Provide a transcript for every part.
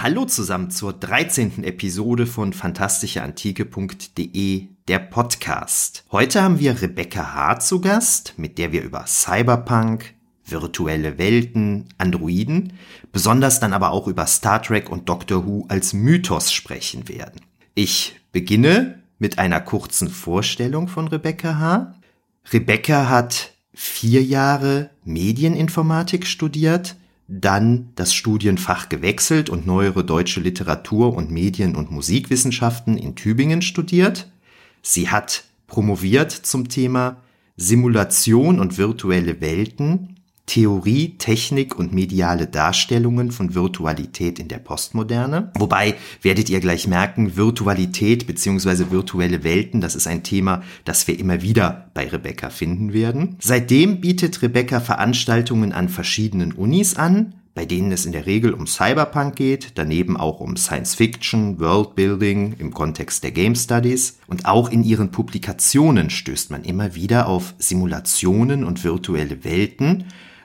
Hallo zusammen zur 13. Episode von fantastischeantike.de, der Podcast. Heute haben wir Rebecca Hart zu Gast, mit der wir über Cyberpunk, virtuelle Welten, Androiden, besonders dann aber auch über Star Trek und Doctor Who als Mythos sprechen werden. Ich beginne mit einer kurzen Vorstellung von Rebecca H. Rebecca hat vier Jahre Medieninformatik studiert, dann das Studienfach gewechselt und neuere deutsche Literatur und Medien- und Musikwissenschaften in Tübingen studiert. Sie hat promoviert zum Thema Simulation und virtuelle Welten Theorie, Technik und mediale Darstellungen von Virtualität in der Postmoderne. Wobei werdet ihr gleich merken, Virtualität bzw. virtuelle Welten, das ist ein Thema, das wir immer wieder bei Rebecca finden werden. Seitdem bietet Rebecca Veranstaltungen an verschiedenen Unis an, bei denen es in der Regel um Cyberpunk geht, daneben auch um Science Fiction, Worldbuilding im Kontext der Game Studies und auch in ihren Publikationen stößt man immer wieder auf Simulationen und virtuelle Welten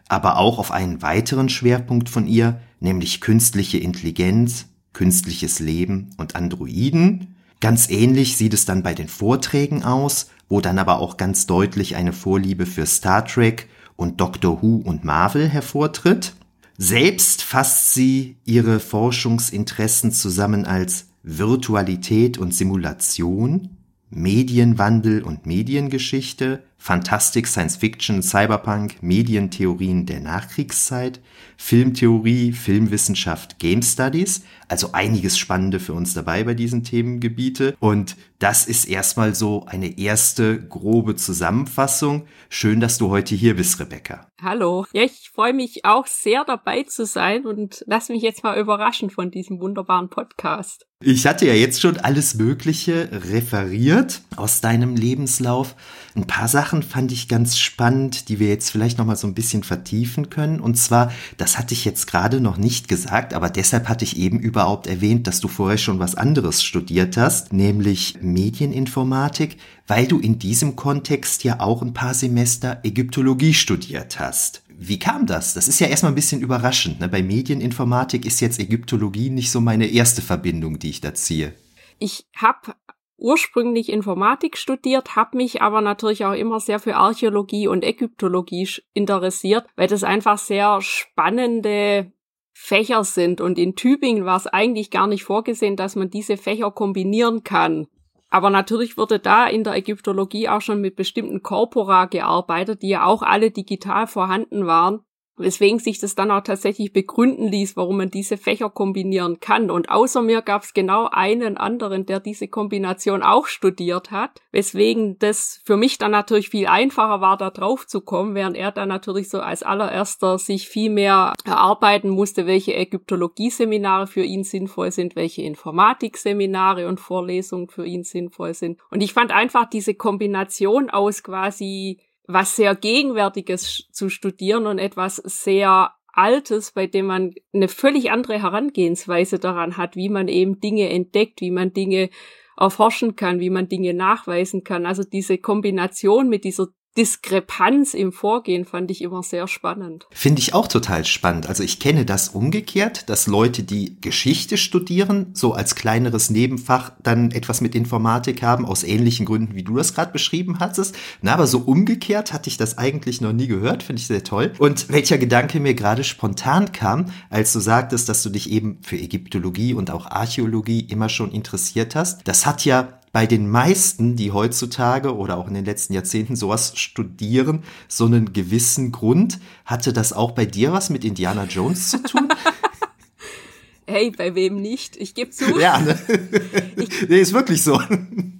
aber auch auf einen weiteren Schwerpunkt von ihr, nämlich künstliche Intelligenz, künstliches Leben und Androiden. Ganz ähnlich sieht es dann bei den Vorträgen aus, wo dann aber auch ganz deutlich eine Vorliebe für Star Trek und Doctor Who und Marvel hervortritt. Selbst fasst sie ihre Forschungsinteressen zusammen als Virtualität und Simulation, Medienwandel und Mediengeschichte, Fantastik, Science Fiction, Cyberpunk, Medientheorien der Nachkriegszeit, Filmtheorie, Filmwissenschaft, Game Studies. Also einiges Spannende für uns dabei bei diesen Themengebiete. Und das ist erstmal so eine erste grobe Zusammenfassung. Schön, dass du heute hier bist, Rebecca. Hallo. Ja, ich freue mich auch sehr dabei zu sein und lass mich jetzt mal überraschen von diesem wunderbaren Podcast. Ich hatte ja jetzt schon alles Mögliche referiert aus deinem Lebenslauf. Ein paar Sachen fand ich ganz spannend, die wir jetzt vielleicht noch mal so ein bisschen vertiefen können. Und zwar, das hatte ich jetzt gerade noch nicht gesagt, aber deshalb hatte ich eben überhaupt erwähnt, dass du vorher schon was anderes studiert hast, nämlich Medieninformatik, weil du in diesem Kontext ja auch ein paar Semester Ägyptologie studiert hast. Wie kam das? Das ist ja erstmal ein bisschen überraschend. Ne? Bei Medieninformatik ist jetzt Ägyptologie nicht so meine erste Verbindung, die ich da ziehe. Ich habe ursprünglich Informatik studiert, habe mich aber natürlich auch immer sehr für Archäologie und Ägyptologie interessiert, weil das einfach sehr spannende Fächer sind. Und in Tübingen war es eigentlich gar nicht vorgesehen, dass man diese Fächer kombinieren kann. Aber natürlich wurde da in der Ägyptologie auch schon mit bestimmten Corpora gearbeitet, die ja auch alle digital vorhanden waren weswegen sich das dann auch tatsächlich begründen ließ, warum man diese Fächer kombinieren kann. Und außer mir gab es genau einen anderen, der diese Kombination auch studiert hat, weswegen das für mich dann natürlich viel einfacher war, da drauf zu kommen, während er dann natürlich so als allererster sich viel mehr erarbeiten musste, welche Ägyptologie-Seminare für ihn sinnvoll sind, welche Informatikseminare und Vorlesungen für ihn sinnvoll sind. Und ich fand einfach diese Kombination aus quasi was sehr Gegenwärtiges zu studieren und etwas sehr Altes, bei dem man eine völlig andere Herangehensweise daran hat, wie man eben Dinge entdeckt, wie man Dinge erforschen kann, wie man Dinge nachweisen kann. Also diese Kombination mit dieser Diskrepanz im Vorgehen fand ich immer sehr spannend. Finde ich auch total spannend. Also ich kenne das umgekehrt, dass Leute, die Geschichte studieren, so als kleineres Nebenfach dann etwas mit Informatik haben, aus ähnlichen Gründen, wie du das gerade beschrieben hattest. Na, aber so umgekehrt hatte ich das eigentlich noch nie gehört, finde ich sehr toll. Und welcher Gedanke mir gerade spontan kam, als du sagtest, dass du dich eben für Ägyptologie und auch Archäologie immer schon interessiert hast, das hat ja bei den meisten, die heutzutage oder auch in den letzten Jahrzehnten sowas studieren, so einen gewissen Grund. Hatte das auch bei dir was mit Indiana Jones zu tun? Hey, bei wem nicht? Ich gebe zu. Ja, ne? ich, nee, ist wirklich so.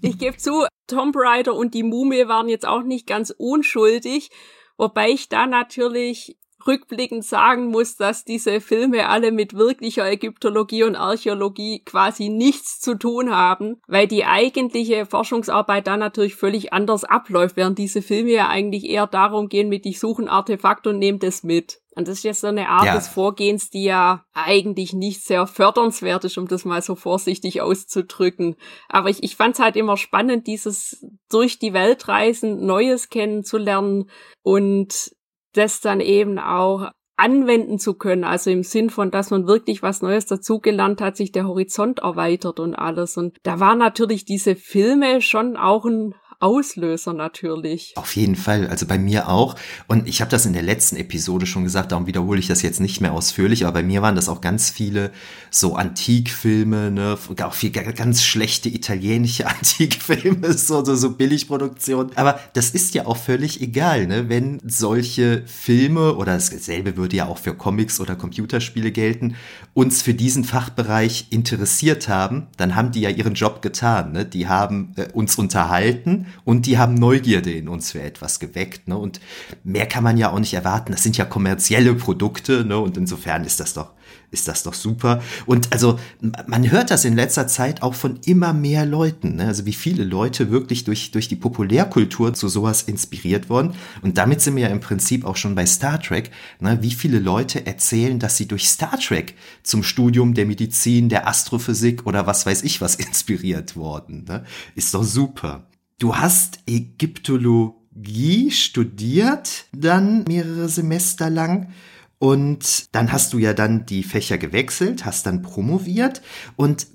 Ich gebe zu, Tomb Raider und die Mumie waren jetzt auch nicht ganz unschuldig, wobei ich da natürlich rückblickend sagen muss, dass diese Filme alle mit wirklicher Ägyptologie und Archäologie quasi nichts zu tun haben, weil die eigentliche Forschungsarbeit da natürlich völlig anders abläuft, während diese Filme ja eigentlich eher darum gehen, mit ich suche ein Artefakt und nehme das mit. Und das ist jetzt so eine Art ja. des Vorgehens, die ja eigentlich nicht sehr fördernswert ist, um das mal so vorsichtig auszudrücken. Aber ich, ich fand es halt immer spannend, dieses durch die Welt reisen, Neues kennenzulernen und das dann eben auch anwenden zu können. Also im Sinn von, dass man wirklich was Neues dazugelernt hat, sich der Horizont erweitert und alles. Und da waren natürlich diese Filme schon auch ein Auslöser natürlich. Auf jeden Fall, also bei mir auch. Und ich habe das in der letzten Episode schon gesagt, darum wiederhole ich das jetzt nicht mehr ausführlich, aber bei mir waren das auch ganz viele so Antikfilme, ne, auch viel ganz schlechte italienische Antikfilme, so, so, so Billigproduktion. Aber das ist ja auch völlig egal, ne, wenn solche Filme oder dasselbe würde ja auch für Comics oder Computerspiele gelten, uns für diesen Fachbereich interessiert haben, dann haben die ja ihren Job getan, ne? Die haben äh, uns unterhalten und die haben Neugierde in uns für etwas geweckt. Ne? Und mehr kann man ja auch nicht erwarten. Das sind ja kommerzielle Produkte ne? und insofern ist das doch ist das doch super. Und also man hört das in letzter Zeit auch von immer mehr Leuten. Ne? Also wie viele Leute wirklich durch, durch die Populärkultur zu sowas inspiriert wurden. Und damit sind wir ja im Prinzip auch schon bei Star Trek. Ne? Wie viele Leute erzählen, dass sie durch Star Trek zum Studium der Medizin, der Astrophysik oder was weiß ich was inspiriert wurden. Ne? Ist doch super. Du hast Ägyptologie studiert, dann mehrere Semester lang. Und dann hast du ja dann die Fächer gewechselt, hast dann promoviert und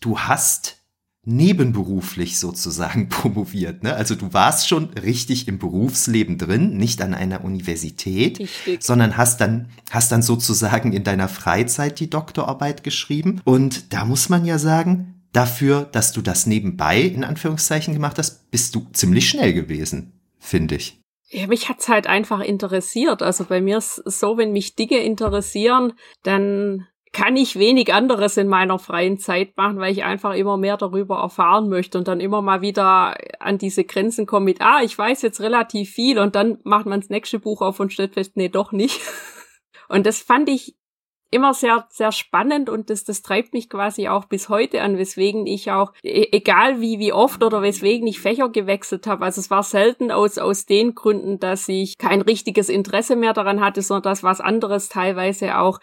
du hast nebenberuflich sozusagen promoviert. Ne? Also du warst schon richtig im Berufsleben drin, nicht an einer Universität, richtig. sondern hast dann, hast dann sozusagen in deiner Freizeit die Doktorarbeit geschrieben. Und da muss man ja sagen, dafür, dass du das nebenbei in Anführungszeichen gemacht hast, bist du ziemlich schnell gewesen, finde ich. Ja, mich hat's halt einfach interessiert. Also bei mir ist es so, wenn mich Dinge interessieren, dann kann ich wenig anderes in meiner freien Zeit machen, weil ich einfach immer mehr darüber erfahren möchte und dann immer mal wieder an diese Grenzen komme mit, ah, ich weiß jetzt relativ viel und dann macht man das nächste Buch auf und stellt fest, nee, doch nicht. Und das fand ich immer sehr, sehr spannend und das, das treibt mich quasi auch bis heute an, weswegen ich auch, e, egal wie, wie oft oder weswegen ich Fächer gewechselt habe, also es war selten aus, aus den Gründen, dass ich kein richtiges Interesse mehr daran hatte, sondern dass was anderes teilweise auch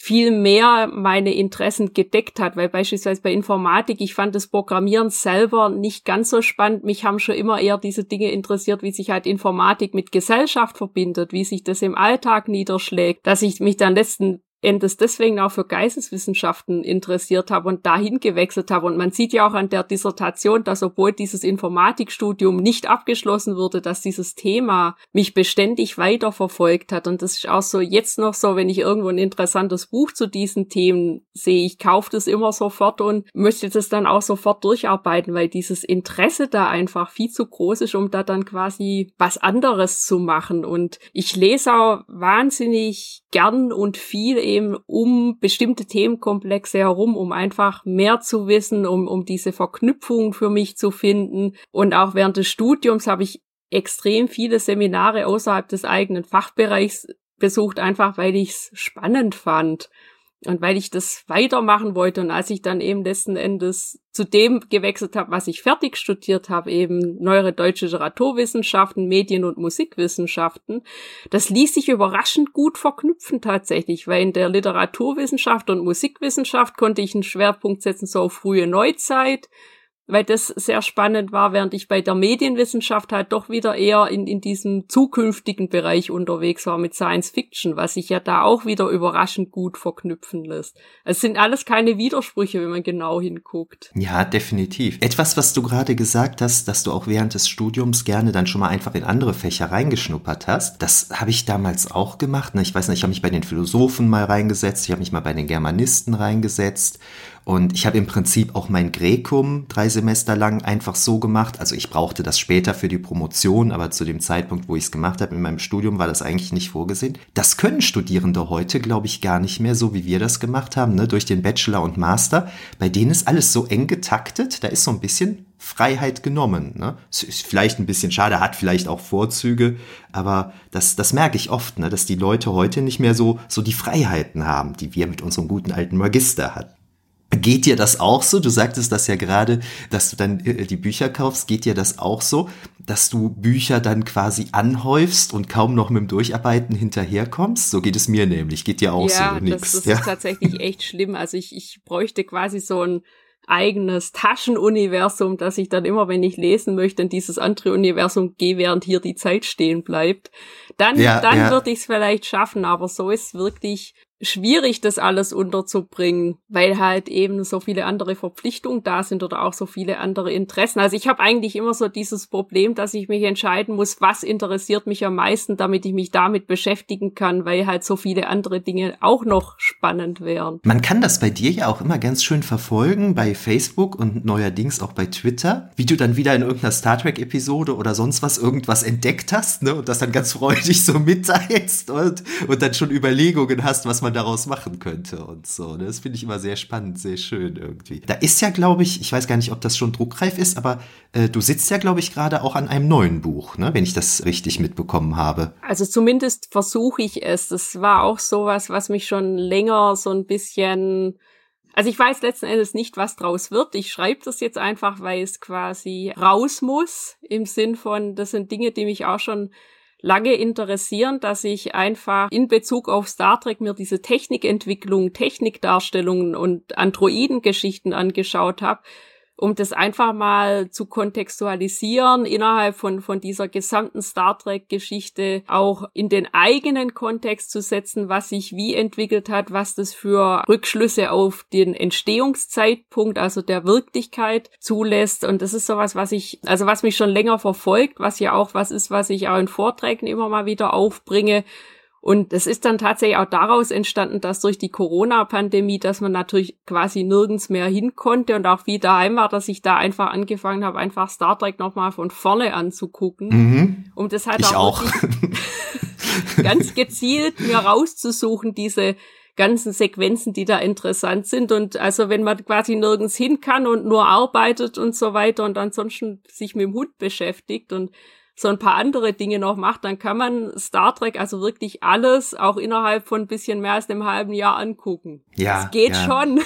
viel mehr meine Interessen gedeckt hat, weil beispielsweise bei Informatik, ich fand das Programmieren selber nicht ganz so spannend. Mich haben schon immer eher diese Dinge interessiert, wie sich halt Informatik mit Gesellschaft verbindet, wie sich das im Alltag niederschlägt, dass ich mich dann letzten Endes deswegen auch für Geisteswissenschaften interessiert habe und dahin gewechselt habe. Und man sieht ja auch an der Dissertation, dass obwohl dieses Informatikstudium nicht abgeschlossen wurde, dass dieses Thema mich beständig weiterverfolgt hat. Und das ist auch so jetzt noch so, wenn ich irgendwo ein interessantes Buch zu diesen Themen sehe, ich kaufe das immer sofort und möchte das dann auch sofort durcharbeiten, weil dieses Interesse da einfach viel zu groß ist, um da dann quasi was anderes zu machen. Und ich lese auch wahnsinnig gern und viel eben um bestimmte Themenkomplexe herum, um einfach mehr zu wissen, um, um diese Verknüpfungen für mich zu finden. Und auch während des Studiums habe ich extrem viele Seminare außerhalb des eigenen Fachbereichs besucht, einfach weil ich es spannend fand. Und weil ich das weitermachen wollte und als ich dann eben letzten Endes zu dem gewechselt habe, was ich fertig studiert habe, eben neuere deutsche Literaturwissenschaften, Medien- und Musikwissenschaften, das ließ sich überraschend gut verknüpfen tatsächlich, weil in der Literaturwissenschaft und Musikwissenschaft konnte ich einen Schwerpunkt setzen so auf frühe Neuzeit, weil das sehr spannend war, während ich bei der Medienwissenschaft halt doch wieder eher in, in diesem zukünftigen Bereich unterwegs war mit Science Fiction, was sich ja da auch wieder überraschend gut verknüpfen lässt. Es sind alles keine Widersprüche, wenn man genau hinguckt. Ja, definitiv. Etwas, was du gerade gesagt hast, dass du auch während des Studiums gerne dann schon mal einfach in andere Fächer reingeschnuppert hast, das habe ich damals auch gemacht. Ne? Ich weiß nicht, ich habe mich bei den Philosophen mal reingesetzt, ich habe mich mal bei den Germanisten reingesetzt und ich habe im Prinzip auch mein Grekum drei Semester lang einfach so gemacht. Also ich brauchte das später für die Promotion, aber zu dem Zeitpunkt, wo ich es gemacht habe in meinem Studium, war das eigentlich nicht vorgesehen. Das können Studierende heute, glaube ich, gar nicht mehr, so wie wir das gemacht haben, ne? durch den Bachelor und Master. Bei denen ist alles so eng getaktet, da ist so ein bisschen Freiheit genommen. Ne? Ist vielleicht ein bisschen schade, hat vielleicht auch Vorzüge, aber das, das merke ich oft, ne? dass die Leute heute nicht mehr so, so die Freiheiten haben, die wir mit unserem guten alten Magister hatten. Geht dir das auch so? Du sagtest das ja gerade, dass du dann äh, die Bücher kaufst. Geht dir das auch so, dass du Bücher dann quasi anhäufst und kaum noch mit dem Durcharbeiten hinterherkommst? So geht es mir nämlich. Geht dir auch ja, so? Nix. Das, das ja, das ist tatsächlich echt schlimm. Also ich, ich bräuchte quasi so ein eigenes Taschenuniversum, dass ich dann immer, wenn ich lesen möchte, in dieses andere Universum gehe, während hier die Zeit stehen bleibt. Dann, ja, dann ja. würde ich es vielleicht schaffen, aber so ist wirklich schwierig, das alles unterzubringen, weil halt eben so viele andere Verpflichtungen da sind oder auch so viele andere Interessen. Also ich habe eigentlich immer so dieses Problem, dass ich mich entscheiden muss, was interessiert mich am meisten, damit ich mich damit beschäftigen kann, weil halt so viele andere Dinge auch noch spannend wären. Man kann das bei dir ja auch immer ganz schön verfolgen, bei Facebook und neuerdings auch bei Twitter, wie du dann wieder in irgendeiner Star Trek-Episode oder sonst was irgendwas entdeckt hast ne, und das dann ganz freudig so mitteilst und, und dann schon Überlegungen hast, was man man daraus machen könnte und so. Ne? Das finde ich immer sehr spannend, sehr schön irgendwie. Da ist ja, glaube ich, ich weiß gar nicht, ob das schon druckreif ist, aber äh, du sitzt ja, glaube ich, gerade auch an einem neuen Buch, ne? wenn ich das richtig mitbekommen habe. Also zumindest versuche ich es. Das war auch sowas, was mich schon länger so ein bisschen also ich weiß letzten Endes nicht, was draus wird. Ich schreibe das jetzt einfach, weil es quasi raus muss, im Sinn von, das sind Dinge, die mich auch schon lange interessieren, dass ich einfach in Bezug auf Star Trek mir diese Technikentwicklung, Technikdarstellungen und Androidengeschichten angeschaut habe um das einfach mal zu kontextualisieren innerhalb von, von dieser gesamten Star Trek-Geschichte, auch in den eigenen Kontext zu setzen, was sich wie entwickelt hat, was das für Rückschlüsse auf den Entstehungszeitpunkt, also der Wirklichkeit zulässt. Und das ist sowas, was ich, also was mich schon länger verfolgt, was ja auch was ist, was ich auch in Vorträgen immer mal wieder aufbringe und es ist dann tatsächlich auch daraus entstanden, dass durch die Corona-Pandemie, dass man natürlich quasi nirgends mehr hin konnte und auch wie daheim war, dass ich da einfach angefangen habe, einfach Star Trek nochmal von vorne anzugucken. Mhm. Um das halt ich auch, auch. ganz gezielt mir rauszusuchen, diese ganzen Sequenzen, die da interessant sind. Und also wenn man quasi nirgends hin kann und nur arbeitet und so weiter und ansonsten sich mit dem Hund beschäftigt und so ein paar andere Dinge noch macht, dann kann man Star Trek also wirklich alles auch innerhalb von ein bisschen mehr als einem halben Jahr angucken. Ja. Es geht ja. schon.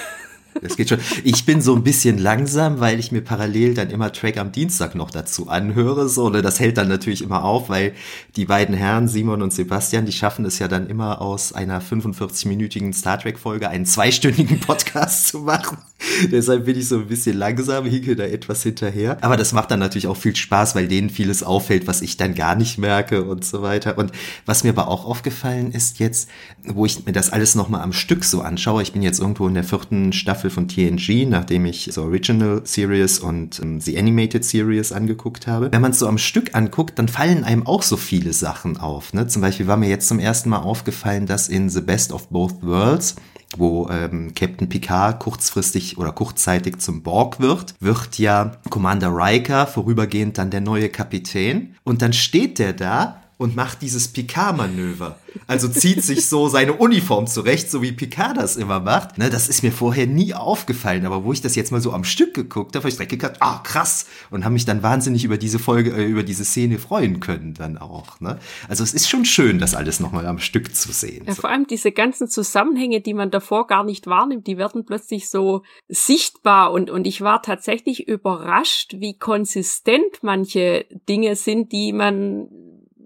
Das geht schon. Ich bin so ein bisschen langsam, weil ich mir parallel dann immer Track am Dienstag noch dazu anhöre. So, ne? Das hält dann natürlich immer auf, weil die beiden Herren, Simon und Sebastian, die schaffen es ja dann immer aus einer 45-minütigen Star Trek-Folge einen zweistündigen Podcast zu machen. Deshalb bin ich so ein bisschen langsam, hinke da etwas hinterher. Aber das macht dann natürlich auch viel Spaß, weil denen vieles auffällt, was ich dann gar nicht merke und so weiter. Und was mir aber auch aufgefallen ist jetzt, wo ich mir das alles nochmal am Stück so anschaue, ich bin jetzt irgendwo in der vierten Staffel Staffel von TNG, nachdem ich so Original Series und ähm, The Animated Series angeguckt habe. Wenn man es so am Stück anguckt, dann fallen einem auch so viele Sachen auf. Ne? Zum Beispiel war mir jetzt zum ersten Mal aufgefallen, dass in The Best of Both Worlds wo ähm, Captain Picard kurzfristig oder kurzzeitig zum Borg wird, wird ja Commander Riker vorübergehend dann der neue Kapitän. Und dann steht der da und macht dieses Picard-Manöver. Also zieht sich so seine Uniform zurecht, so wie Picard das immer macht. Ne, das ist mir vorher nie aufgefallen, aber wo ich das jetzt mal so am Stück geguckt habe, habe ich direkt gedacht, ah, krass. Und habe mich dann wahnsinnig über diese Folge, äh, über diese Szene freuen können dann auch. Ne? Also es ist schon schön, das alles nochmal am Stück zu sehen. Ja, vor allem diese ganzen Zusammenhänge, die man davor gar nicht wahrnimmt, die werden plötzlich so sichtbar und, und ich war tatsächlich überrascht, wie konsistent manche Dinge sind, die man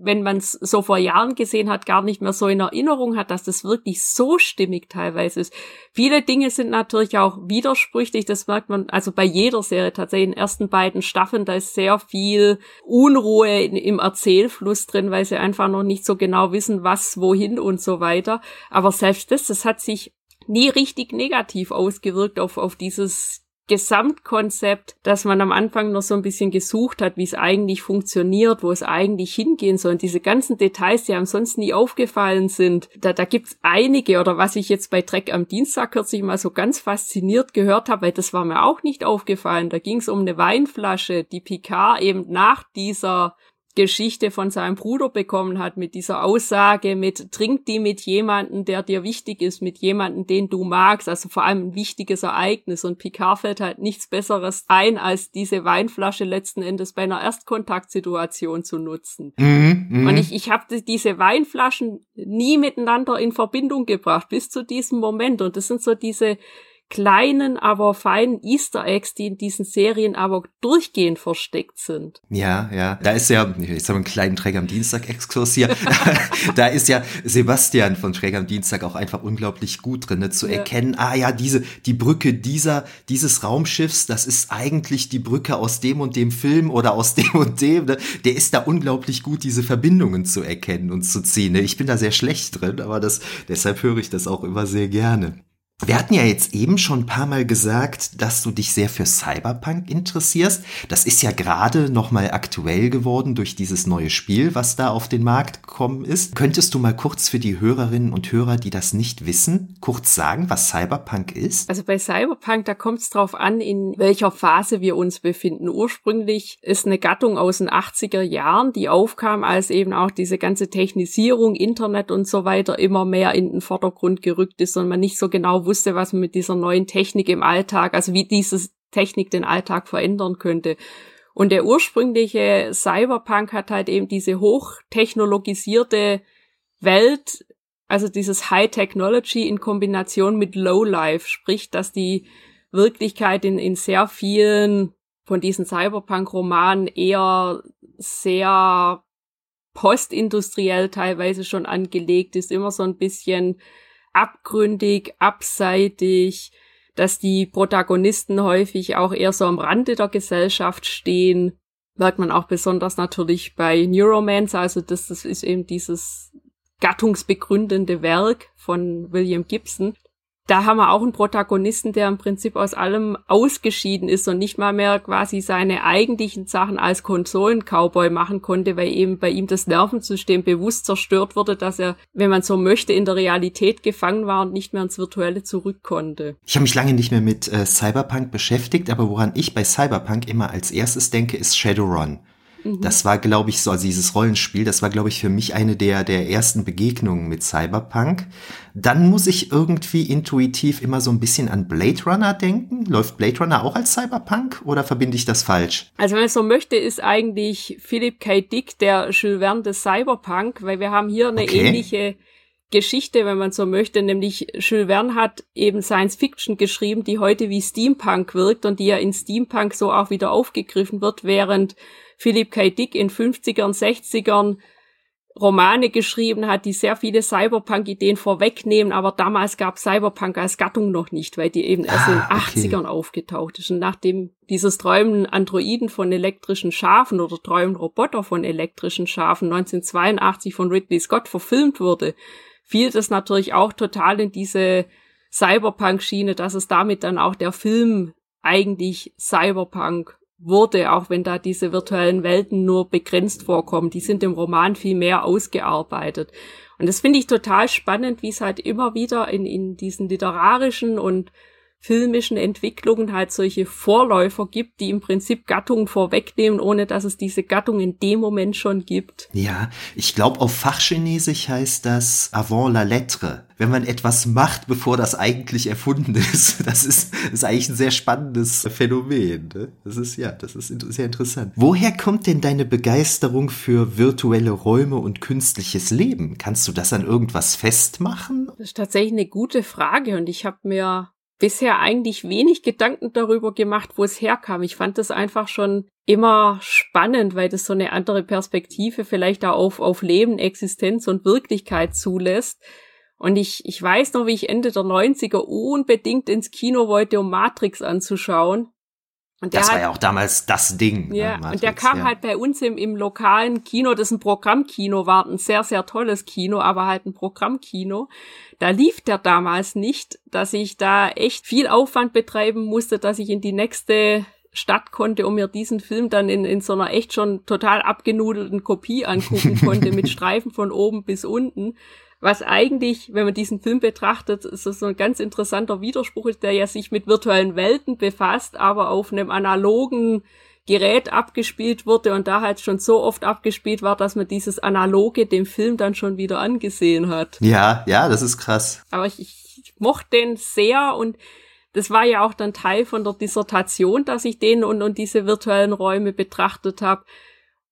wenn man es so vor Jahren gesehen hat, gar nicht mehr so in Erinnerung hat, dass das wirklich so stimmig teilweise ist. Viele Dinge sind natürlich auch widersprüchlich, das merkt man also bei jeder Serie tatsächlich in den ersten beiden Staffeln, da ist sehr viel Unruhe in, im Erzählfluss drin, weil sie einfach noch nicht so genau wissen, was, wohin und so weiter. Aber selbst das, das hat sich nie richtig negativ ausgewirkt auf, auf dieses Gesamtkonzept, dass man am Anfang noch so ein bisschen gesucht hat, wie es eigentlich funktioniert, wo es eigentlich hingehen soll. Und diese ganzen Details, die einem sonst nie aufgefallen sind, da, da gibt's einige oder was ich jetzt bei Dreck am Dienstag kürzlich mal so ganz fasziniert gehört habe, weil das war mir auch nicht aufgefallen. Da ging's um eine Weinflasche, die Picard eben nach dieser Geschichte von seinem Bruder bekommen hat, mit dieser Aussage, mit trink die mit jemanden, der dir wichtig ist, mit jemanden, den du magst, also vor allem ein wichtiges Ereignis. Und Picard fällt halt nichts Besseres ein, als diese Weinflasche letzten Endes bei einer Erstkontaktsituation zu nutzen. Mhm, mh. Und ich, ich habe diese Weinflaschen nie miteinander in Verbindung gebracht, bis zu diesem Moment. Und das sind so diese kleinen, aber feinen Easter Eggs, die in diesen Serien aber durchgehend versteckt sind. Ja, ja. Da ist ja, jetzt haben wir einen kleinen Träger am Dienstag-Exkurs hier. da ist ja Sebastian von Träger am Dienstag auch einfach unglaublich gut drin, ne, zu ja. erkennen, ah ja, diese, die Brücke dieser, dieses Raumschiffs, das ist eigentlich die Brücke aus dem und dem Film oder aus dem und dem. Ne? Der ist da unglaublich gut, diese Verbindungen zu erkennen und zu ziehen. Ne? Ich bin da sehr schlecht drin, aber das, deshalb höre ich das auch immer sehr gerne. Wir hatten ja jetzt eben schon ein paar Mal gesagt, dass du dich sehr für Cyberpunk interessierst. Das ist ja gerade nochmal aktuell geworden durch dieses neue Spiel, was da auf den Markt gekommen ist. Könntest du mal kurz für die Hörerinnen und Hörer, die das nicht wissen, kurz sagen, was Cyberpunk ist? Also bei Cyberpunk, da kommt es drauf an, in welcher Phase wir uns befinden. Ursprünglich ist eine Gattung aus den 80er Jahren, die aufkam, als eben auch diese ganze Technisierung, Internet und so weiter immer mehr in den Vordergrund gerückt ist und man nicht so genau wusste, was man mit dieser neuen Technik im Alltag, also wie diese Technik den Alltag verändern könnte. Und der ursprüngliche Cyberpunk hat halt eben diese hochtechnologisierte Welt, also dieses High Technology in Kombination mit Low Life, sprich, dass die Wirklichkeit in, in sehr vielen von diesen Cyberpunk-Romanen eher sehr postindustriell teilweise schon angelegt ist, immer so ein bisschen abgründig, abseitig, dass die Protagonisten häufig auch eher so am Rande der Gesellschaft stehen. Merkt man auch besonders natürlich bei Neuromancer, also das, das ist eben dieses gattungsbegründende Werk von William Gibson da haben wir auch einen Protagonisten, der im Prinzip aus allem ausgeschieden ist und nicht mal mehr quasi seine eigentlichen Sachen als Konsolen-Cowboy machen konnte, weil eben bei ihm das Nervensystem bewusst zerstört wurde, dass er, wenn man so möchte, in der Realität gefangen war und nicht mehr ins Virtuelle zurück konnte. Ich habe mich lange nicht mehr mit äh, Cyberpunk beschäftigt, aber woran ich bei Cyberpunk immer als erstes denke, ist Shadowrun. Mhm. Das war, glaube ich, so, also dieses Rollenspiel, das war, glaube ich, für mich eine der, der ersten Begegnungen mit Cyberpunk. Dann muss ich irgendwie intuitiv immer so ein bisschen an Blade Runner denken. Läuft Blade Runner auch als Cyberpunk oder verbinde ich das falsch? Also wenn man so möchte, ist eigentlich Philip K. Dick der Jules Verne des Cyberpunk, weil wir haben hier eine okay. ähnliche Geschichte, wenn man so möchte, nämlich Jules Verne hat eben Science Fiction geschrieben, die heute wie Steampunk wirkt und die ja in Steampunk so auch wieder aufgegriffen wird, während Philipp K. Dick in 50ern, 60ern Romane geschrieben hat, die sehr viele Cyberpunk-Ideen vorwegnehmen, aber damals gab Cyberpunk als Gattung noch nicht, weil die eben erst ah, in den 80ern okay. aufgetaucht ist. Und nachdem dieses Träumen Androiden von elektrischen Schafen oder Träumen Roboter von elektrischen Schafen 1982 von Ridley Scott verfilmt wurde, fiel das natürlich auch total in diese Cyberpunk-Schiene, dass es damit dann auch der Film eigentlich Cyberpunk wurde, auch wenn da diese virtuellen Welten nur begrenzt vorkommen. Die sind im Roman viel mehr ausgearbeitet. Und das finde ich total spannend, wie es halt immer wieder in, in diesen literarischen und filmischen Entwicklungen halt solche Vorläufer gibt, die im Prinzip Gattungen vorwegnehmen, ohne dass es diese Gattung in dem Moment schon gibt. Ja, ich glaube auf Fachchinesisch heißt das avant la lettre. Wenn man etwas macht, bevor das eigentlich erfunden ist. Das ist, ist eigentlich ein sehr spannendes Phänomen. Ne? Das ist ja, das ist sehr interessant. Woher kommt denn deine Begeisterung für virtuelle Räume und künstliches Leben? Kannst du das an irgendwas festmachen? Das ist tatsächlich eine gute Frage und ich habe mir bisher eigentlich wenig Gedanken darüber gemacht, wo es herkam. Ich fand das einfach schon immer spannend, weil das so eine andere Perspektive vielleicht auch auf, auf Leben, Existenz und Wirklichkeit zulässt. Und ich, ich weiß noch, wie ich Ende der 90er unbedingt ins Kino wollte, um Matrix anzuschauen. Und das war ja auch damals das Ding. Ne, ja, Matrix, und der kam ja. halt bei uns im, im lokalen Kino, das ein Programmkino war, ein sehr, sehr tolles Kino, aber halt ein Programmkino. Da lief der damals nicht, dass ich da echt viel Aufwand betreiben musste, dass ich in die nächste Stadt konnte, um mir diesen Film dann in, in so einer echt schon total abgenudelten Kopie angucken konnte, mit Streifen von oben bis unten. Was eigentlich, wenn man diesen Film betrachtet, so, so ein ganz interessanter Widerspruch ist, der ja sich mit virtuellen Welten befasst, aber auf einem analogen Gerät abgespielt wurde und da halt schon so oft abgespielt war, dass man dieses Analoge dem Film dann schon wieder angesehen hat. Ja, ja, das ist krass. Aber ich, ich mochte den sehr und das war ja auch dann Teil von der Dissertation, dass ich den und, und diese virtuellen Räume betrachtet habe.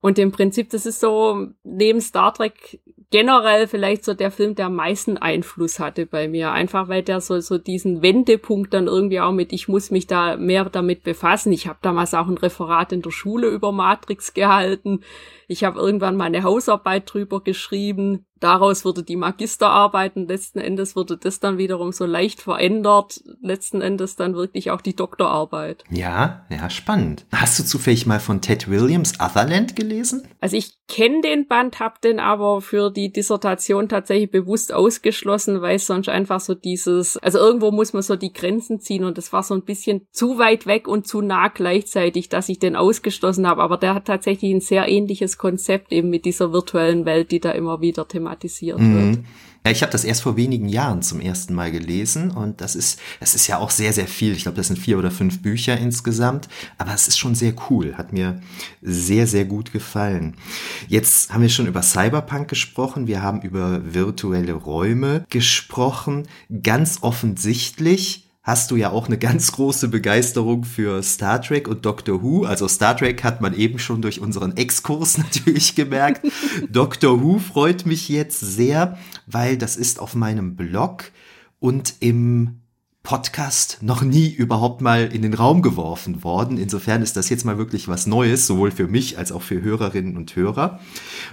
Und im Prinzip, das ist so, neben Star Trek generell vielleicht so der Film, der am meisten Einfluss hatte bei mir. Einfach weil der so, so diesen Wendepunkt dann irgendwie auch mit, ich muss mich da mehr damit befassen. Ich habe damals auch ein Referat in der Schule über Matrix gehalten. Ich habe irgendwann meine Hausarbeit drüber geschrieben daraus wurde die Magisterarbeit und letzten Endes wurde das dann wiederum so leicht verändert, letzten Endes dann wirklich auch die Doktorarbeit. Ja, ja, spannend. Hast du zufällig mal von Ted Williams Otherland gelesen? Also ich kenne den Band, habe den aber für die Dissertation tatsächlich bewusst ausgeschlossen, weil es sonst einfach so dieses, also irgendwo muss man so die Grenzen ziehen und das war so ein bisschen zu weit weg und zu nah gleichzeitig, dass ich den ausgeschlossen habe. Aber der hat tatsächlich ein sehr ähnliches Konzept eben mit dieser virtuellen Welt, die da immer wieder thematisiert thematisiert mhm. wird. Ja, ich habe das erst vor wenigen Jahren zum ersten Mal gelesen und das ist, das ist ja auch sehr, sehr viel. Ich glaube, das sind vier oder fünf Bücher insgesamt, aber es ist schon sehr cool, hat mir sehr, sehr gut gefallen. Jetzt haben wir schon über Cyberpunk gesprochen, wir haben über virtuelle Räume gesprochen. Ganz offensichtlich hast du ja auch eine ganz große Begeisterung für Star Trek und Doctor Who. Also Star Trek hat man eben schon durch unseren Exkurs natürlich gemerkt. Doctor Who freut mich jetzt sehr, weil das ist auf meinem Blog und im Podcast noch nie überhaupt mal in den Raum geworfen worden. Insofern ist das jetzt mal wirklich was Neues, sowohl für mich als auch für Hörerinnen und Hörer.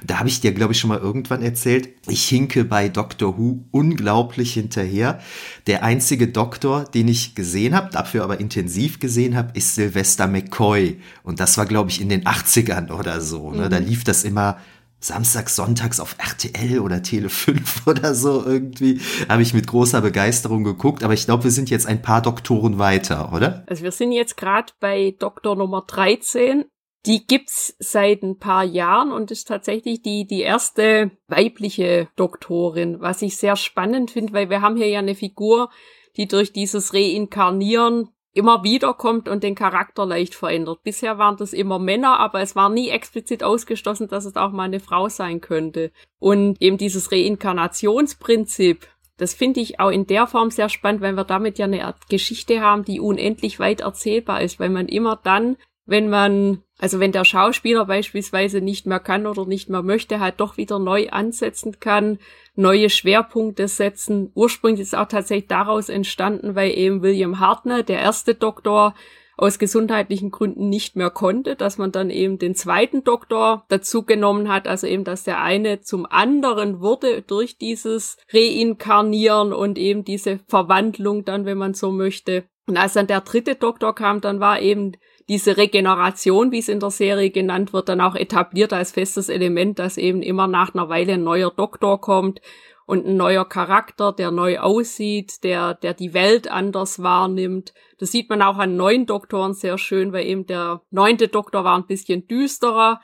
Da habe ich dir, glaube ich, schon mal irgendwann erzählt, ich hinke bei Doctor Who unglaublich hinterher. Der einzige Doktor, den ich gesehen habe, dafür aber intensiv gesehen habe, ist Sylvester McCoy. Und das war, glaube ich, in den 80ern oder so. Ne? Mhm. Da lief das immer samstags, sonntags auf RTL oder Tele 5 oder so irgendwie. Habe ich mit großer Begeisterung geguckt, aber ich glaube, wir sind jetzt ein paar Doktoren weiter, oder? Also wir sind jetzt gerade bei Doktor Nummer 13. Die gibt's seit ein paar Jahren und ist tatsächlich die, die erste weibliche Doktorin, was ich sehr spannend finde, weil wir haben hier ja eine Figur, die durch dieses Reinkarnieren immer wieder kommt und den Charakter leicht verändert. Bisher waren das immer Männer, aber es war nie explizit ausgeschlossen, dass es auch mal eine Frau sein könnte. Und eben dieses Reinkarnationsprinzip, das finde ich auch in der Form sehr spannend, weil wir damit ja eine Art Geschichte haben, die unendlich weit erzählbar ist, weil man immer dann, wenn man, also wenn der Schauspieler beispielsweise nicht mehr kann oder nicht mehr möchte, halt doch wieder neu ansetzen kann, neue Schwerpunkte setzen. Ursprünglich ist auch tatsächlich daraus entstanden, weil eben William Hartner, der erste Doktor, aus gesundheitlichen Gründen nicht mehr konnte, dass man dann eben den zweiten Doktor dazu genommen hat, also eben, dass der eine zum anderen wurde durch dieses Reinkarnieren und eben diese Verwandlung dann, wenn man so möchte. Und als dann der dritte Doktor kam, dann war eben diese Regeneration, wie es in der Serie genannt wird, dann auch etabliert als festes Element, dass eben immer nach einer Weile ein neuer Doktor kommt und ein neuer Charakter, der neu aussieht, der, der die Welt anders wahrnimmt. Das sieht man auch an neuen Doktoren sehr schön, weil eben der neunte Doktor war ein bisschen düsterer,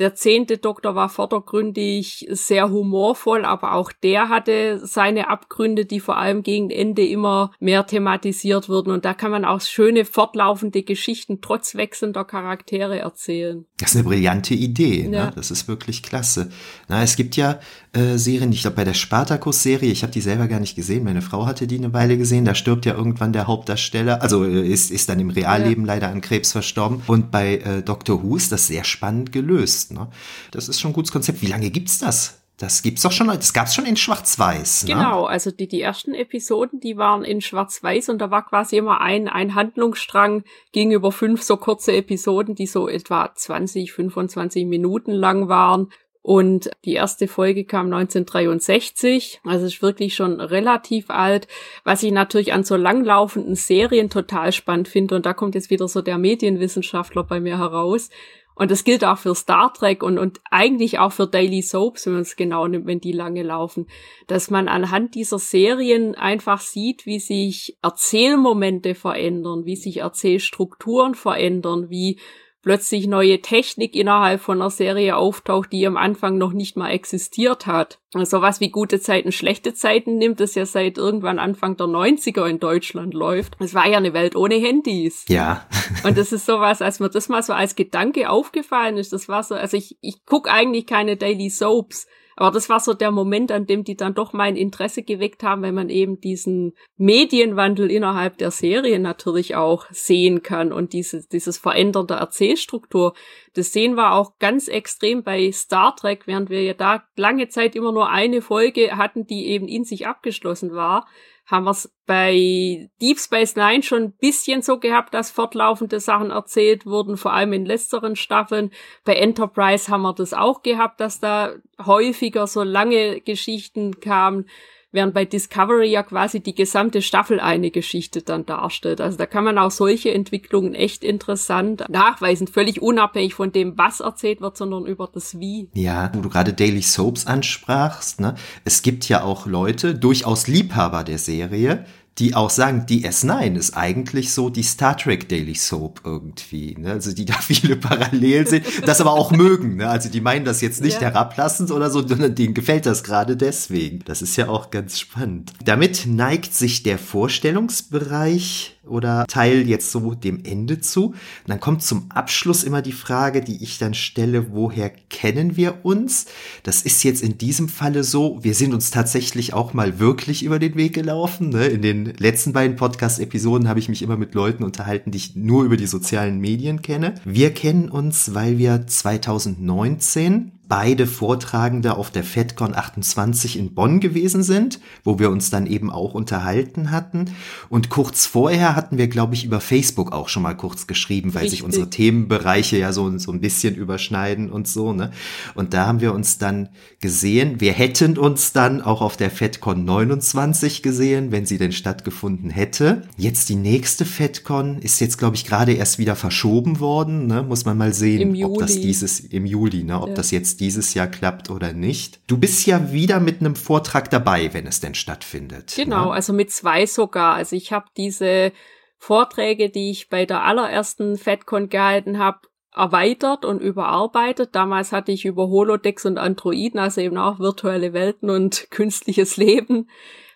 der zehnte Doktor war vordergründig sehr humorvoll, aber auch der hatte seine Abgründe, die vor allem gegen Ende immer mehr thematisiert wurden. Und da kann man auch schöne fortlaufende Geschichten trotz wechselnder Charaktere erzählen. Das ist eine brillante Idee. Ne? Ja. Ne? Das ist wirklich klasse. Na, es gibt ja äh, Serien, ich glaube bei der Spartacus-Serie, ich habe die selber gar nicht gesehen, meine Frau hatte die eine Weile gesehen, da stirbt ja irgendwann der Hauptdarsteller, also äh, ist, ist dann im Realleben ja. leider an Krebs verstorben. Und bei äh, Doctor Who ist das sehr spannend gelöst. Ne? Das ist schon ein gutes Konzept. Wie lange gibt's das? Das gibt's doch schon, das gab's schon in Schwarz-Weiß. Ne? Genau, also die, die ersten Episoden, die waren in Schwarz-Weiß und da war quasi immer ein, ein Handlungsstrang gegenüber fünf so kurze Episoden, die so etwa 20, 25 Minuten lang waren. Und die erste Folge kam 1963, also ist wirklich schon relativ alt, was ich natürlich an so langlaufenden Serien total spannend finde. Und da kommt jetzt wieder so der Medienwissenschaftler bei mir heraus. Und das gilt auch für Star Trek und, und eigentlich auch für Daily Soaps, wenn man es genau nimmt, wenn die lange laufen, dass man anhand dieser Serien einfach sieht, wie sich Erzählmomente verändern, wie sich Erzählstrukturen verändern, wie plötzlich neue Technik innerhalb von einer Serie auftaucht, die am Anfang noch nicht mal existiert hat. Also was wie gute Zeiten, schlechte Zeiten nimmt, das ja seit irgendwann Anfang der 90er in Deutschland läuft. Es war ja eine Welt ohne Handys. Ja. Und das ist sowas, als mir das mal so als Gedanke aufgefallen ist, das war so, also ich, ich guck eigentlich keine Daily Soaps, Aber das war so der Moment, an dem die dann doch mein Interesse geweckt haben, weil man eben diesen Medienwandel innerhalb der Serie natürlich auch sehen kann und diese, dieses Verändern der Erzählstruktur. Das sehen wir auch ganz extrem bei Star Trek, während wir ja da lange Zeit immer nur eine Folge hatten, die eben in sich abgeschlossen war haben wir es bei Deep Space Nine schon ein bisschen so gehabt, dass fortlaufende Sachen erzählt wurden, vor allem in letzteren Staffeln. Bei Enterprise haben wir das auch gehabt, dass da häufiger so lange Geschichten kamen während bei Discovery ja quasi die gesamte Staffel eine Geschichte dann darstellt. Also da kann man auch solche Entwicklungen echt interessant nachweisen, völlig unabhängig von dem, was erzählt wird, sondern über das Wie. Ja, wo du gerade Daily Soaps ansprachst, ne? Es gibt ja auch Leute, durchaus Liebhaber der Serie, die auch sagen, DS9 ist eigentlich so die Star Trek Daily Soap irgendwie. Ne? Also die da viele Parallelen sind, das aber auch mögen. Ne? Also die meinen das jetzt nicht ja. herablassend oder so, sondern denen gefällt das gerade deswegen. Das ist ja auch ganz spannend. Damit neigt sich der Vorstellungsbereich oder Teil jetzt so dem Ende zu. Und dann kommt zum Abschluss immer die Frage, die ich dann stelle, woher kennen wir uns? Das ist jetzt in diesem Falle so, wir sind uns tatsächlich auch mal wirklich über den Weg gelaufen. Ne? In den letzten beiden Podcast-Episoden habe ich mich immer mit Leuten unterhalten, die ich nur über die sozialen Medien kenne. Wir kennen uns, weil wir 2019 beide Vortragende auf der FedCon 28 in Bonn gewesen sind, wo wir uns dann eben auch unterhalten hatten. Und kurz vorher hatten wir, glaube ich, über Facebook auch schon mal kurz geschrieben, weil Richtig. sich unsere Themenbereiche ja so, so ein bisschen überschneiden und so. Ne? Und da haben wir uns dann gesehen. Wir hätten uns dann auch auf der FedCon 29 gesehen, wenn sie denn stattgefunden hätte. Jetzt die nächste FedCon ist jetzt, glaube ich, gerade erst wieder verschoben worden. Ne? Muss man mal sehen, ob das dieses im Juli, ne? ob ja. das jetzt dieses Jahr klappt oder nicht. Du bist ja wieder mit einem Vortrag dabei, wenn es denn stattfindet. Genau, ne? also mit zwei sogar. Also ich habe diese Vorträge, die ich bei der allerersten FedCon gehalten habe, erweitert und überarbeitet. Damals hatte ich über Holodecks und Androiden, also eben auch virtuelle Welten und künstliches Leben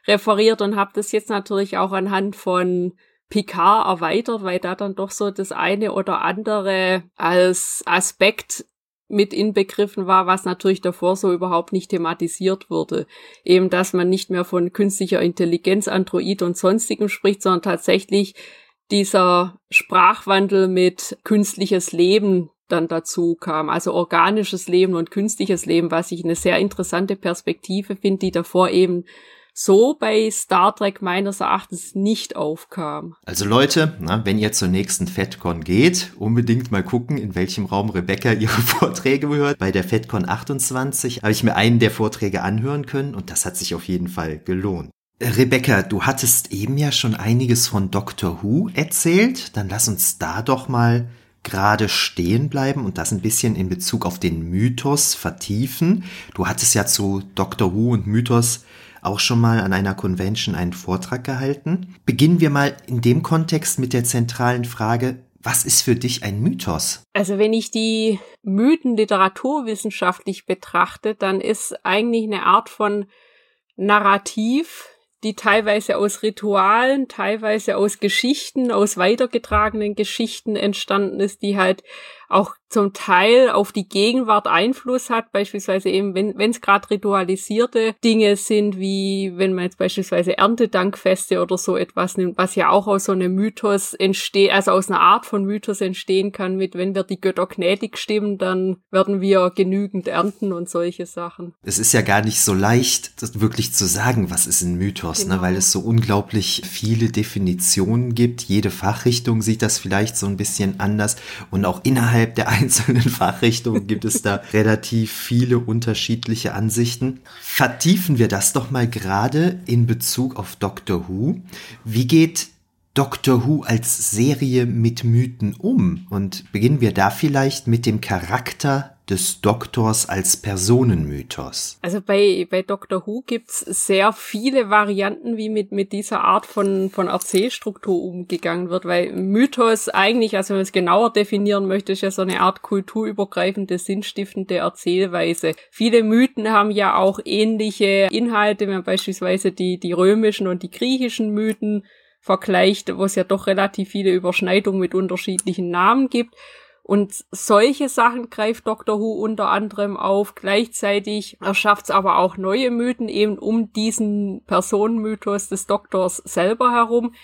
referiert und habe das jetzt natürlich auch anhand von Picard erweitert, weil da dann doch so das eine oder andere als Aspekt mit inbegriffen war, was natürlich davor so überhaupt nicht thematisiert wurde. Eben, dass man nicht mehr von künstlicher Intelligenz, Android und sonstigem spricht, sondern tatsächlich dieser Sprachwandel mit künstliches Leben dann dazu kam. Also organisches Leben und künstliches Leben, was ich eine sehr interessante Perspektive finde, die davor eben so bei Star Trek meines Erachtens nicht aufkam. Also Leute, na, wenn ihr zur nächsten FedCon geht, unbedingt mal gucken, in welchem Raum Rebecca ihre Vorträge hört. Bei der FedCon 28 habe ich mir einen der Vorträge anhören können und das hat sich auf jeden Fall gelohnt. Rebecca, du hattest eben ja schon einiges von Doctor Who erzählt. Dann lass uns da doch mal gerade stehen bleiben und das ein bisschen in Bezug auf den Mythos vertiefen. Du hattest ja zu Doctor Who und Mythos auch schon mal an einer Convention einen Vortrag gehalten. Beginnen wir mal in dem Kontext mit der zentralen Frage, was ist für dich ein Mythos? Also wenn ich die Mythen literaturwissenschaftlich betrachte, dann ist eigentlich eine Art von Narrativ, die teilweise aus Ritualen, teilweise aus Geschichten, aus weitergetragenen Geschichten entstanden ist, die halt auch zum Teil auf die Gegenwart Einfluss hat, beispielsweise eben, wenn es gerade ritualisierte Dinge sind, wie wenn man jetzt beispielsweise Erntedankfeste oder so etwas nimmt, was ja auch aus so einem Mythos entsteht, also aus einer Art von Mythos entstehen kann, mit wenn wir die Götter gnädig stimmen, dann werden wir genügend ernten und solche Sachen. Es ist ja gar nicht so leicht, das wirklich zu sagen, was ist ein Mythos, ne? genau. ne? weil es so unglaublich viele Definitionen gibt. Jede Fachrichtung sieht das vielleicht so ein bisschen anders und auch innerhalb der einzelnen Fachrichtungen gibt es da relativ viele unterschiedliche Ansichten. Vertiefen wir das doch mal gerade in Bezug auf Doctor Who. Wie geht Doctor Who als Serie mit Mythen um? Und beginnen wir da vielleicht mit dem Charakter des Doktors als Personenmythos? Also bei, bei Doctor Who gibt's sehr viele Varianten, wie mit, mit dieser Art von, von Erzählstruktur umgegangen wird, weil Mythos eigentlich, also wenn man es genauer definieren möchte, ist ja so eine Art kulturübergreifende, sinnstiftende Erzählweise. Viele Mythen haben ja auch ähnliche Inhalte, wenn man beispielsweise die, die römischen und die griechischen Mythen vergleicht, wo es ja doch relativ viele Überschneidungen mit unterschiedlichen Namen gibt. Und solche Sachen greift Doctor Who unter anderem auf. Gleichzeitig erschafft es aber auch neue Mythen eben um diesen Personenmythos des Doktors selber herum,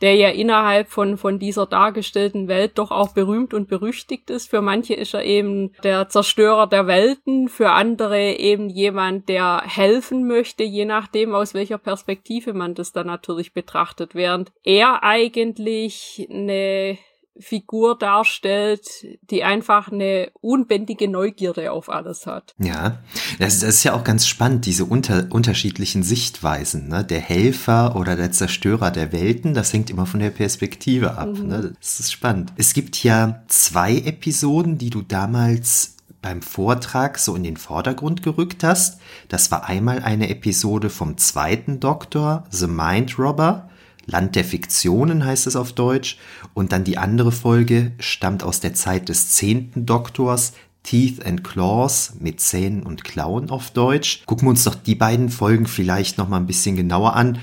der ja innerhalb von, von dieser dargestellten Welt doch auch berühmt und berüchtigt ist. Für manche ist er eben der Zerstörer der Welten, für andere eben jemand, der helfen möchte, je nachdem, aus welcher Perspektive man das dann natürlich betrachtet, während er eigentlich eine Figur darstellt, die einfach eine unbändige Neugierde auf alles hat. Ja, das, das ist ja auch ganz spannend, diese unter, unterschiedlichen Sichtweisen. Ne? Der Helfer oder der Zerstörer der Welten, das hängt immer von der Perspektive ab. Mhm. Ne? Das ist spannend. Es gibt ja zwei Episoden, die du damals beim Vortrag so in den Vordergrund gerückt hast. Das war einmal eine Episode vom zweiten Doktor, The Mind Robber Land der Fiktionen heißt es auf Deutsch. Und dann die andere Folge stammt aus der Zeit des zehnten Doktors, Teeth and Claws mit Zähnen und Klauen auf Deutsch. Gucken wir uns doch die beiden Folgen vielleicht noch mal ein bisschen genauer an,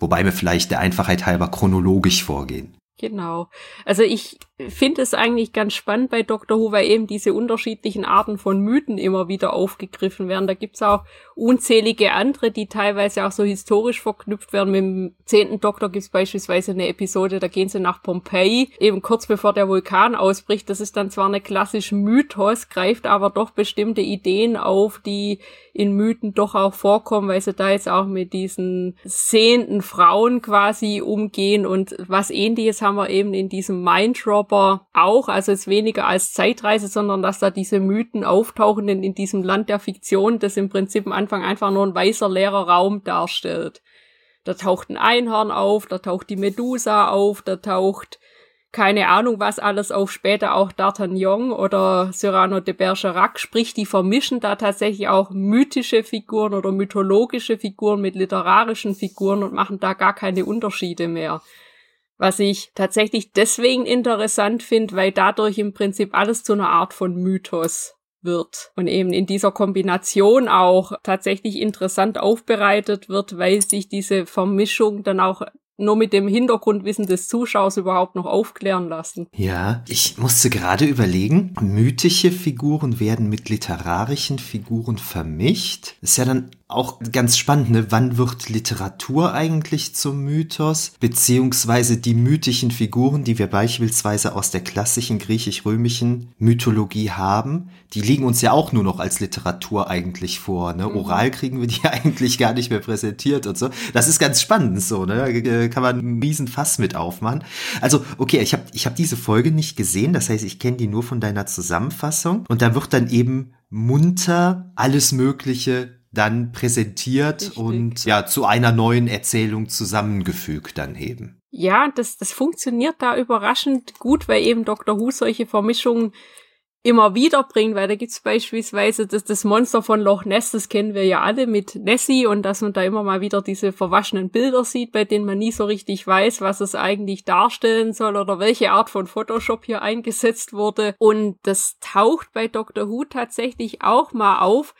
wobei wir vielleicht der Einfachheit halber chronologisch vorgehen. Genau. Also ich finde es eigentlich ganz spannend bei Dr. Who, weil eben diese unterschiedlichen Arten von Mythen immer wieder aufgegriffen werden. Da gibt's auch unzählige andere, die teilweise auch so historisch verknüpft werden. Mit dem zehnten Doktor gibt's beispielsweise eine Episode, da gehen sie nach Pompeji, eben kurz bevor der Vulkan ausbricht. Das ist dann zwar eine klassische Mythos, greift aber doch bestimmte Ideen auf, die in Mythen doch auch vorkommen, weil sie da jetzt auch mit diesen sehenden Frauen quasi umgehen und was ähnliches haben wir eben in diesem Mindrobber auch, also es weniger als Zeitreise, sondern dass da diese Mythen auftauchen in, in diesem Land der Fiktion, das im Prinzip am Anfang einfach nur ein weißer leerer Raum darstellt. Da taucht ein Einhorn auf, da taucht die Medusa auf, da taucht keine Ahnung, was alles auf später auch D'Artagnan oder Cyrano de Bergerac, sprich, die vermischen da tatsächlich auch mythische Figuren oder mythologische Figuren mit literarischen Figuren und machen da gar keine Unterschiede mehr. Was ich tatsächlich deswegen interessant finde, weil dadurch im Prinzip alles zu einer Art von Mythos wird und eben in dieser Kombination auch tatsächlich interessant aufbereitet wird, weil sich diese Vermischung dann auch nur mit dem Hintergrundwissen des Zuschauers überhaupt noch aufklären lassen. Ja, ich musste gerade überlegen, mythische Figuren werden mit literarischen Figuren vermischt. ist ja dann auch ganz spannend, ne? Wann wird Literatur eigentlich zum Mythos? Beziehungsweise die mythischen Figuren, die wir beispielsweise aus der klassischen griechisch-römischen Mythologie haben, die liegen uns ja auch nur noch als Literatur eigentlich vor. Ne? Mhm. Oral kriegen wir die eigentlich gar nicht mehr präsentiert und so. Das ist ganz spannend so, ne? Da kann man einen riesen Fass mit aufmachen. Also, okay, ich habe ich hab diese Folge nicht gesehen, das heißt, ich kenne die nur von deiner Zusammenfassung. Und da wird dann eben munter alles Mögliche dann präsentiert Richtig. und ja zu einer neuen Erzählung zusammengefügt dann eben. Ja, das, das funktioniert da überraschend gut, weil eben Dr. Who solche Vermischungen immer wieder bringt, weil da gibt's beispielsweise das, das Monster von Loch Ness, das kennen wir ja alle mit Nessie und dass man da immer mal wieder diese verwaschenen Bilder sieht, bei denen man nie so richtig weiß, was es eigentlich darstellen soll oder welche Art von Photoshop hier eingesetzt wurde. Und das taucht bei Dr. Who tatsächlich auch mal auf,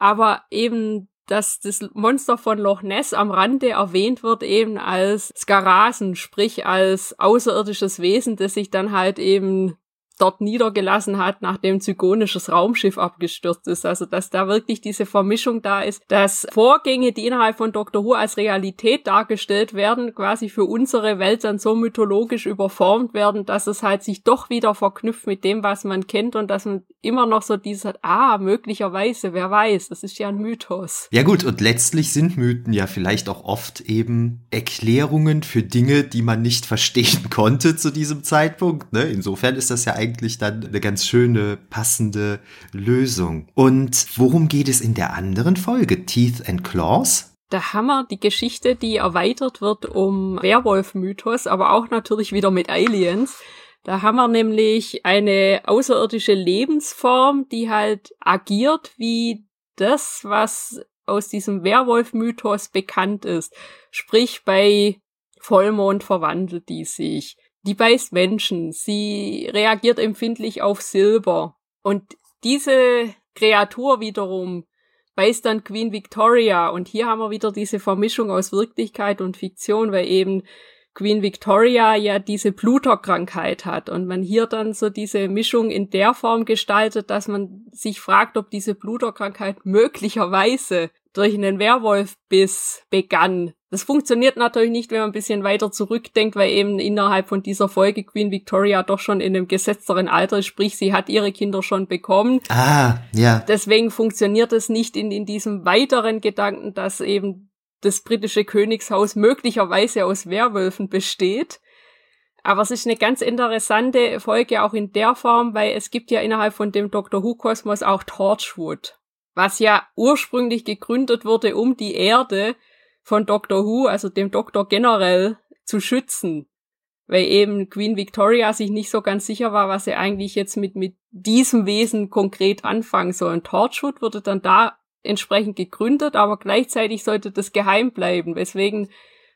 aber eben dass das Monster von Loch Ness am Rande erwähnt wird eben als Skarasen, sprich als außerirdisches Wesen, das sich dann halt eben dort niedergelassen hat, nachdem zygonisches Raumschiff abgestürzt ist. Also dass da wirklich diese Vermischung da ist, dass Vorgänge, die innerhalb von Dr. Who als Realität dargestellt werden, quasi für unsere Welt dann so mythologisch überformt werden, dass es halt sich doch wieder verknüpft mit dem, was man kennt und dass man immer noch so dieses, ah, möglicherweise, wer weiß, das ist ja ein Mythos. Ja gut, und letztlich sind Mythen ja vielleicht auch oft eben Erklärungen für Dinge, die man nicht verstehen konnte zu diesem Zeitpunkt. Ne? Insofern ist das ja eigentlich eigentlich dann eine ganz schöne, passende Lösung. Und worum geht es in der anderen Folge? Teeth and Claws? Da haben wir die Geschichte, die erweitert wird um Werwolf-Mythos, aber auch natürlich wieder mit Aliens. Da haben wir nämlich eine außerirdische Lebensform, die halt agiert wie das, was aus diesem Werwolf-Mythos bekannt ist. Sprich, bei Vollmond verwandelt die sich. Die beißt Menschen. Sie reagiert empfindlich auf Silber. Und diese Kreatur wiederum beißt dann Queen Victoria. Und hier haben wir wieder diese Vermischung aus Wirklichkeit und Fiktion, weil eben Queen Victoria ja diese Bluterkrankheit hat und man hier dann so diese Mischung in der Form gestaltet, dass man sich fragt, ob diese Bluterkrankheit möglicherweise durch einen Werwolfbiss begann. Das funktioniert natürlich nicht, wenn man ein bisschen weiter zurückdenkt, weil eben innerhalb von dieser Folge Queen Victoria doch schon in einem gesetzteren Alter ist, sprich, sie hat ihre Kinder schon bekommen. Ah, ja. Deswegen funktioniert es nicht in, in diesem weiteren Gedanken, dass eben das britische Königshaus möglicherweise aus Werwölfen besteht. Aber es ist eine ganz interessante Folge auch in der Form, weil es gibt ja innerhalb von dem Doctor Who Kosmos auch Torchwood was ja ursprünglich gegründet wurde, um die Erde von Doctor Who, also dem Doktor generell, zu schützen. Weil eben Queen Victoria sich nicht so ganz sicher war, was sie eigentlich jetzt mit, mit diesem Wesen konkret anfangen soll. Und Torchwood wurde dann da entsprechend gegründet, aber gleichzeitig sollte das geheim bleiben, weswegen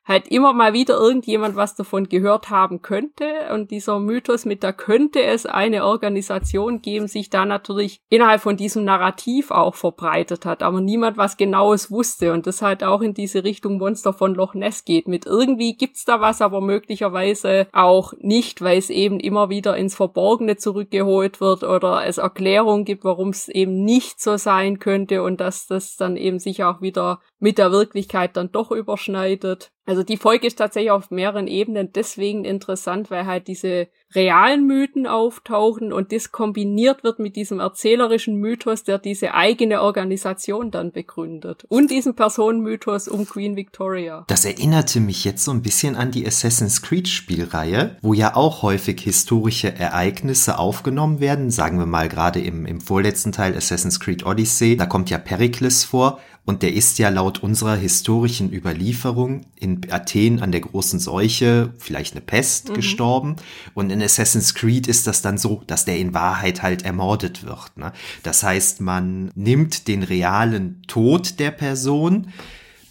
halt immer mal wieder irgendjemand was davon gehört haben könnte. Und dieser Mythos mit, da könnte es eine Organisation geben, sich da natürlich innerhalb von diesem Narrativ auch verbreitet hat, aber niemand was Genaues wusste. Und das halt auch in diese Richtung Monster von Loch Ness geht. Mit irgendwie gibt's da was, aber möglicherweise auch nicht, weil es eben immer wieder ins Verborgene zurückgeholt wird oder es Erklärungen gibt, warum es eben nicht so sein könnte und dass das dann eben sich auch wieder mit der Wirklichkeit dann doch überschneidet. Also die Folge ist tatsächlich auf mehreren Ebenen deswegen interessant, weil halt diese realen Mythen auftauchen und das kombiniert wird mit diesem erzählerischen Mythos, der diese eigene Organisation dann begründet. Und diesem Personenmythos um Queen Victoria. Das erinnerte mich jetzt so ein bisschen an die Assassin's Creed Spielreihe, wo ja auch häufig historische Ereignisse aufgenommen werden. Sagen wir mal gerade im, im vorletzten Teil Assassin's Creed Odyssey, da kommt ja Pericles vor und der ist ja laut unserer historischen Überlieferung in Athen an der großen Seuche, vielleicht eine Pest, mhm. gestorben. Und in Assassin's Creed ist das dann so, dass der in Wahrheit halt ermordet wird. Ne? Das heißt, man nimmt den realen Tod der Person,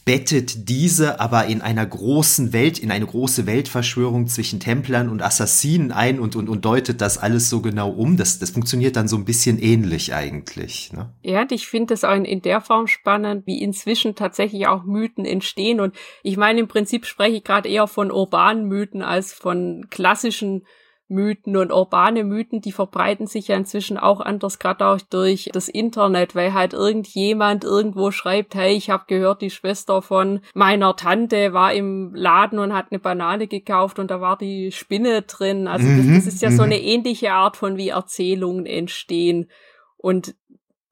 bettet diese aber in einer großen Welt, in eine große Weltverschwörung zwischen Templern und Assassinen ein und, und, und deutet das alles so genau um. Das, das funktioniert dann so ein bisschen ähnlich eigentlich. Ne? Ja, ich finde das auch in, in der Form spannend, wie inzwischen tatsächlich auch Mythen entstehen. Und ich meine, im Prinzip spreche ich gerade eher von urbanen Mythen als von klassischen Mythen und urbane Mythen, die verbreiten sich ja inzwischen auch anders, gerade auch durch das Internet, weil halt irgendjemand irgendwo schreibt, hey, ich habe gehört, die Schwester von meiner Tante war im Laden und hat eine Banane gekauft und da war die Spinne drin. Also das, das ist ja so mhm. eine ähnliche Art von wie Erzählungen entstehen. Und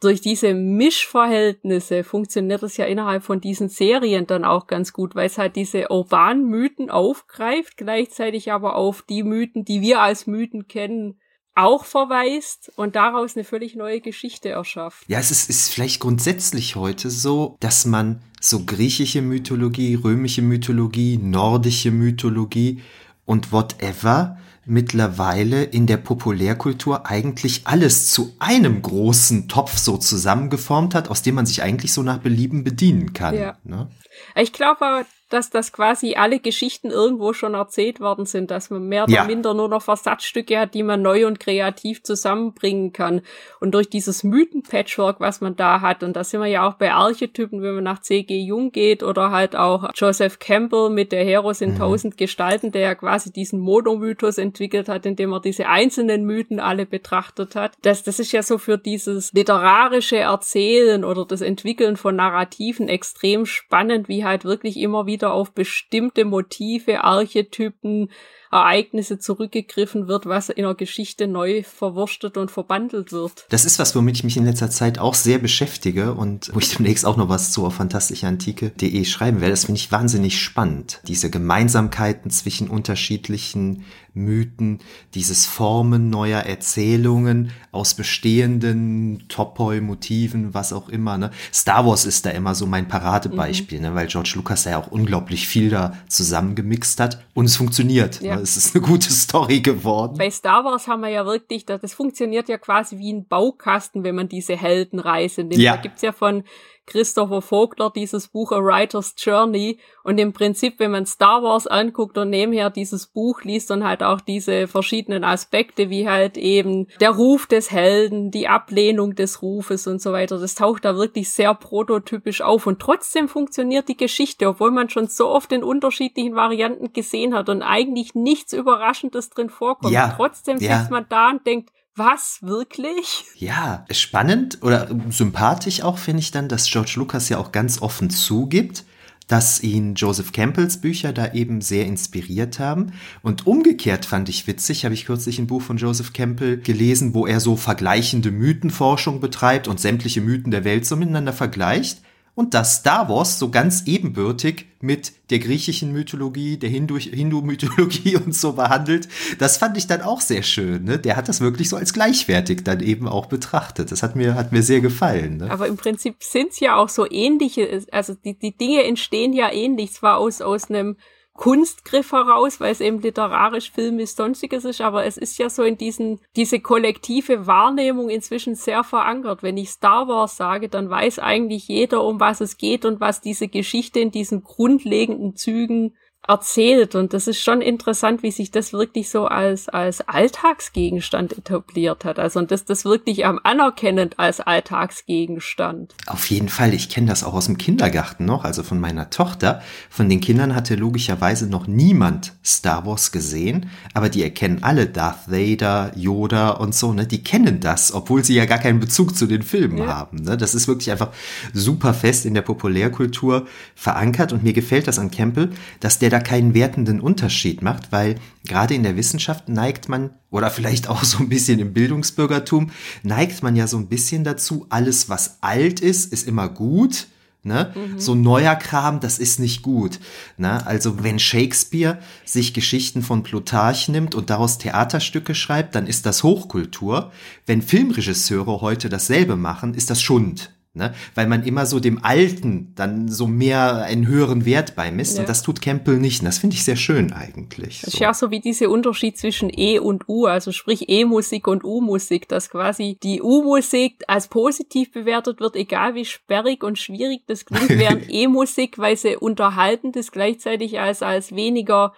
durch diese Mischverhältnisse funktioniert es ja innerhalb von diesen Serien dann auch ganz gut, weil es halt diese urbanen Mythen aufgreift, gleichzeitig aber auf die Mythen, die wir als Mythen kennen, auch verweist und daraus eine völlig neue Geschichte erschafft. Ja, es ist, ist vielleicht grundsätzlich heute so, dass man so griechische Mythologie, römische Mythologie, nordische Mythologie und whatever mittlerweile in der Populärkultur eigentlich alles zu einem großen Topf so zusammengeformt hat, aus dem man sich eigentlich so nach Belieben bedienen kann. Ja. Ne? Ich glaube, dass das quasi alle Geschichten irgendwo schon erzählt worden sind, dass man mehr oder ja. minder nur noch Versatzstücke hat, die man neu und kreativ zusammenbringen kann. Und durch dieses Mythen-Patchwork, was man da hat, und da sind wir ja auch bei Archetypen, wenn man nach C.G. Jung geht oder halt auch Joseph Campbell mit der Heros in mhm. tausend Gestalten, der ja quasi diesen Monomythos entwickelt hat, indem er diese einzelnen Mythen alle betrachtet hat. Das, das ist ja so für dieses literarische Erzählen oder das Entwickeln von Narrativen extrem spannend, wie halt wirklich immer wieder wieder auf bestimmte Motive, Archetypen, Ereignisse zurückgegriffen wird, was in der Geschichte neu verwurstet und verbandelt wird. Das ist was, womit ich mich in letzter Zeit auch sehr beschäftige und wo ich demnächst auch noch was zu fantastischantike.de schreiben werde. Das finde ich wahnsinnig spannend. Diese Gemeinsamkeiten zwischen unterschiedlichen Mythen, dieses Formen neuer Erzählungen aus bestehenden Topoi-Motiven, was auch immer. Ne? Star Wars ist da immer so mein Paradebeispiel, mhm. ne? weil George Lucas ja auch unglaublich viel da zusammengemixt hat und es funktioniert. Ja. Ne? Es ist eine gute Story geworden. Bei Star Wars haben wir ja wirklich, das, das funktioniert ja quasi wie ein Baukasten, wenn man diese Heldenreise nimmt. Ja. Da gibt's ja von Christopher Vogler dieses Buch A Writer's Journey und im Prinzip, wenn man Star Wars anguckt und nebenher dieses Buch liest und halt auch diese verschiedenen Aspekte, wie halt eben der Ruf des Helden, die Ablehnung des Rufes und so weiter, das taucht da wirklich sehr prototypisch auf und trotzdem funktioniert die Geschichte, obwohl man schon so oft in unterschiedlichen Varianten gesehen hat und eigentlich nichts Überraschendes drin vorkommt. Ja, trotzdem ja. sitzt man da und denkt, was, wirklich? Ja, spannend oder sympathisch auch finde ich dann, dass George Lucas ja auch ganz offen zugibt, dass ihn Joseph Campbells Bücher da eben sehr inspiriert haben. Und umgekehrt fand ich witzig, habe ich kürzlich ein Buch von Joseph Campbell gelesen, wo er so vergleichende Mythenforschung betreibt und sämtliche Mythen der Welt so miteinander vergleicht und dass Star Wars so ganz ebenbürtig mit der griechischen Mythologie, der Hindu-Mythologie und so behandelt. Das fand ich dann auch sehr schön. Ne? Der hat das wirklich so als gleichwertig dann eben auch betrachtet. Das hat mir, hat mir sehr gefallen. Ne? Aber im Prinzip sind's ja auch so ähnliche, also die, die Dinge entstehen ja ähnlich, zwar aus, aus einem Kunstgriff heraus, weil es eben literarisch, filmisch, sonstiges ist, aber es ist ja so in diesen, diese kollektive Wahrnehmung inzwischen sehr verankert. Wenn ich Star Wars sage, dann weiß eigentlich jeder, um was es geht und was diese Geschichte in diesen grundlegenden Zügen erzählt. Und das ist schon interessant, wie sich das wirklich so als, als Alltagsgegenstand etabliert hat. Also, und das, das wirklich am anerkennend als Alltagsgegenstand. Auf jeden Fall. Ich kenne das auch aus dem Kindergarten noch, also von meiner Tochter. Von den Kindern hatte logischerweise noch niemand Star Wars gesehen, aber die erkennen alle Darth Vader, Yoda und so, ne? Die kennen das, obwohl sie ja gar keinen Bezug zu den Filmen ja. haben. Ne? Das ist wirklich einfach super fest in der Populärkultur verankert und mir gefällt das an Campbell, dass der da keinen wertenden Unterschied macht, weil gerade in der Wissenschaft neigt man, oder vielleicht auch so ein bisschen im Bildungsbürgertum, neigt man ja so ein bisschen dazu, alles, was alt ist, ist immer gut. Ne? Mhm. So neuer Kram, das ist nicht gut. Ne? Also wenn Shakespeare sich Geschichten von Plutarch nimmt und daraus Theaterstücke schreibt, dann ist das Hochkultur. Wenn Filmregisseure heute dasselbe machen, ist das Schund. Ne? Weil man immer so dem Alten dann so mehr einen höheren Wert beimisst. Ja. Und das tut Campbell nicht. Und das finde ich sehr schön eigentlich. Das so. ist ja so wie dieser Unterschied zwischen E und U, also sprich E-Musik und U-Musik, dass quasi die U-Musik als positiv bewertet wird, egal wie sperrig und schwierig das klingt, während E-Musik, weil sie unterhaltend ist, gleichzeitig als, als weniger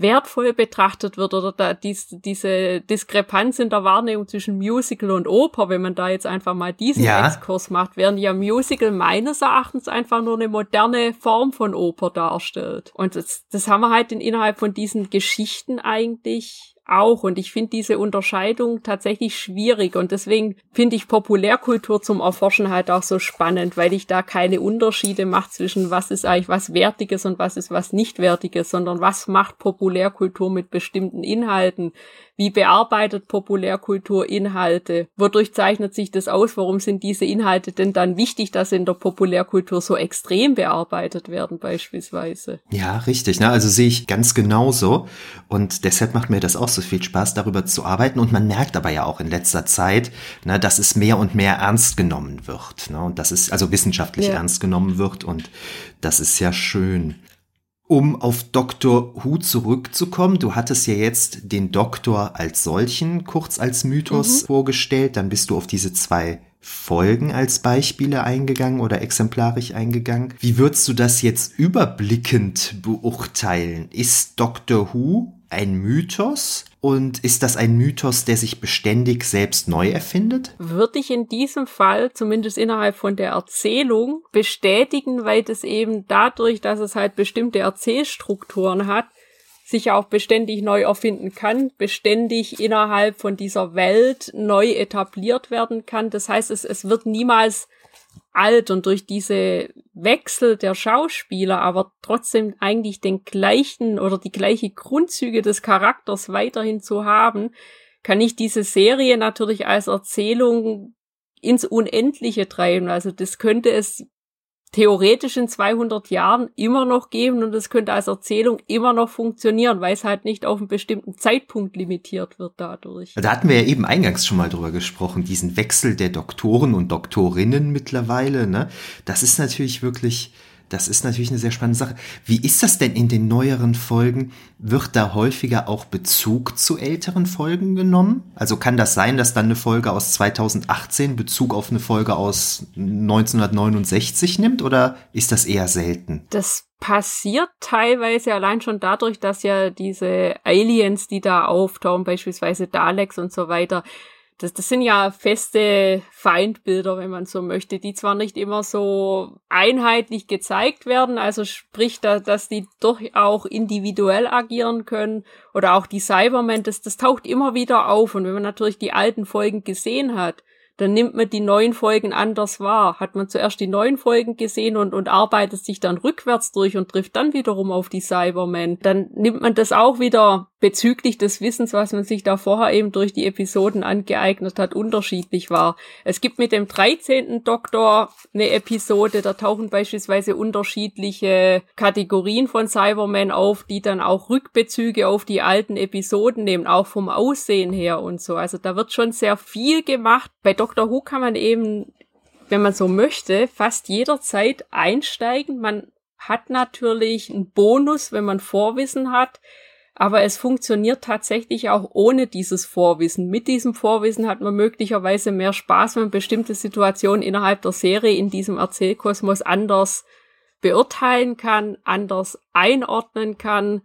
wertvoll betrachtet wird oder da dies, diese Diskrepanz in der Wahrnehmung zwischen Musical und Oper, wenn man da jetzt einfach mal diesen ja. Exkurs macht, während ja Musical meines Erachtens einfach nur eine moderne Form von Oper darstellt. Und das, das haben wir halt in, innerhalb von diesen Geschichten eigentlich auch. Und ich finde diese Unterscheidung tatsächlich schwierig. Und deswegen finde ich Populärkultur zum Erforschen halt auch so spannend, weil ich da keine Unterschiede mache zwischen was ist eigentlich was Wertiges und was ist was nicht Wertiges, sondern was macht Populärkultur mit bestimmten Inhalten, wie bearbeitet Populärkultur Inhalte? Wodurch zeichnet sich das aus? Warum sind diese Inhalte denn dann wichtig, dass sie in der Populärkultur so extrem bearbeitet werden beispielsweise? Ja, richtig. Ne? Also sehe ich ganz genauso. Und deshalb macht mir das auch so viel Spaß, darüber zu arbeiten. Und man merkt aber ja auch in letzter Zeit, ne, dass es mehr und mehr ernst genommen wird. Ne? Und dass es also wissenschaftlich ja. ernst genommen wird. Und das ist ja schön. Um auf Dr. Who zurückzukommen, du hattest ja jetzt den Doktor als solchen kurz als Mythos mhm. vorgestellt, dann bist du auf diese zwei Folgen als Beispiele eingegangen oder exemplarisch eingegangen. Wie würdest du das jetzt überblickend beurteilen? Ist Dr. Who ein Mythos? Und ist das ein Mythos, der sich beständig selbst neu erfindet? Würde ich in diesem Fall, zumindest innerhalb von der Erzählung, bestätigen, weil das eben dadurch, dass es halt bestimmte Erzählstrukturen hat, sich auch beständig neu erfinden kann, beständig innerhalb von dieser Welt neu etabliert werden kann. Das heißt, es, es wird niemals alt und durch diese Wechsel der Schauspieler, aber trotzdem eigentlich den gleichen oder die gleiche Grundzüge des Charakters weiterhin zu haben, kann ich diese Serie natürlich als Erzählung ins Unendliche treiben. Also das könnte es theoretisch in 200 Jahren immer noch geben und es könnte als Erzählung immer noch funktionieren, weil es halt nicht auf einen bestimmten Zeitpunkt limitiert wird dadurch. Da hatten wir ja eben eingangs schon mal drüber gesprochen, diesen Wechsel der Doktoren und Doktorinnen mittlerweile, ne? Das ist natürlich wirklich Das ist natürlich eine sehr spannende Sache. Wie ist das denn in den neueren Folgen? Wird da häufiger auch Bezug zu älteren Folgen genommen? Also kann das sein, dass dann eine Folge aus 2018 Bezug auf eine Folge aus 1969 nimmt oder ist das eher selten? Das passiert teilweise allein schon dadurch, dass ja diese Aliens, die da auftauchen, beispielsweise Daleks und so weiter, das, das sind ja feste Feindbilder, wenn man so möchte, die zwar nicht immer so einheitlich gezeigt werden, also sprich, da, dass die doch auch individuell agieren können oder auch die Cybermen, das, das taucht immer wieder auf und wenn man natürlich die alten Folgen gesehen hat, dann nimmt man die neuen Folgen anders wahr. Hat man zuerst die neuen Folgen gesehen und, und arbeitet sich dann rückwärts durch und trifft dann wiederum auf die Cybermen, dann nimmt man das auch wieder bezüglich des Wissens, was man sich da vorher eben durch die Episoden angeeignet hat, unterschiedlich war. Es gibt mit dem 13. Doktor eine Episode, da tauchen beispielsweise unterschiedliche Kategorien von Cybermen auf, die dann auch Rückbezüge auf die alten Episoden nehmen, auch vom Aussehen her und so. Also da wird schon sehr viel gemacht. Bei Doctor Who kann man eben, wenn man so möchte, fast jederzeit einsteigen. Man hat natürlich einen Bonus, wenn man Vorwissen hat aber es funktioniert tatsächlich auch ohne dieses Vorwissen. Mit diesem Vorwissen hat man möglicherweise mehr Spaß, wenn man bestimmte Situationen innerhalb der Serie in diesem Erzählkosmos anders beurteilen kann, anders einordnen kann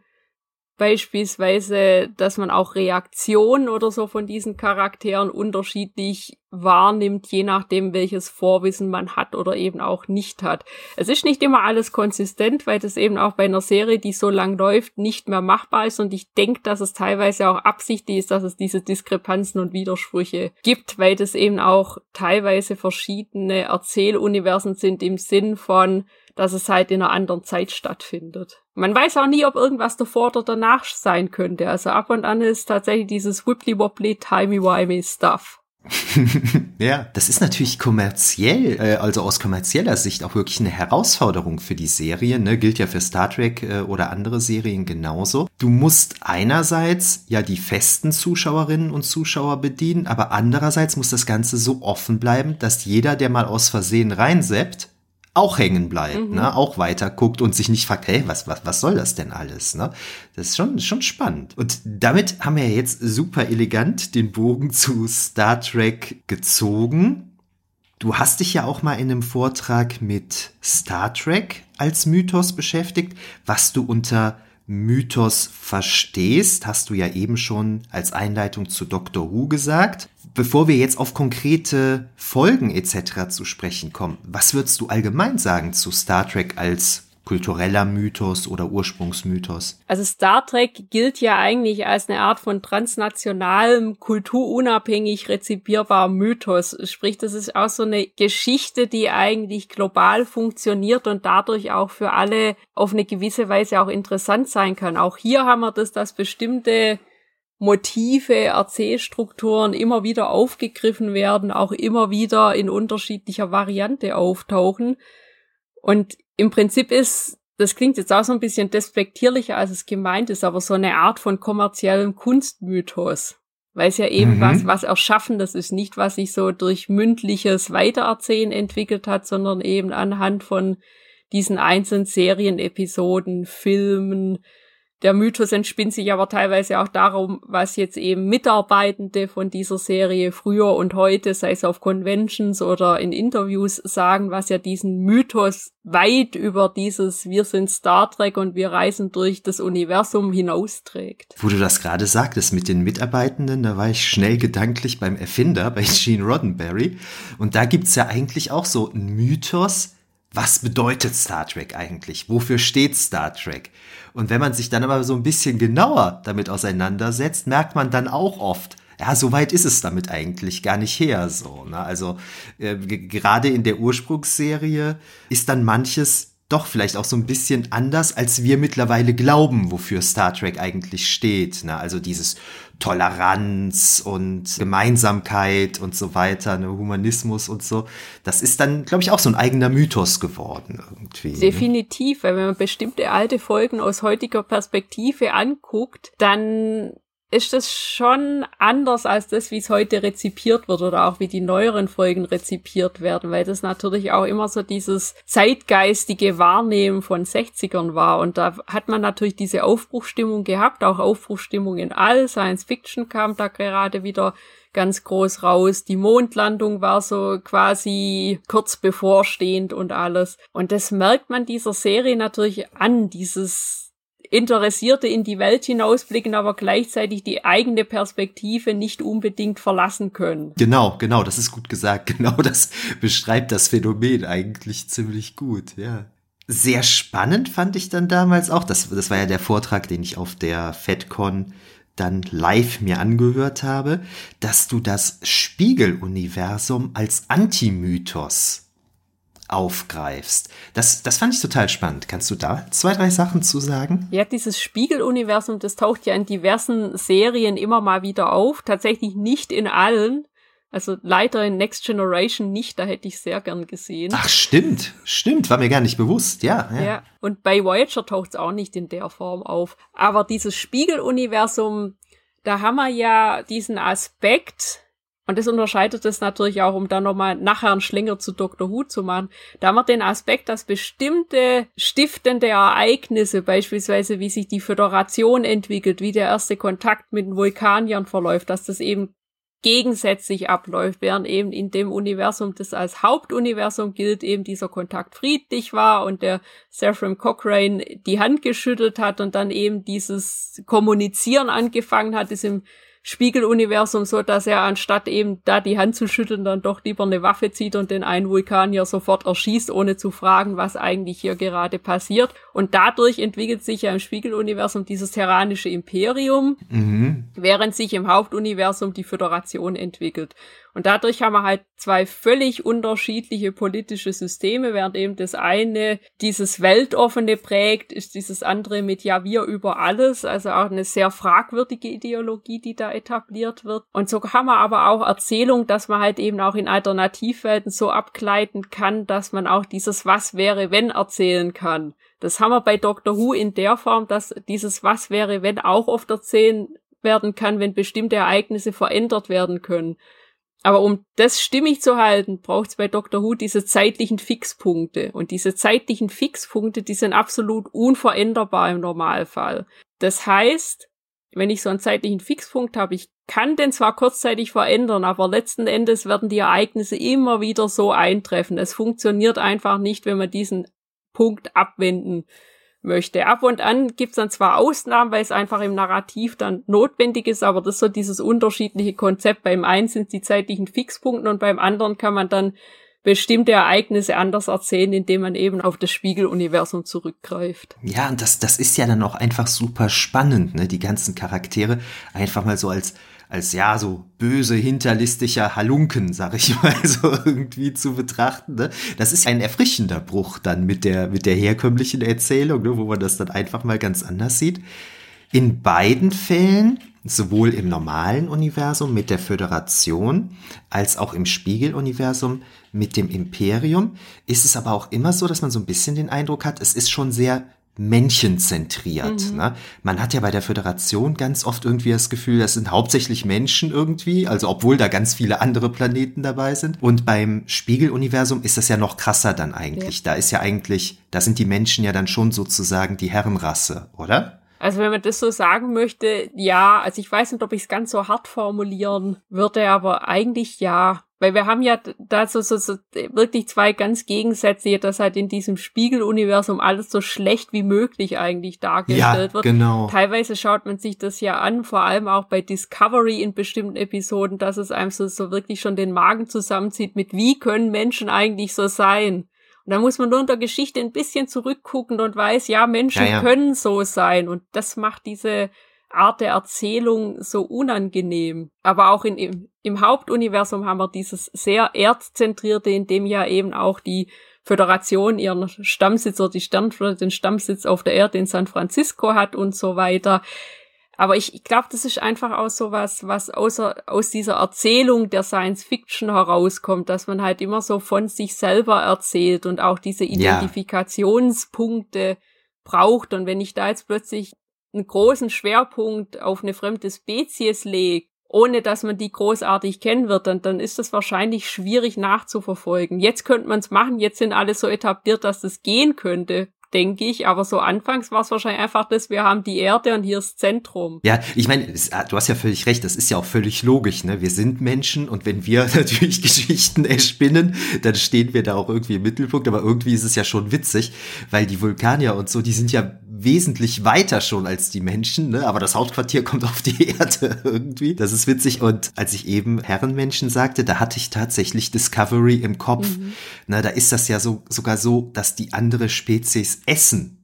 Beispielsweise, dass man auch Reaktionen oder so von diesen Charakteren unterschiedlich wahrnimmt, je nachdem, welches Vorwissen man hat oder eben auch nicht hat. Es ist nicht immer alles konsistent, weil das eben auch bei einer Serie, die so lang läuft, nicht mehr machbar ist. Und ich denke, dass es teilweise auch absichtlich ist, dass es diese Diskrepanzen und Widersprüche gibt, weil das eben auch teilweise verschiedene Erzähluniversen sind im Sinn von, dass es halt in einer anderen Zeit stattfindet. Man weiß auch nie, ob irgendwas davor oder danach sein könnte. Also ab und an ist tatsächlich dieses wibbly-wobbly, timey-wimey Stuff. ja, das ist natürlich kommerziell, äh, also aus kommerzieller Sicht auch wirklich eine Herausforderung für die Serie, ne? gilt ja für Star Trek äh, oder andere Serien genauso. Du musst einerseits ja die festen Zuschauerinnen und Zuschauer bedienen, aber andererseits muss das Ganze so offen bleiben, dass jeder, der mal aus Versehen reinseppt, auch hängen bleibt, mhm. ne, auch weiter guckt und sich nicht fragt, hey, was, was, was soll das denn alles, ne? Das ist schon, schon spannend. Und damit haben wir jetzt super elegant den Bogen zu Star Trek gezogen. Du hast dich ja auch mal in einem Vortrag mit Star Trek als Mythos beschäftigt, was du unter Mythos verstehst, hast du ja eben schon als Einleitung zu Doctor Who gesagt. Bevor wir jetzt auf konkrete Folgen etc. zu sprechen kommen, was würdest du allgemein sagen zu Star Trek als kultureller Mythos oder Ursprungsmythos? Also Star Trek gilt ja eigentlich als eine Art von transnationalem, kulturunabhängig rezipierbarem Mythos. Sprich, das ist auch so eine Geschichte, die eigentlich global funktioniert und dadurch auch für alle auf eine gewisse Weise auch interessant sein kann. Auch hier haben wir das, dass bestimmte Motive, Erzählstrukturen immer wieder aufgegriffen werden, auch immer wieder in unterschiedlicher Variante auftauchen. Und im Prinzip ist, das klingt jetzt auch so ein bisschen despektierlicher, als es gemeint ist, aber so eine Art von kommerziellem Kunstmythos. Weil es ja eben mhm. was, was Erschaffendes ist, nicht was sich so durch mündliches Weitererzählen entwickelt hat, sondern eben anhand von diesen einzelnen Serienepisoden, Filmen, der Mythos entspinnt sich aber teilweise auch darum, was jetzt eben Mitarbeitende von dieser Serie früher und heute, sei es auf Conventions oder in Interviews, sagen, was ja diesen Mythos weit über dieses Wir sind Star Trek und wir reisen durch das Universum hinausträgt. Wo du das gerade sagtest mit den Mitarbeitenden, da war ich schnell gedanklich beim Erfinder, bei Gene Roddenberry. Und da gibt's ja eigentlich auch so einen Mythos, was bedeutet Star Trek eigentlich? Wofür steht Star Trek? Und wenn man sich dann aber so ein bisschen genauer damit auseinandersetzt, merkt man dann auch oft, ja, so weit ist es damit eigentlich gar nicht her. So, ne? Also äh, gerade in der Ursprungsserie ist dann manches doch vielleicht auch so ein bisschen anders, als wir mittlerweile glauben, wofür Star Trek eigentlich steht. Ne? Also dieses Toleranz und Gemeinsamkeit und so weiter, ne? Humanismus und so. Das ist dann, glaube ich, auch so ein eigener Mythos geworden irgendwie. Ne? Definitiv, weil wenn man bestimmte alte Folgen aus heutiger Perspektive anguckt, dann ist das schon anders als das, wie es heute rezipiert wird oder auch wie die neueren Folgen rezipiert werden, weil das natürlich auch immer so dieses zeitgeistige Wahrnehmen von 60ern war. Und da hat man natürlich diese Aufbruchstimmung gehabt, auch Aufbruchstimmung in all. Science Fiction kam da gerade wieder ganz groß raus. Die Mondlandung war so quasi kurz bevorstehend und alles. Und das merkt man dieser Serie natürlich an, dieses Interessierte in die Welt hinausblicken, aber gleichzeitig die eigene Perspektive nicht unbedingt verlassen können. Genau, genau, das ist gut gesagt. Genau das beschreibt das Phänomen eigentlich ziemlich gut, ja. Sehr spannend fand ich dann damals auch, das, das war ja der Vortrag, den ich auf der FedCon dann live mir angehört habe, dass du das Spiegeluniversum als Antimythos aufgreifst. Das, das fand ich total spannend. Kannst du da zwei, drei Sachen zu sagen? Ja, dieses Spiegeluniversum, das taucht ja in diversen Serien immer mal wieder auf. Tatsächlich nicht in allen. Also leider in Next Generation nicht, da hätte ich sehr gern gesehen. Ach, stimmt, stimmt, war mir gar nicht bewusst, ja. Ja, ja. und bei Voyager taucht es auch nicht in der Form auf. Aber dieses Spiegeluniversum, da haben wir ja diesen Aspekt, und das unterscheidet es natürlich auch, um dann nochmal nachher einen Schlinger zu Dr. Who zu machen. Da haben wir den Aspekt, dass bestimmte stiftende Ereignisse, beispielsweise wie sich die Föderation entwickelt, wie der erste Kontakt mit den Vulkaniern verläuft, dass das eben gegensätzlich abläuft, während eben in dem Universum, das als Hauptuniversum gilt, eben dieser Kontakt friedlich war und der Sephram Cochrane die Hand geschüttelt hat und dann eben dieses Kommunizieren angefangen hat, ist im Spiegeluniversum so, dass er anstatt eben da die Hand zu schütteln, dann doch lieber eine Waffe zieht und den einen Vulkanier sofort erschießt, ohne zu fragen, was eigentlich hier gerade passiert. Und dadurch entwickelt sich ja im Spiegeluniversum dieses terranische Imperium, mhm. während sich im Hauptuniversum die Föderation entwickelt. Und dadurch haben wir halt zwei völlig unterschiedliche politische Systeme, während eben das eine dieses Weltoffene prägt, ist dieses andere mit Ja, wir über alles, also auch eine sehr fragwürdige Ideologie, die da etabliert wird. Und so haben wir aber auch Erzählung, dass man halt eben auch in Alternativwelten so abgleiten kann, dass man auch dieses Was wäre, wenn erzählen kann. Das haben wir bei Doctor Who in der Form, dass dieses Was wäre, wenn auch oft erzählen werden kann, wenn bestimmte Ereignisse verändert werden können. Aber um das stimmig zu halten, braucht es bei Dr. Who diese zeitlichen Fixpunkte. Und diese zeitlichen Fixpunkte, die sind absolut unveränderbar im Normalfall. Das heißt, wenn ich so einen zeitlichen Fixpunkt habe, ich kann den zwar kurzzeitig verändern, aber letzten Endes werden die Ereignisse immer wieder so eintreffen. Es funktioniert einfach nicht, wenn man diesen Punkt abwenden möchte. Ab und an gibt's dann zwar Ausnahmen, weil es einfach im Narrativ dann notwendig ist, aber das ist so dieses unterschiedliche Konzept. Beim einen sind die zeitlichen Fixpunkte und beim anderen kann man dann bestimmte Ereignisse anders erzählen, indem man eben auf das Spiegeluniversum zurückgreift. Ja, und das, das ist ja dann auch einfach super spannend, ne? Die ganzen Charaktere einfach mal so als als ja so böse hinterlistiger Halunken, sag ich mal, so irgendwie zu betrachten. Ne? Das ist ein erfrischender Bruch dann mit der mit der herkömmlichen Erzählung, ne? wo man das dann einfach mal ganz anders sieht. In beiden Fällen, sowohl im normalen Universum mit der Föderation als auch im Spiegeluniversum mit dem Imperium, ist es aber auch immer so, dass man so ein bisschen den Eindruck hat, es ist schon sehr männchenzentriert. Mhm. Ne? Man hat ja bei der Föderation ganz oft irgendwie das Gefühl, das sind hauptsächlich Menschen irgendwie, also obwohl da ganz viele andere Planeten dabei sind. Und beim Spiegeluniversum ist das ja noch krasser dann eigentlich. Ja. Da ist ja eigentlich, da sind die Menschen ja dann schon sozusagen die Herrenrasse, oder? Also wenn man das so sagen möchte, ja, also ich weiß nicht, ob ich es ganz so hart formulieren würde, aber eigentlich ja. Weil wir haben ja da so, so, so wirklich zwei ganz Gegensätze, dass halt in diesem Spiegeluniversum alles so schlecht wie möglich eigentlich dargestellt ja, wird. Genau. Teilweise schaut man sich das ja an, vor allem auch bei Discovery in bestimmten Episoden, dass es einem so, so wirklich schon den Magen zusammenzieht mit, wie können Menschen eigentlich so sein? Und da muss man nur in der Geschichte ein bisschen zurückgucken und weiß, ja, Menschen ja, ja. können so sein. Und das macht diese Art der Erzählung so unangenehm. Aber auch in, im, im Hauptuniversum haben wir dieses sehr erdzentrierte, in dem ja eben auch die Föderation ihren Stammsitz oder die Sternflotte den Stammsitz auf der Erde in San Francisco hat und so weiter. Aber ich, ich glaube, das ist einfach auch so was, was außer, aus dieser Erzählung der Science Fiction herauskommt, dass man halt immer so von sich selber erzählt und auch diese Identifikationspunkte ja. braucht. Und wenn ich da jetzt plötzlich einen großen Schwerpunkt auf eine fremde Spezies legt, ohne dass man die großartig kennen wird, dann, dann ist das wahrscheinlich schwierig nachzuverfolgen. Jetzt könnte man es machen, jetzt sind alle so etabliert, dass das gehen könnte denke ich. Aber so anfangs war es wahrscheinlich einfach das, wir haben die Erde und hier ist Zentrum. Ja, ich meine, ah, du hast ja völlig recht, das ist ja auch völlig logisch, ne? Wir sind Menschen und wenn wir natürlich Geschichten erspinnen, dann stehen wir da auch irgendwie im Mittelpunkt, aber irgendwie ist es ja schon witzig, weil die Vulkanier und so, die sind ja wesentlich weiter schon als die Menschen, ne? aber das Hauptquartier kommt auf die Erde irgendwie. Das ist witzig. Und als ich eben Herrenmenschen sagte, da hatte ich tatsächlich Discovery im Kopf. Mhm. Na, da ist das ja so sogar so, dass die andere Spezies essen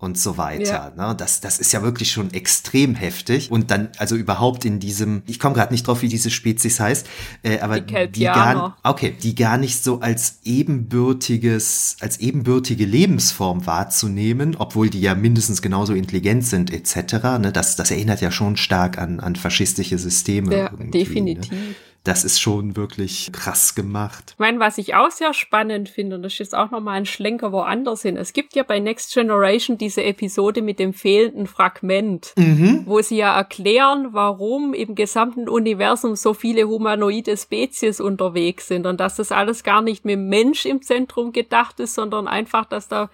und so weiter. Ja. Ne? Das, das ist ja wirklich schon extrem heftig. Und dann, also überhaupt in diesem, ich komme gerade nicht drauf, wie diese Spezies heißt, äh, aber die, die gar, okay, die gar nicht so als ebenbürtiges, als ebenbürtige Lebensform wahrzunehmen, obwohl die ja mindestens genauso intelligent sind etc. Ne? Das, das erinnert ja schon stark an, an faschistische Systeme. Ja, ne? definitiv. Ne? Das ist schon wirklich krass gemacht. Ich meine, was ich auch sehr spannend finde, und das ist jetzt auch nochmal ein Schlenker woanders hin. Es gibt ja bei Next Generation diese Episode mit dem fehlenden Fragment, mhm. wo sie ja erklären, warum im gesamten Universum so viele humanoide Spezies unterwegs sind und dass das alles gar nicht mit Mensch im Zentrum gedacht ist, sondern einfach, dass da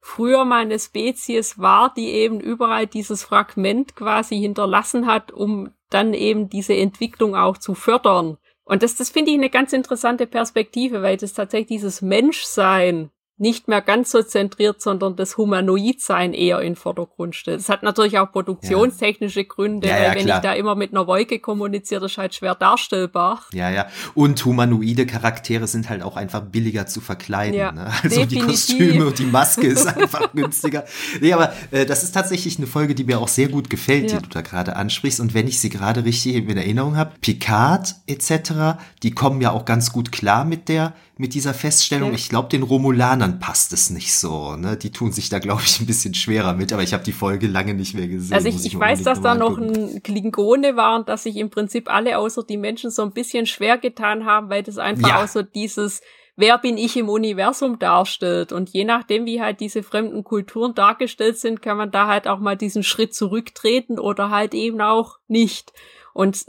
früher mal eine Spezies war, die eben überall dieses Fragment quasi hinterlassen hat, um dann eben diese Entwicklung auch zu fördern. Und das, das finde ich eine ganz interessante Perspektive, weil das tatsächlich dieses Menschsein nicht mehr ganz so zentriert, sondern das Humanoidsein eher in Vordergrund steht. Es hat natürlich auch produktionstechnische ja. Gründe, ja, ja, weil wenn klar. ich da immer mit einer Wolke kommuniziere, das ist halt schwer darstellbar. Ja, ja. Und humanoide Charaktere sind halt auch einfach billiger zu verkleiden. Ne? Also definitiv. die Kostüme und die Maske ist einfach günstiger. Nee, aber äh, das ist tatsächlich eine Folge, die mir auch sehr gut gefällt, die du da gerade ansprichst. Und wenn ich sie gerade richtig in Erinnerung habe, Picard etc., die kommen ja auch ganz gut klar mit der mit dieser Feststellung. Ja. Ich glaube, den Romulanern passt es nicht so. Ne? Die tun sich da, glaube ich, ein bisschen schwerer mit, aber ich habe die Folge lange nicht mehr gesehen. Also ich, ich, ich weiß, dass da noch ein Klingone war und dass sich im Prinzip alle außer die Menschen so ein bisschen schwer getan haben, weil das einfach ja. auch so dieses Wer bin ich im Universum darstellt. Und je nachdem, wie halt diese fremden Kulturen dargestellt sind, kann man da halt auch mal diesen Schritt zurücktreten oder halt eben auch nicht. Und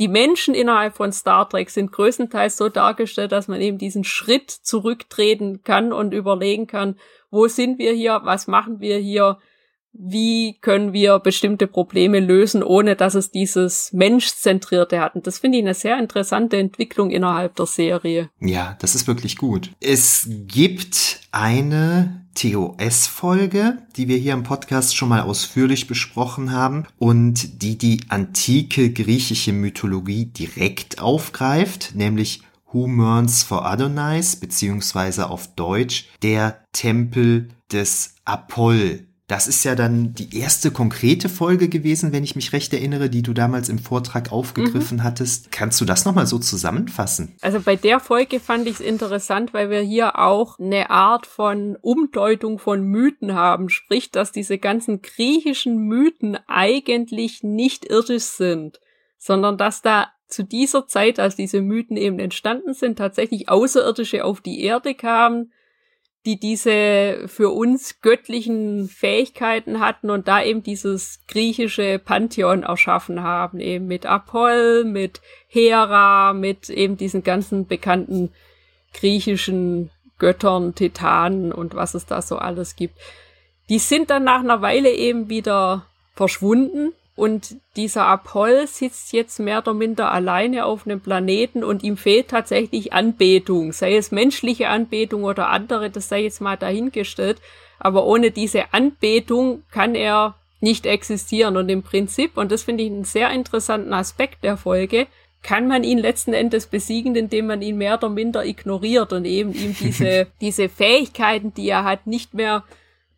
die Menschen innerhalb von Star Trek sind größtenteils so dargestellt, dass man eben diesen Schritt zurücktreten kann und überlegen kann, wo sind wir hier, was machen wir hier, wie können wir bestimmte Probleme lösen, ohne dass es dieses Menschzentrierte hat. Und das finde ich eine sehr interessante Entwicklung innerhalb der Serie. Ja, das ist wirklich gut. Es gibt eine TOS-Folge, die wir hier im Podcast schon mal ausführlich besprochen haben und die die antike griechische Mythologie direkt aufgreift, nämlich Who Mourns for Adonais, beziehungsweise auf Deutsch der Tempel des Apoll. Das ist ja dann die erste konkrete Folge gewesen, wenn ich mich recht erinnere, die du damals im Vortrag aufgegriffen mhm. hattest. Kannst du das nochmal so zusammenfassen? Also bei der Folge fand ich es interessant, weil wir hier auch eine Art von Umdeutung von Mythen haben. Sprich, dass diese ganzen griechischen Mythen eigentlich nicht irdisch sind, sondern dass da zu dieser Zeit, als diese Mythen eben entstanden sind, tatsächlich Außerirdische auf die Erde kamen, die diese für uns göttlichen Fähigkeiten hatten und da eben dieses griechische Pantheon erschaffen haben, eben mit Apoll, mit Hera, mit eben diesen ganzen bekannten griechischen Göttern, Titanen und was es da so alles gibt. Die sind dann nach einer Weile eben wieder verschwunden und dieser Apoll sitzt jetzt mehr oder minder alleine auf einem Planeten und ihm fehlt tatsächlich Anbetung, sei es menschliche Anbetung oder andere, das sei jetzt mal dahingestellt. Aber ohne diese Anbetung kann er nicht existieren. Und im Prinzip, und das finde ich einen sehr interessanten Aspekt der Folge, kann man ihn letzten Endes besiegen, indem man ihn mehr oder minder ignoriert und eben ihm diese, diese Fähigkeiten, die er hat, nicht mehr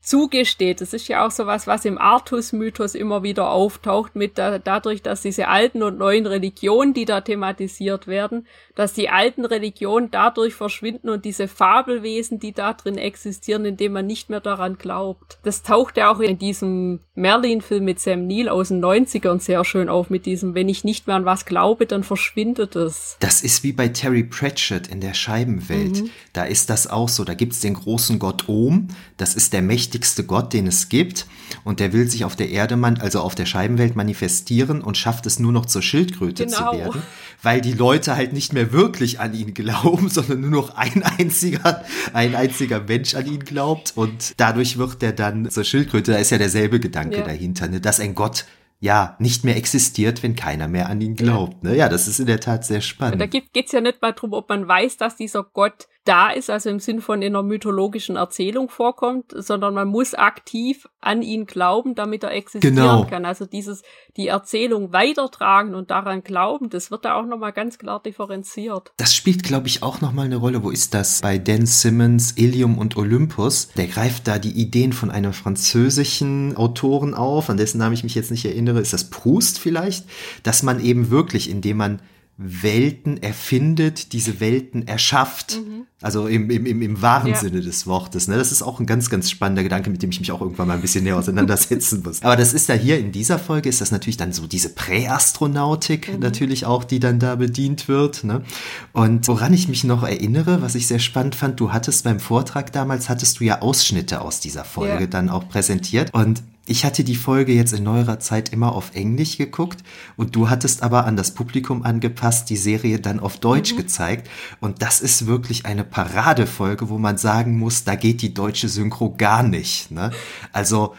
zugesteht. Das ist ja auch so was, was im Artus-Mythos immer wieder auftaucht, mit da, dadurch, dass diese alten und neuen Religionen, die da thematisiert werden, dass die alten Religionen dadurch verschwinden und diese Fabelwesen, die da drin existieren, indem man nicht mehr daran glaubt. Das taucht ja auch in diesem Merlin-Film mit Sam Neill aus den 90ern sehr schön auf, mit diesem, wenn ich nicht mehr an was glaube, dann verschwindet es. Das ist wie bei Terry Pratchett in der Scheibenwelt. Mhm. Da ist das auch so. Da gibt's den großen Gott Ohm, das ist der mächtige mächtigste Gott, den es gibt. Und der will sich auf der Erde, also auf der Scheibenwelt manifestieren und schafft es nur noch zur Schildkröte genau. zu werden, weil die Leute halt nicht mehr wirklich an ihn glauben, sondern nur noch ein einziger, ein einziger Mensch an ihn glaubt. Und dadurch wird er dann zur Schildkröte. Da ist ja derselbe Gedanke ja. dahinter, ne? dass ein Gott ja nicht mehr existiert, wenn keiner mehr an ihn glaubt. Ne? Ja, das ist in der Tat sehr spannend. Da geht es ja nicht mal darum, ob man weiß, dass dieser Gott da ist, also im Sinn von in einer mythologischen Erzählung vorkommt, sondern man muss aktiv an ihn glauben, damit er existieren genau. kann. Also dieses, die Erzählung weitertragen und daran glauben, das wird da auch nochmal ganz klar differenziert. Das spielt, glaube ich, auch nochmal eine Rolle. Wo ist das? Bei Dan Simmons, Ilium und Olympus. Der greift da die Ideen von einem französischen Autoren auf, an dessen Namen ich mich jetzt nicht erinnere. Ist das Proust vielleicht? Dass man eben wirklich, indem man Welten erfindet, diese Welten erschafft. Mhm. Also im, im, im, im wahren ja. Sinne des Wortes. Ne? Das ist auch ein ganz, ganz spannender Gedanke, mit dem ich mich auch irgendwann mal ein bisschen näher auseinandersetzen muss. Aber das ist ja hier in dieser Folge, ist das natürlich dann so diese Präastronautik mhm. natürlich auch, die dann da bedient wird. Ne? Und woran ich mich noch erinnere, was ich sehr spannend fand, du hattest beim Vortrag damals, hattest du ja Ausschnitte aus dieser Folge ja. dann auch präsentiert. Und ich hatte die Folge jetzt in neuerer Zeit immer auf Englisch geguckt und du hattest aber an das Publikum angepasst die Serie dann auf Deutsch mhm. gezeigt. Und das ist wirklich eine Paradefolge, wo man sagen muss, da geht die deutsche Synchro gar nicht. Ne? Also,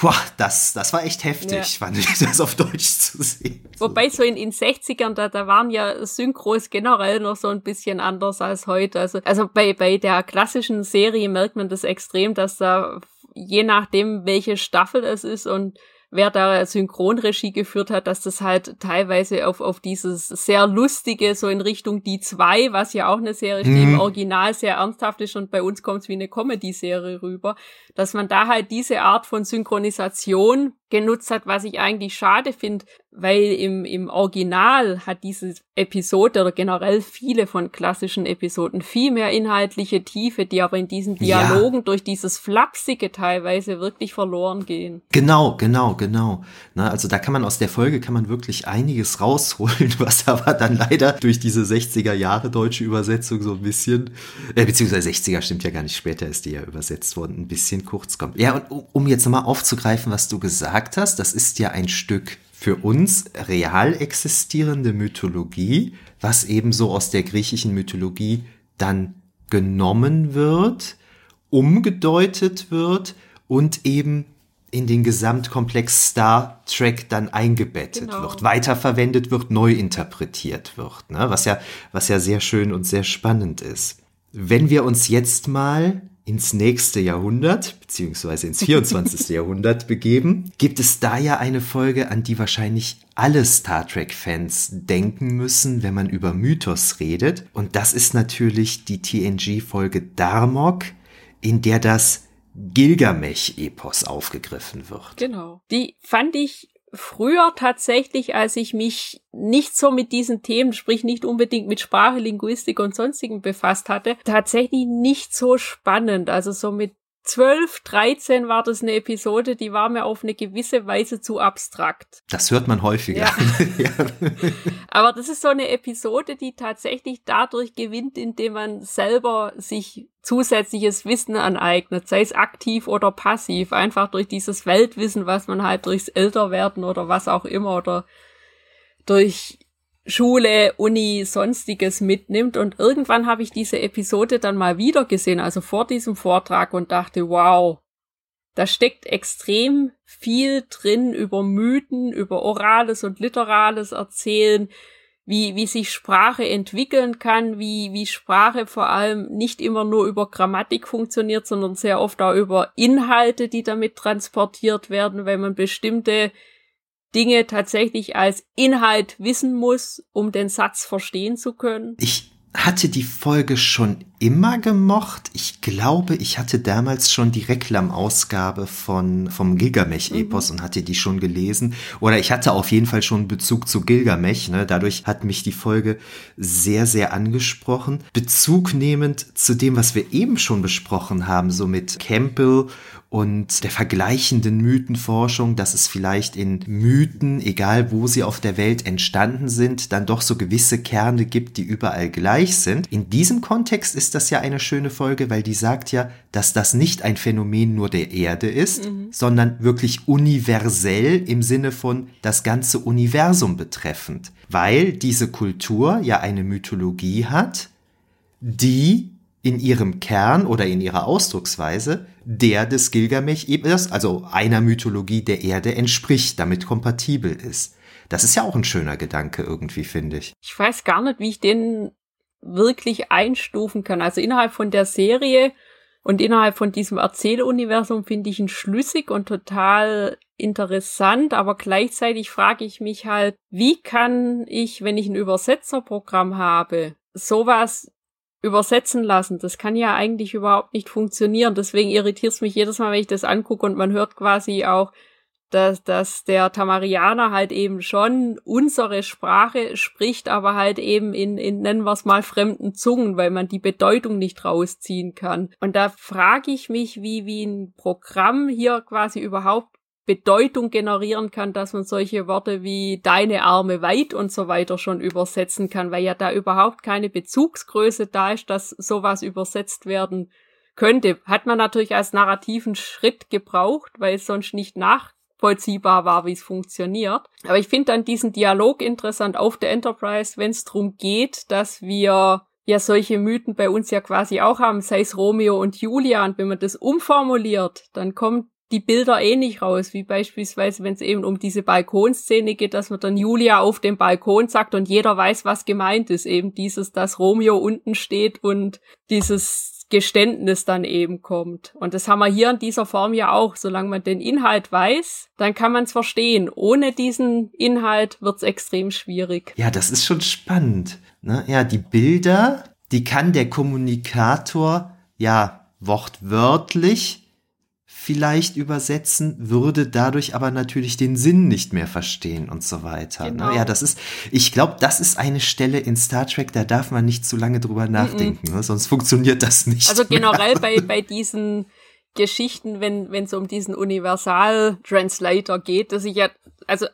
Boah, das, das war echt heftig, ja. fand ich, das auf Deutsch zu sehen. Wobei so in den 60ern, da, da waren ja Synchros generell noch so ein bisschen anders als heute. Also, also bei, bei der klassischen Serie merkt man das extrem, dass da je nachdem, welche Staffel es ist und wer da Synchronregie geführt hat, dass das halt teilweise auf, auf dieses sehr lustige, so in Richtung die zwei, was ja auch eine Serie ist, die im mhm. Original sehr ernsthaft ist und bei uns kommt es wie eine Comedy-Serie rüber, dass man da halt diese Art von Synchronisation genutzt hat, was ich eigentlich schade finde, weil im, im Original hat diese Episode oder generell viele von klassischen Episoden viel mehr inhaltliche Tiefe, die aber in diesen Dialogen ja. durch dieses Flapsige teilweise wirklich verloren gehen. Genau, genau, genau. Na, also da kann man aus der Folge kann man wirklich einiges rausholen, was aber dann leider durch diese 60er Jahre deutsche Übersetzung so ein bisschen, äh, beziehungsweise 60er stimmt ja gar nicht, später ist die ja übersetzt worden, ein bisschen kurz kommt. Ja, und um jetzt nochmal aufzugreifen, was du gesagt hast, das ist ja ein Stück für uns real existierende Mythologie, was ebenso aus der griechischen Mythologie dann genommen wird, umgedeutet wird und eben in den Gesamtkomplex Star Trek dann eingebettet genau. wird, weiterverwendet wird, neu interpretiert wird, ne? was ja, was ja sehr schön und sehr spannend ist. Wenn wir uns jetzt mal ins nächste Jahrhundert, beziehungsweise ins 24. Jahrhundert begeben, gibt es da ja eine Folge, an die wahrscheinlich alle Star Trek-Fans denken müssen, wenn man über Mythos redet. Und das ist natürlich die TNG-Folge Darmok, in der das Gilgamesch-Epos aufgegriffen wird. Genau. Die fand ich früher tatsächlich, als ich mich nicht so mit diesen Themen, sprich nicht unbedingt mit Sprache, Linguistik und sonstigen befasst hatte, tatsächlich nicht so spannend. Also so mit 12, 13 war das eine Episode, die war mir auf eine gewisse Weise zu abstrakt. Das hört man häufiger. Ja. Aber das ist so eine Episode, die tatsächlich dadurch gewinnt, indem man selber sich zusätzliches Wissen aneignet, sei es aktiv oder passiv, einfach durch dieses Weltwissen, was man halt durchs Älterwerden oder was auch immer oder durch Schule, Uni, sonstiges mitnimmt. Und irgendwann habe ich diese Episode dann mal wieder gesehen, also vor diesem Vortrag und dachte, wow, da steckt extrem viel drin über Mythen, über orales und literales Erzählen, wie, wie sich Sprache entwickeln kann, wie, wie Sprache vor allem nicht immer nur über Grammatik funktioniert, sondern sehr oft auch über Inhalte, die damit transportiert werden, weil man bestimmte Dinge tatsächlich als Inhalt wissen muss, um den Satz verstehen zu können? Ich hatte die Folge schon immer gemocht. Ich glaube, ich hatte damals schon die Reklamausgabe von, vom Gilgamesch-Epos mhm. und hatte die schon gelesen. Oder ich hatte auf jeden Fall schon Bezug zu Gilgamesch. Ne? Dadurch hat mich die Folge sehr, sehr angesprochen. Bezug nehmend zu dem, was wir eben schon besprochen haben, so mit Campbell und der vergleichenden Mythenforschung, dass es vielleicht in Mythen, egal wo sie auf der Welt entstanden sind, dann doch so gewisse Kerne gibt, die überall gleich sind. In diesem Kontext ist das ja eine schöne Folge, weil die sagt ja, dass das nicht ein Phänomen nur der Erde ist, mhm. sondern wirklich universell im Sinne von das ganze Universum betreffend. Weil diese Kultur ja eine Mythologie hat, die in ihrem Kern oder in ihrer Ausdrucksweise der des Gilgamesch-Epos, also einer Mythologie der Erde entspricht, damit kompatibel ist. Das ist ja auch ein schöner Gedanke irgendwie, finde ich. Ich weiß gar nicht, wie ich den wirklich einstufen kann. Also innerhalb von der Serie und innerhalb von diesem Erzähluniversum finde ich ihn schlüssig und total interessant, aber gleichzeitig frage ich mich halt, wie kann ich, wenn ich ein Übersetzerprogramm habe, sowas übersetzen lassen. Das kann ja eigentlich überhaupt nicht funktionieren. Deswegen irritiert es mich jedes Mal, wenn ich das angucke und man hört quasi auch, dass, dass der Tamarianer halt eben schon unsere Sprache spricht, aber halt eben in, in, nennen wir es mal, fremden Zungen, weil man die Bedeutung nicht rausziehen kann. Und da frage ich mich, wie, wie ein Programm hier quasi überhaupt Bedeutung generieren kann, dass man solche Worte wie deine Arme weit und so weiter schon übersetzen kann, weil ja da überhaupt keine Bezugsgröße da ist, dass sowas übersetzt werden könnte. Hat man natürlich als narrativen Schritt gebraucht, weil es sonst nicht nachvollziehbar war, wie es funktioniert. Aber ich finde dann diesen Dialog interessant auf der Enterprise, wenn es darum geht, dass wir ja solche Mythen bei uns ja quasi auch haben, sei es Romeo und Julia. Und wenn man das umformuliert, dann kommt die Bilder eh nicht raus, wie beispielsweise, wenn es eben um diese Balkonszene geht, dass man dann Julia auf dem Balkon sagt und jeder weiß, was gemeint ist. Eben dieses, dass Romeo unten steht und dieses Geständnis dann eben kommt. Und das haben wir hier in dieser Form ja auch. Solange man den Inhalt weiß, dann kann man es verstehen. Ohne diesen Inhalt wird es extrem schwierig. Ja, das ist schon spannend. Ne? Ja, die Bilder, die kann der Kommunikator ja wortwörtlich vielleicht übersetzen, würde dadurch aber natürlich den Sinn nicht mehr verstehen und so weiter. Ne? Genau. Ja, das ist, ich glaube, das ist eine Stelle in Star Trek, da darf man nicht zu lange drüber nachdenken, mm -mm. Ne? sonst funktioniert das nicht. Also generell bei, bei diesen Geschichten, wenn wenn es um diesen Universal-Translator geht, dass ich ja, also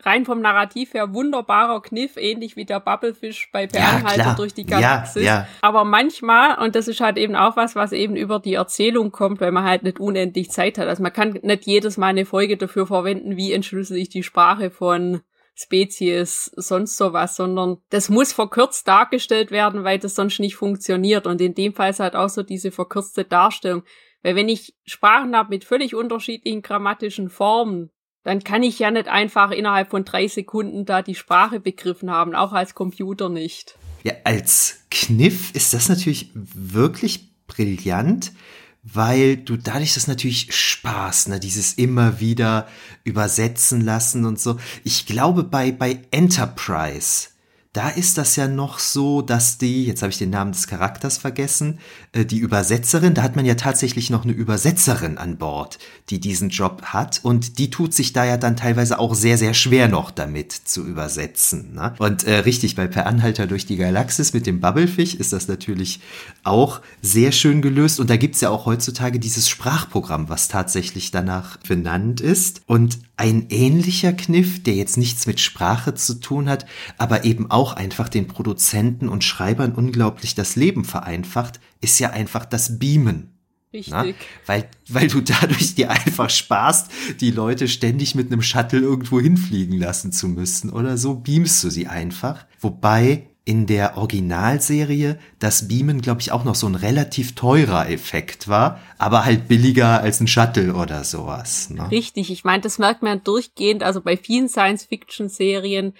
rein vom Narrativ her wunderbarer Kniff, ähnlich wie der Bubblefish bei Bernhalter ja, durch die Galaxis. Ja, ja. Aber manchmal, und das ist halt eben auch was, was eben über die Erzählung kommt, weil man halt nicht unendlich Zeit hat. Also man kann nicht jedes Mal eine Folge dafür verwenden, wie entschlüssel ich die Sprache von Spezies, sonst sowas, sondern das muss verkürzt dargestellt werden, weil das sonst nicht funktioniert. Und in dem Fall ist halt auch so diese verkürzte Darstellung. Weil wenn ich Sprachen habe mit völlig unterschiedlichen grammatischen Formen, dann kann ich ja nicht einfach innerhalb von drei Sekunden da die Sprache begriffen haben, auch als Computer nicht. Ja, als Kniff ist das natürlich wirklich brillant, weil du dadurch das natürlich Spaß, ne, dieses immer wieder übersetzen lassen und so. Ich glaube, bei, bei Enterprise, da ist das ja noch so, dass die, jetzt habe ich den Namen des Charakters vergessen, äh, die Übersetzerin, da hat man ja tatsächlich noch eine Übersetzerin an Bord, die diesen Job hat und die tut sich da ja dann teilweise auch sehr, sehr schwer noch damit zu übersetzen. Ne? Und äh, richtig, bei Per Anhalter durch die Galaxis mit dem Bubblefish ist das natürlich auch sehr schön gelöst und da gibt's ja auch heutzutage dieses Sprachprogramm, was tatsächlich danach benannt ist und ein ähnlicher Kniff, der jetzt nichts mit Sprache zu tun hat, aber eben auch einfach den Produzenten und Schreibern unglaublich das Leben vereinfacht, ist ja einfach das Beamen. Richtig. Na? Weil, weil du dadurch dir einfach sparst, die Leute ständig mit einem Shuttle irgendwo hinfliegen lassen zu müssen oder so, beamst du sie einfach. Wobei in der Originalserie das Beamen, glaube ich, auch noch so ein relativ teurer Effekt war, aber halt billiger als ein Shuttle oder sowas. Ne? Richtig, ich meine, das merkt man durchgehend, also bei vielen Science-Fiction-Serien,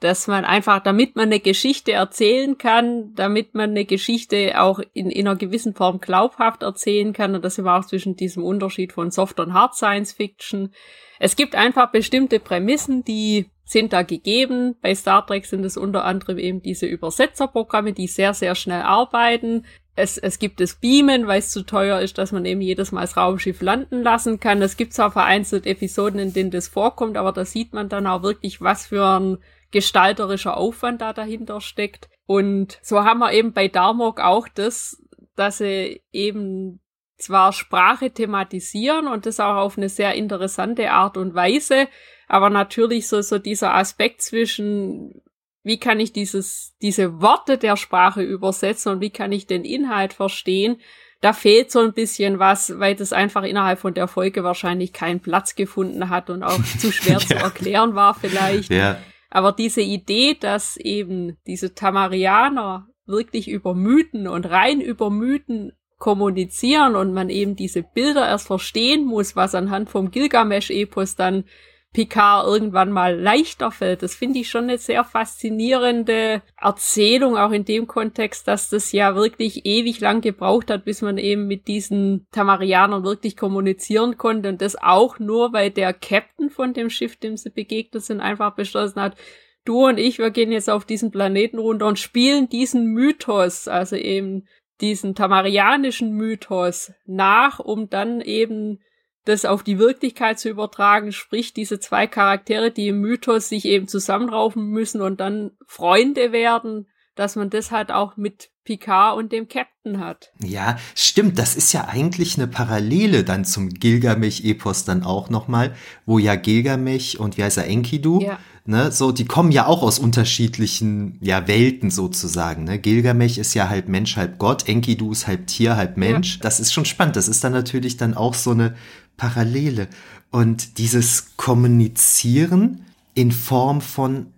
dass man einfach, damit man eine Geschichte erzählen kann, damit man eine Geschichte auch in, in einer gewissen Form glaubhaft erzählen kann, und das wir auch zwischen diesem Unterschied von Soft und Hard Science Fiction. Es gibt einfach bestimmte Prämissen, die sind da gegeben. Bei Star Trek sind es unter anderem eben diese Übersetzerprogramme, die sehr, sehr schnell arbeiten. Es, es gibt das Beamen, weil es zu teuer ist, dass man eben jedes Mal das Raumschiff landen lassen kann. Es gibt zwar vereinzelt Episoden, in denen das vorkommt, aber da sieht man dann auch wirklich, was für ein gestalterischer Aufwand da dahinter steckt. Und so haben wir eben bei Darmok auch das, dass sie eben zwar Sprache thematisieren und das auch auf eine sehr interessante Art und Weise, aber natürlich so, so dieser Aspekt zwischen wie kann ich dieses, diese Worte der Sprache übersetzen und wie kann ich den Inhalt verstehen, da fehlt so ein bisschen was, weil das einfach innerhalb von der Folge wahrscheinlich keinen Platz gefunden hat und auch zu schwer ja. zu erklären war vielleicht. Ja. Aber diese Idee, dass eben diese Tamarianer wirklich über Mythen und rein über Mythen kommunizieren und man eben diese Bilder erst verstehen muss, was anhand vom Gilgamesch-Epos dann Picard irgendwann mal leichter fällt. Das finde ich schon eine sehr faszinierende Erzählung, auch in dem Kontext, dass das ja wirklich ewig lang gebraucht hat, bis man eben mit diesen Tamarianern wirklich kommunizieren konnte und das auch nur, weil der Captain von dem Schiff, dem sie begegnet sind, einfach beschlossen hat, du und ich, wir gehen jetzt auf diesen Planeten runter und spielen diesen Mythos, also eben diesen tamarianischen Mythos nach, um dann eben das auf die Wirklichkeit zu übertragen, sprich diese zwei Charaktere, die im Mythos sich eben zusammenraufen müssen und dann Freunde werden, dass man das halt auch mit Picard und dem Captain hat. Ja, stimmt. Das ist ja eigentlich eine Parallele dann zum Gilgamesch-Epos dann auch nochmal, wo ja Gilgamesch und wie heißt er, Enkidu, ja. ne, so, die kommen ja auch aus unterschiedlichen, ja, Welten sozusagen, ne. Gilgamesch ist ja halb Mensch, halb Gott, Enkidu ist halb Tier, halb Mensch. Ja. Das ist schon spannend. Das ist dann natürlich dann auch so eine Parallele. Und dieses Kommunizieren in Form von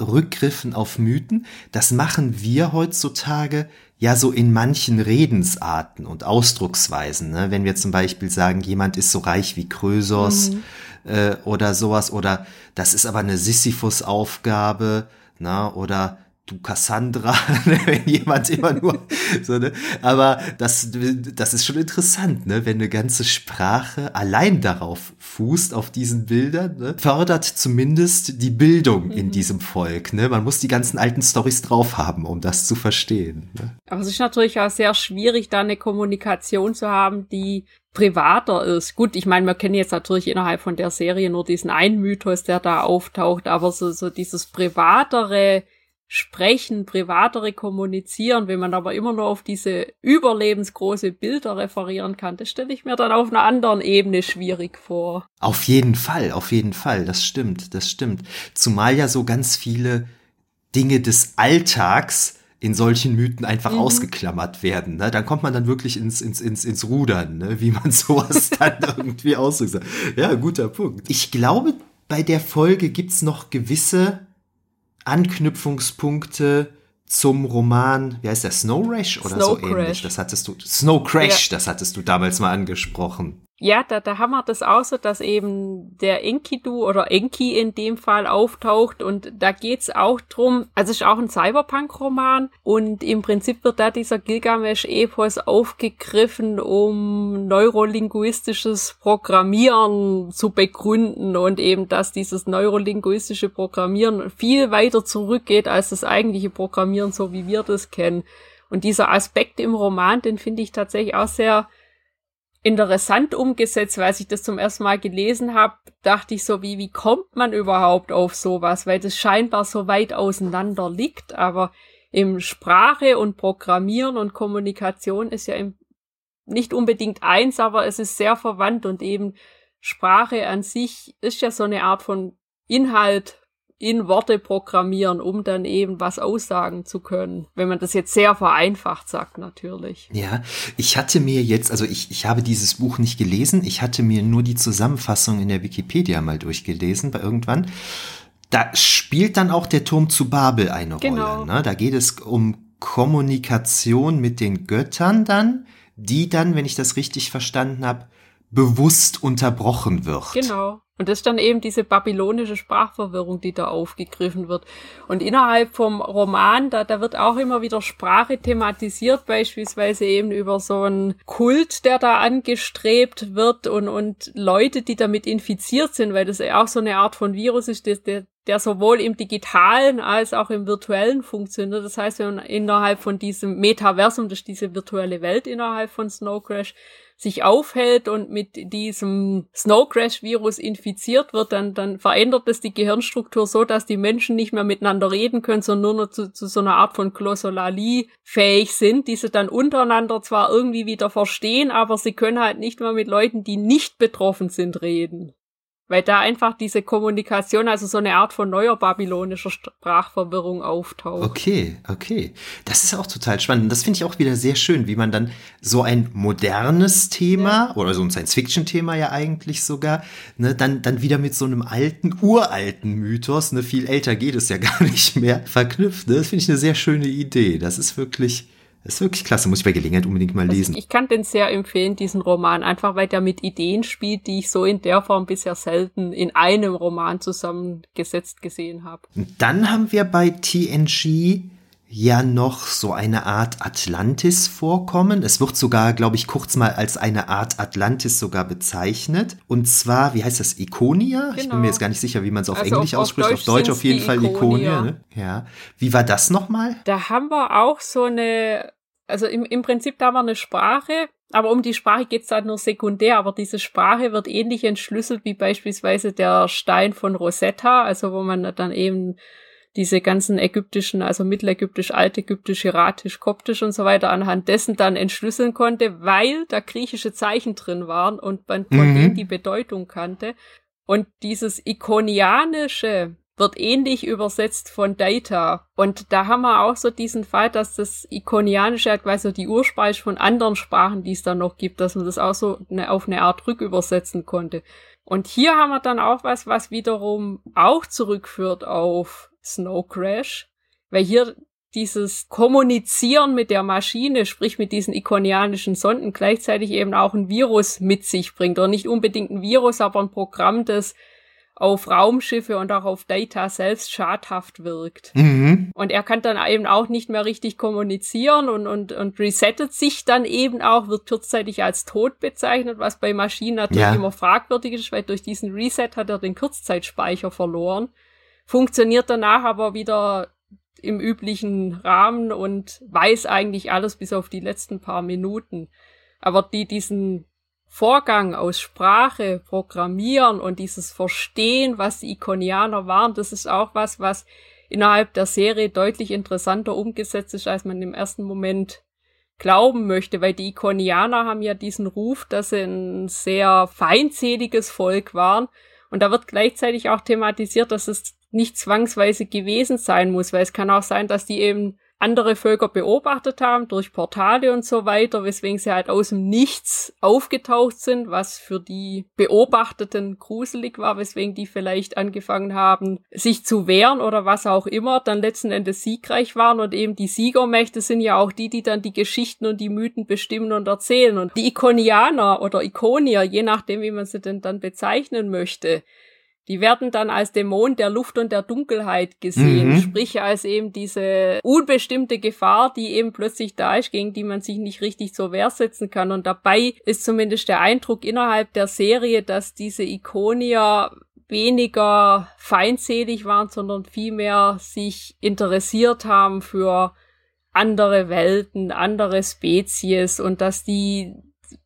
Rückgriffen auf Mythen, das machen wir heutzutage ja so in manchen Redensarten und Ausdrucksweisen. Ne? Wenn wir zum Beispiel sagen, jemand ist so reich wie Krösos mhm. äh, oder sowas, oder das ist aber eine Sisyphus-Aufgabe, na, oder du Cassandra, wenn jemand immer nur so, ne? Aber das, das ist schon interessant, ne? Wenn eine ganze Sprache allein darauf fußt, auf diesen Bildern, ne? fördert zumindest die Bildung mhm. in diesem Volk, ne? Man muss die ganzen alten Stories drauf haben, um das zu verstehen. Ne? Aber es ist natürlich auch sehr schwierig, da eine Kommunikation zu haben, die privater ist. Gut, ich meine, wir kennen jetzt natürlich innerhalb von der Serie nur diesen einen Mythos, der da auftaucht, aber so, so dieses privatere, sprechen, privatere kommunizieren, wenn man aber immer nur auf diese überlebensgroße Bilder referieren kann, das stelle ich mir dann auf einer anderen Ebene schwierig vor. Auf jeden Fall, auf jeden Fall, das stimmt, das stimmt. Zumal ja so ganz viele Dinge des Alltags in solchen Mythen einfach mhm. ausgeklammert werden. Ne? Dann kommt man dann wirklich ins, ins, ins, ins Rudern, ne? wie man sowas dann irgendwie ausdrückt. Ja, guter Punkt. Ich glaube, bei der Folge gibt's noch gewisse Anknüpfungspunkte zum Roman, wie heißt der, Snow Rash oder Snow so Crash. ähnlich. Das hattest du, Snow Crash, ja. das hattest du damals mal angesprochen. Ja, da, da haben wir das auch so, dass eben der Enkidu oder Enki in dem Fall auftaucht und da geht's auch drum, also es ist auch ein Cyberpunk-Roman und im Prinzip wird da dieser Gilgamesch-Epos aufgegriffen, um neurolinguistisches Programmieren zu begründen und eben, dass dieses neurolinguistische Programmieren viel weiter zurückgeht als das eigentliche Programmieren, so wie wir das kennen. Und dieser Aspekt im Roman, den finde ich tatsächlich auch sehr interessant umgesetzt, weil ich das zum ersten Mal gelesen habe, dachte ich so, wie, wie kommt man überhaupt auf sowas, weil das scheinbar so weit auseinander liegt, aber im Sprache und Programmieren und Kommunikation ist ja im, nicht unbedingt eins, aber es ist sehr verwandt und eben Sprache an sich ist ja so eine Art von Inhalt, in Worte programmieren, um dann eben was aussagen zu können. Wenn man das jetzt sehr vereinfacht sagt, natürlich. Ja, ich hatte mir jetzt, also ich, ich habe dieses Buch nicht gelesen, ich hatte mir nur die Zusammenfassung in der Wikipedia mal durchgelesen bei irgendwann. Da spielt dann auch der Turm zu Babel eine genau. Rolle. Ne? Da geht es um Kommunikation mit den Göttern dann, die dann, wenn ich das richtig verstanden habe, bewusst unterbrochen wird. Genau. Und das ist dann eben diese babylonische Sprachverwirrung, die da aufgegriffen wird. Und innerhalb vom Roman, da, da wird auch immer wieder Sprache thematisiert, beispielsweise eben über so einen Kult, der da angestrebt wird und, und Leute, die damit infiziert sind, weil das ja auch so eine Art von Virus ist, der, der, sowohl im digitalen als auch im virtuellen funktioniert. Das heißt, wenn man innerhalb von diesem Metaversum, das ist diese virtuelle Welt innerhalb von Snow Crash, sich aufhält und mit diesem Snow Crash Virus infiziert wird, dann, dann verändert es die Gehirnstruktur so, dass die Menschen nicht mehr miteinander reden können, sondern nur noch zu, zu so einer Art von Glossolalie fähig sind, die sie dann untereinander zwar irgendwie wieder verstehen, aber sie können halt nicht mehr mit Leuten, die nicht betroffen sind, reden. Weil da einfach diese Kommunikation, also so eine Art von neuer babylonischer Sprachverwirrung auftaucht. Okay, okay. Das ist auch total spannend. Das finde ich auch wieder sehr schön, wie man dann so ein modernes Thema ja. oder so ein Science-Fiction-Thema ja eigentlich sogar, ne, dann, dann wieder mit so einem alten, uralten Mythos, ne, viel älter geht es ja gar nicht mehr, verknüpft. Ne? Das finde ich eine sehr schöne Idee. Das ist wirklich, das ist wirklich klasse, muss ich bei Gelegenheit unbedingt mal lesen. Also ich kann den sehr empfehlen, diesen Roman, einfach weil der mit Ideen spielt, die ich so in der Form bisher selten in einem Roman zusammengesetzt gesehen habe. Dann haben wir bei TNG ja noch so eine Art Atlantis vorkommen. Es wird sogar, glaube ich, kurz mal als eine Art Atlantis sogar bezeichnet. Und zwar, wie heißt das, Ikonia? Genau. Ich bin mir genau. jetzt gar nicht sicher, wie man es auf also Englisch auf, ausspricht. Auf Deutsch, auf, Deutsch auf jeden Fall Ikonia. ne? Ja. Wie war das nochmal? Da haben wir auch so eine, also im, im Prinzip da wir eine Sprache, aber um die Sprache geht es halt nur sekundär, aber diese Sprache wird ähnlich entschlüsselt wie beispielsweise der Stein von Rosetta, also wo man dann eben diese ganzen ägyptischen, also mittelägyptisch, altägyptisch, hieratisch, koptisch und so weiter anhand dessen dann entschlüsseln konnte, weil da griechische Zeichen drin waren und man von mhm. denen die Bedeutung kannte. Und dieses ikonianische wird ähnlich übersetzt von Data. Und da haben wir auch so diesen Fall, dass das Ikonianische halt quasi die Ursprache von anderen Sprachen, die es da noch gibt, dass man das auch so eine, auf eine Art rückübersetzen konnte. Und hier haben wir dann auch was, was wiederum auch zurückführt auf Snow Crash, weil hier dieses Kommunizieren mit der Maschine, sprich mit diesen ikonianischen Sonden, gleichzeitig eben auch ein Virus mit sich bringt. Oder nicht unbedingt ein Virus, aber ein Programm, das auf Raumschiffe und auch auf Data selbst schadhaft wirkt. Mhm. Und er kann dann eben auch nicht mehr richtig kommunizieren und, und, und resettet sich dann eben auch, wird kurzzeitig als tot bezeichnet, was bei Maschinen natürlich ja. immer fragwürdig ist, weil durch diesen Reset hat er den Kurzzeitspeicher verloren funktioniert danach aber wieder im üblichen Rahmen und weiß eigentlich alles bis auf die letzten paar Minuten. Aber die diesen Vorgang aus Sprache, Programmieren und dieses Verstehen, was die Ikonianer waren, das ist auch was, was innerhalb der Serie deutlich interessanter umgesetzt ist, als man im ersten Moment glauben möchte, weil die Ikonianer haben ja diesen Ruf, dass sie ein sehr feindseliges Volk waren. Und da wird gleichzeitig auch thematisiert, dass es nicht zwangsweise gewesen sein muss, weil es kann auch sein, dass die eben andere Völker beobachtet haben durch Portale und so weiter, weswegen sie halt aus dem Nichts aufgetaucht sind, was für die Beobachteten gruselig war, weswegen die vielleicht angefangen haben, sich zu wehren oder was auch immer, dann letzten Endes siegreich waren. Und eben die Siegermächte sind ja auch die, die dann die Geschichten und die Mythen bestimmen und erzählen. Und die Ikonianer oder Ikonier, je nachdem, wie man sie denn dann bezeichnen möchte, die werden dann als Dämon der Luft und der Dunkelheit gesehen, mhm. sprich als eben diese unbestimmte Gefahr, die eben plötzlich da ist, gegen die man sich nicht richtig zur Wehr setzen kann. Und dabei ist zumindest der Eindruck innerhalb der Serie, dass diese Ikonier weniger feindselig waren, sondern vielmehr sich interessiert haben für andere Welten, andere Spezies und dass die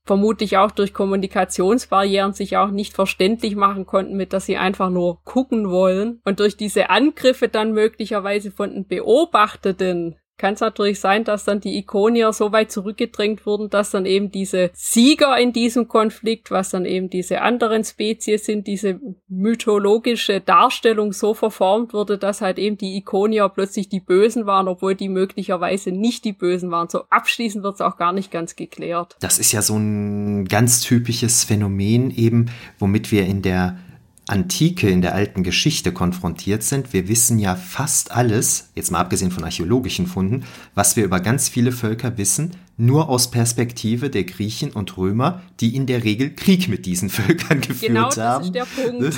vermutlich auch durch Kommunikationsbarrieren sich auch nicht verständlich machen konnten, mit dass sie einfach nur gucken wollen. Und durch diese Angriffe dann möglicherweise von den Beobachteten kann es natürlich sein, dass dann die Ikonier so weit zurückgedrängt wurden, dass dann eben diese Sieger in diesem Konflikt, was dann eben diese anderen Spezies sind, diese mythologische Darstellung so verformt wurde, dass halt eben die Ikonier plötzlich die Bösen waren, obwohl die möglicherweise nicht die Bösen waren. So abschließend wird es auch gar nicht ganz geklärt. Das ist ja so ein ganz typisches Phänomen eben, womit wir in der Antike, in der alten Geschichte konfrontiert sind. Wir wissen ja fast alles, jetzt mal abgesehen von archäologischen Funden, was wir über ganz viele Völker wissen, nur aus Perspektive der Griechen und Römer, die in der Regel Krieg mit diesen Völkern geführt genau, das haben. Ist der Punkt.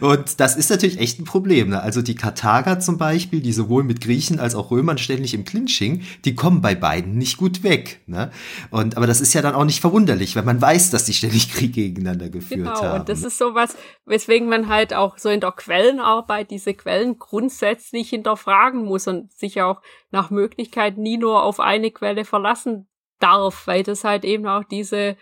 Und das ist natürlich echt ein Problem. Ne? Also die Karthager zum Beispiel, die sowohl mit Griechen als auch Römern ständig im Clinching, die kommen bei beiden nicht gut weg. Ne? Und aber das ist ja dann auch nicht verwunderlich, wenn man weiß, dass die ständig Krieg gegeneinander geführt genau, haben. Genau, und das ist sowas, weswegen man halt auch so in der Quellenarbeit diese Quellen grundsätzlich hinterfragen muss und sich auch nach Möglichkeit nie nur auf eine Quelle verlassen darf, weil das halt eben auch diese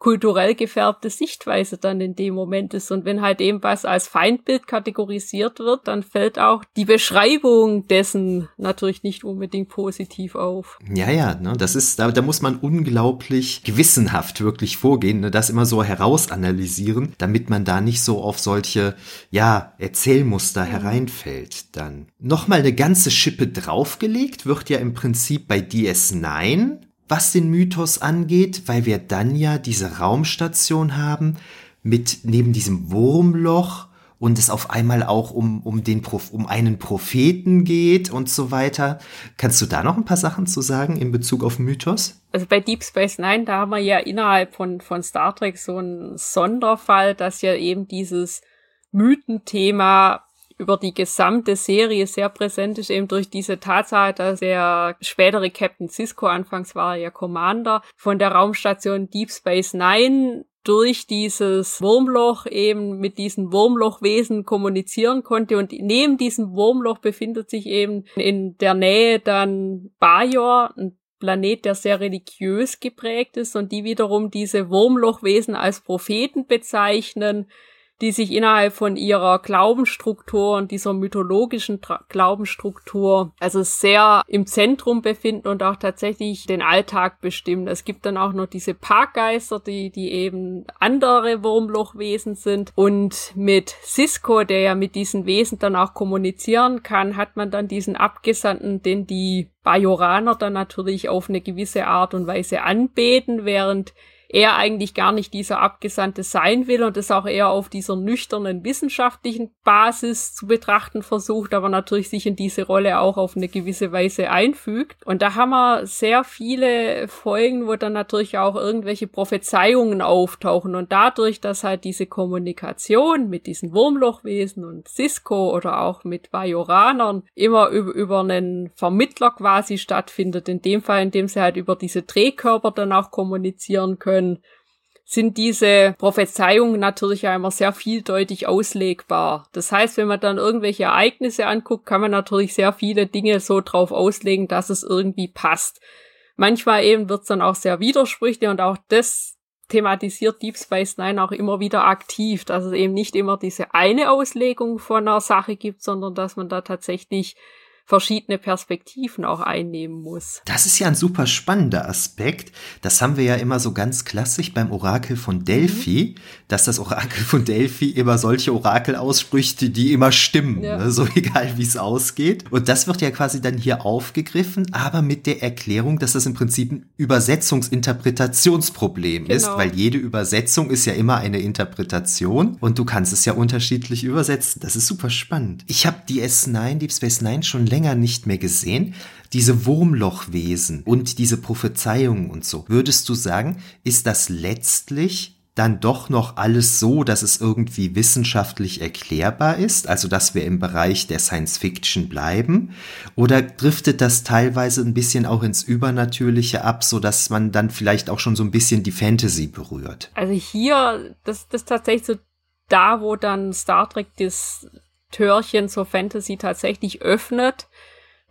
kulturell gefärbte Sichtweise dann in dem Moment ist. Und wenn halt eben was als Feindbild kategorisiert wird, dann fällt auch die Beschreibung dessen natürlich nicht unbedingt positiv auf. Ja, ja, ne, das ist, da, da muss man unglaublich gewissenhaft wirklich vorgehen, ne, das immer so herausanalysieren, damit man da nicht so auf solche, ja, Erzählmuster mhm. hereinfällt dann. Nochmal eine ganze Schippe draufgelegt wird ja im Prinzip bei DS9 was den Mythos angeht, weil wir dann ja diese Raumstation haben mit neben diesem Wurmloch und es auf einmal auch um, um, den, um einen Propheten geht und so weiter. Kannst du da noch ein paar Sachen zu sagen in Bezug auf Mythos? Also bei Deep Space Nine, da haben wir ja innerhalb von, von Star Trek so einen Sonderfall, dass ja eben dieses Mythenthema über die gesamte Serie sehr präsent ist, eben durch diese Tatsache, dass der spätere Captain Cisco, anfangs war er ja Commander, von der Raumstation Deep Space Nine durch dieses Wurmloch eben mit diesen Wurmlochwesen kommunizieren konnte. Und neben diesem Wurmloch befindet sich eben in der Nähe dann Bajor, ein Planet, der sehr religiös geprägt ist und die wiederum diese Wurmlochwesen als Propheten bezeichnen, die sich innerhalb von ihrer Glaubensstruktur und dieser mythologischen Tra Glaubensstruktur also sehr im Zentrum befinden und auch tatsächlich den Alltag bestimmen. Es gibt dann auch noch diese Parkgeister, die, die eben andere Wurmlochwesen sind. Und mit Cisco, der ja mit diesen Wesen dann auch kommunizieren kann, hat man dann diesen Abgesandten, den die Bajoraner dann natürlich auf eine gewisse Art und Weise anbeten, während er eigentlich gar nicht dieser Abgesandte sein will und es auch eher auf dieser nüchternen wissenschaftlichen Basis zu betrachten versucht, aber natürlich sich in diese Rolle auch auf eine gewisse Weise einfügt. Und da haben wir sehr viele Folgen, wo dann natürlich auch irgendwelche Prophezeiungen auftauchen und dadurch, dass halt diese Kommunikation mit diesen Wurmlochwesen und Cisco oder auch mit Bajoranern immer über, über einen Vermittler quasi stattfindet, in dem Fall, in dem sie halt über diese Drehkörper dann auch kommunizieren können, können, sind diese Prophezeiungen natürlich ja sehr vieldeutig auslegbar. Das heißt, wenn man dann irgendwelche Ereignisse anguckt, kann man natürlich sehr viele Dinge so drauf auslegen, dass es irgendwie passt. Manchmal eben wird es dann auch sehr widersprüchlich und auch das thematisiert Deep Space Nine auch immer wieder aktiv, dass es eben nicht immer diese eine Auslegung von einer Sache gibt, sondern dass man da tatsächlich verschiedene Perspektiven auch einnehmen muss. Das ist ja ein super spannender Aspekt. Das haben wir ja immer so ganz klassisch beim Orakel von Delphi, mhm. dass das Orakel von Delphi immer solche Orakel ausspricht, die immer stimmen, ja. ne? so egal wie es ausgeht. Und das wird ja quasi dann hier aufgegriffen, aber mit der Erklärung, dass das im Prinzip ein Übersetzungsinterpretationsproblem genau. ist, weil jede Übersetzung ist ja immer eine Interpretation und du kannst es ja unterschiedlich übersetzen. Das ist super spannend. Ich habe die S9, Deep Space Nine schon länger länger nicht mehr gesehen. Diese Wurmlochwesen und diese Prophezeiungen und so. Würdest du sagen, ist das letztlich dann doch noch alles so, dass es irgendwie wissenschaftlich erklärbar ist, also dass wir im Bereich der Science Fiction bleiben? Oder driftet das teilweise ein bisschen auch ins Übernatürliche ab, so dass man dann vielleicht auch schon so ein bisschen die Fantasy berührt? Also hier, das, das ist tatsächlich so da, wo dann Star Trek das Türchen zur Fantasy tatsächlich öffnet,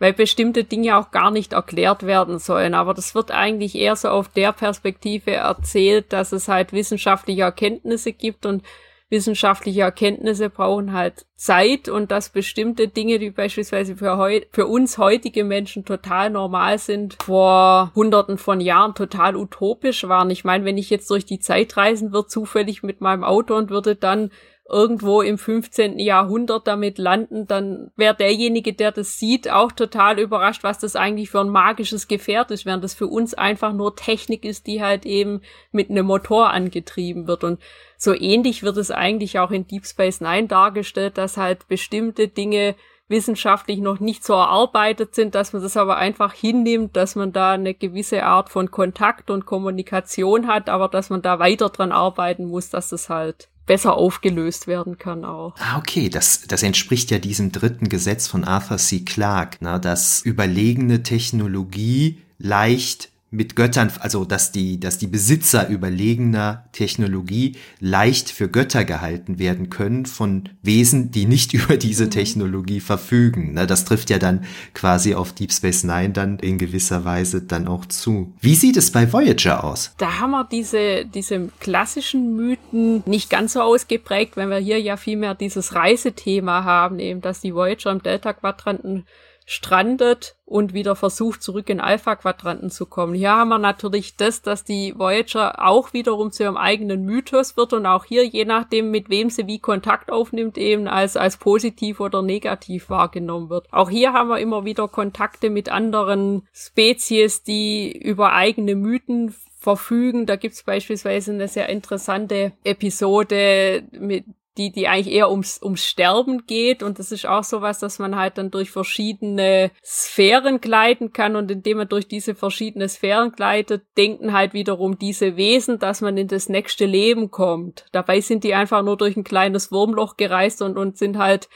weil bestimmte Dinge auch gar nicht erklärt werden sollen. Aber das wird eigentlich eher so auf der Perspektive erzählt, dass es halt wissenschaftliche Erkenntnisse gibt und wissenschaftliche Erkenntnisse brauchen halt Zeit und dass bestimmte Dinge, die beispielsweise für, heu für uns heutige Menschen total normal sind, vor hunderten von Jahren total utopisch waren. Ich meine, wenn ich jetzt durch die Zeit reisen würde, zufällig mit meinem Auto und würde dann irgendwo im 15. Jahrhundert damit landen, dann wäre derjenige, der das sieht, auch total überrascht, was das eigentlich für ein magisches Gefährt ist, während das für uns einfach nur Technik ist, die halt eben mit einem Motor angetrieben wird. Und so ähnlich wird es eigentlich auch in Deep Space Nine dargestellt, dass halt bestimmte Dinge wissenschaftlich noch nicht so erarbeitet sind, dass man das aber einfach hinnimmt, dass man da eine gewisse Art von Kontakt und Kommunikation hat, aber dass man da weiter dran arbeiten muss, dass das halt besser aufgelöst werden kann auch. Ah, okay, das, das entspricht ja diesem dritten Gesetz von Arthur C. Clarke, na, dass überlegene Technologie leicht mit Göttern, also dass die, dass die Besitzer überlegener Technologie leicht für Götter gehalten werden können von Wesen, die nicht über diese mhm. Technologie verfügen. Ne, das trifft ja dann quasi auf Deep Space Nine dann in gewisser Weise dann auch zu. Wie sieht es bei Voyager aus? Da haben wir diese, diese klassischen Mythen nicht ganz so ausgeprägt, wenn wir hier ja viel mehr dieses Reisethema haben, eben, dass die Voyager im Delta-Quadranten strandet und wieder versucht, zurück in Alpha-Quadranten zu kommen. Hier haben wir natürlich das, dass die Voyager auch wiederum zu ihrem eigenen Mythos wird und auch hier, je nachdem, mit wem sie wie Kontakt aufnimmt, eben als, als positiv oder negativ wahrgenommen wird. Auch hier haben wir immer wieder Kontakte mit anderen Spezies, die über eigene Mythen verfügen. Da gibt's beispielsweise eine sehr interessante Episode mit die, die eigentlich eher ums, ums Sterben geht. Und das ist auch sowas, dass man halt dann durch verschiedene Sphären gleiten kann. Und indem man durch diese verschiedenen Sphären gleitet, denken halt wiederum diese Wesen, dass man in das nächste Leben kommt. Dabei sind die einfach nur durch ein kleines Wurmloch gereist und, und sind halt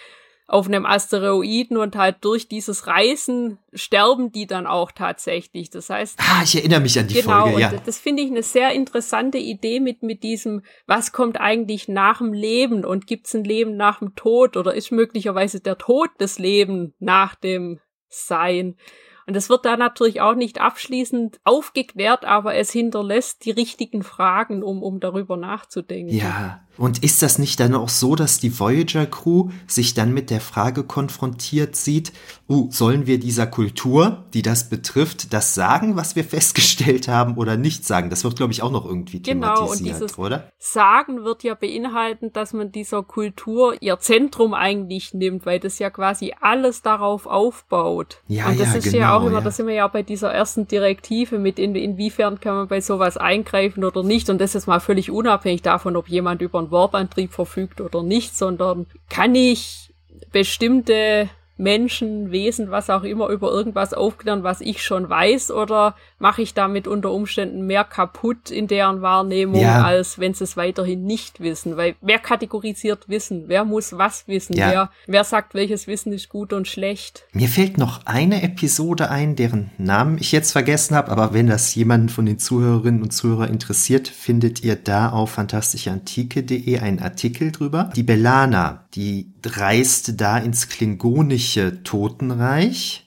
auf einem Asteroiden und halt durch dieses Reisen sterben die dann auch tatsächlich. Das heißt. Ah, ich erinnere mich an die genau, Folge, ja. Das finde ich eine sehr interessante Idee mit, mit diesem, was kommt eigentlich nach dem Leben und gibt es ein Leben nach dem Tod oder ist möglicherweise der Tod des Lebens nach dem Sein? Und es wird da natürlich auch nicht abschließend aufgeklärt, aber es hinterlässt die richtigen Fragen, um, um darüber nachzudenken. Ja, und ist das nicht dann auch so, dass die Voyager Crew sich dann mit der Frage konfrontiert sieht, uh, sollen wir dieser Kultur, die das betrifft, das sagen, was wir festgestellt haben oder nicht sagen? Das wird, glaube ich, auch noch irgendwie genau, thematisiert, und dieses oder? Sagen wird ja beinhalten, dass man dieser Kultur ihr Zentrum eigentlich nimmt, weil das ja quasi alles darauf aufbaut. Ja, und das ja, ist genau, ja auch immer, ja. da sind wir ja bei dieser ersten Direktive mit, in, inwiefern kann man bei sowas eingreifen oder nicht. Und das ist mal völlig unabhängig davon, ob jemand über einen Warp-Antrieb verfügt oder nicht, sondern kann ich bestimmte Menschen, Wesen, was auch immer, über irgendwas aufklären, was ich schon weiß, oder mache ich damit unter Umständen mehr kaputt in deren Wahrnehmung, ja. als wenn sie es weiterhin nicht wissen? Weil wer kategorisiert Wissen? Wer muss was wissen? Ja. Wer, wer sagt, welches Wissen ist gut und schlecht? Mir fällt noch eine Episode ein, deren Namen ich jetzt vergessen habe, aber wenn das jemanden von den Zuhörerinnen und Zuhörern interessiert, findet ihr da auf fantastischeantike.de einen Artikel drüber. Die Belana, die reist da ins klingonische Totenreich.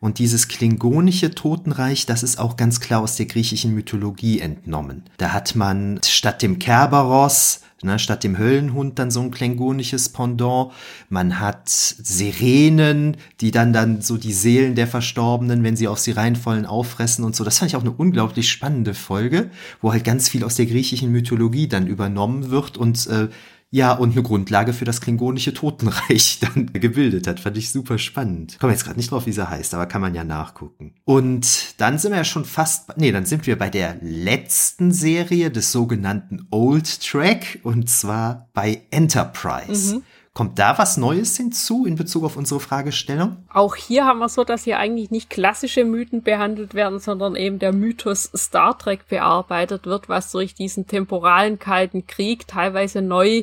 Und dieses klingonische Totenreich, das ist auch ganz klar aus der griechischen Mythologie entnommen. Da hat man statt dem Kerberos, ne, statt dem Höllenhund dann so ein klingonisches Pendant. Man hat Sirenen, die dann dann so die Seelen der Verstorbenen, wenn sie auf sie reinfallen, auffressen und so. Das fand ich auch eine unglaublich spannende Folge, wo halt ganz viel aus der griechischen Mythologie dann übernommen wird und äh, ja, und eine Grundlage für das klingonische Totenreich dann gebildet hat. Fand ich super spannend. Komme jetzt gerade nicht drauf, wie sie heißt, aber kann man ja nachgucken. Und dann sind wir ja schon fast, nee, dann sind wir bei der letzten Serie des sogenannten Old Track und zwar bei Enterprise. Mhm. Kommt da was Neues hinzu in Bezug auf unsere Fragestellung? Auch hier haben wir so, dass hier eigentlich nicht klassische Mythen behandelt werden, sondern eben der Mythos Star Trek bearbeitet wird, was durch diesen temporalen Kalten Krieg teilweise neu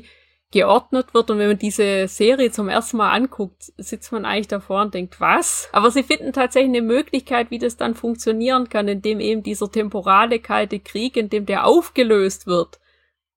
geordnet wird. Und wenn man diese Serie zum ersten Mal anguckt, sitzt man eigentlich davor und denkt, was? Aber sie finden tatsächlich eine Möglichkeit, wie das dann funktionieren kann, indem eben dieser temporale kalte Krieg, in dem der aufgelöst wird,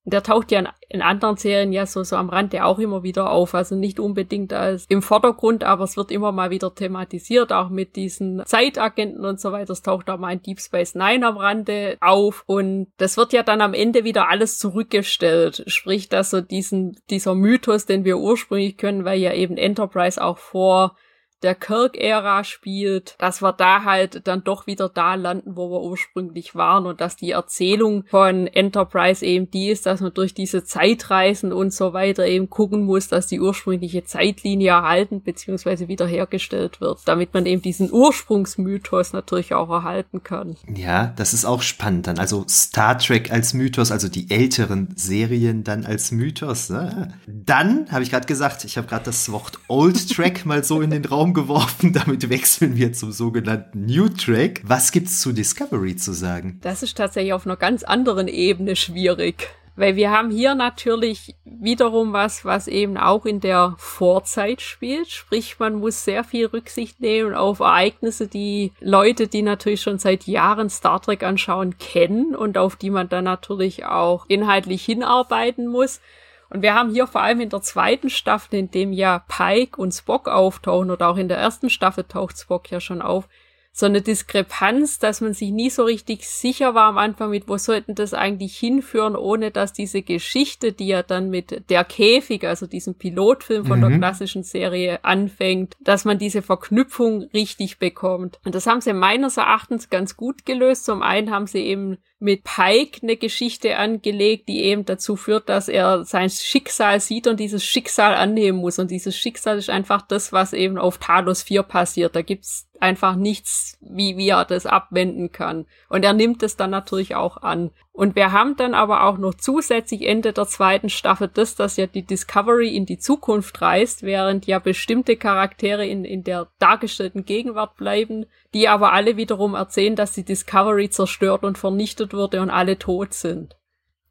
der taucht ja in, anderen Serien ja so, so am Rand ja auch immer wieder auf. Also nicht unbedingt als im Vordergrund, aber es wird immer mal wieder thematisiert, auch mit diesen Zeitagenten und so weiter. Das taucht auch mal in Deep Space Nine am Rande auf. Und das wird ja dann am Ende wieder alles zurückgestellt. Sprich, dass so diesen, dieser Mythos, den wir ursprünglich können, weil ja eben Enterprise auch vor der Kirk-Ära spielt, dass wir da halt dann doch wieder da landen, wo wir ursprünglich waren und dass die Erzählung von Enterprise eben die ist, dass man durch diese Zeitreisen und so weiter eben gucken muss, dass die ursprüngliche Zeitlinie erhalten bzw. wiederhergestellt wird, damit man eben diesen Ursprungsmythos natürlich auch erhalten kann. Ja, das ist auch spannend dann. Also Star Trek als Mythos, also die älteren Serien dann als Mythos. Ne? Dann habe ich gerade gesagt, ich habe gerade das Wort Old Track mal so in den Raum Raum geworfen. Damit wechseln wir zum sogenannten New Track. Was gibt's zu Discovery zu sagen? Das ist tatsächlich auf einer ganz anderen Ebene schwierig Weil wir haben hier natürlich wiederum was, was eben auch in der Vorzeit spielt. Sprich, man muss sehr viel Rücksicht nehmen auf Ereignisse, die Leute, die natürlich schon seit Jahren Star Trek anschauen, kennen und auf die man dann natürlich auch inhaltlich hinarbeiten muss. Und wir haben hier vor allem in der zweiten Staffel, in dem ja Pike und Spock auftauchen, oder auch in der ersten Staffel taucht Spock ja schon auf, so eine Diskrepanz, dass man sich nie so richtig sicher war am Anfang mit, wo sollten das eigentlich hinführen, ohne dass diese Geschichte, die ja dann mit der Käfig, also diesem Pilotfilm von mhm. der klassischen Serie anfängt, dass man diese Verknüpfung richtig bekommt. Und das haben sie meines Erachtens ganz gut gelöst. Zum einen haben sie eben mit Pike eine Geschichte angelegt, die eben dazu führt, dass er sein Schicksal sieht und dieses Schicksal annehmen muss. Und dieses Schicksal ist einfach das, was eben auf Talos 4 passiert. Da gibt's einfach nichts, wie, wie er das abwenden kann. Und er nimmt es dann natürlich auch an. Und wir haben dann aber auch noch zusätzlich Ende der zweiten Staffel das, dass ja die Discovery in die Zukunft reist, während ja bestimmte Charaktere in, in der dargestellten Gegenwart bleiben, die aber alle wiederum erzählen, dass die Discovery zerstört und vernichtet wurde und alle tot sind.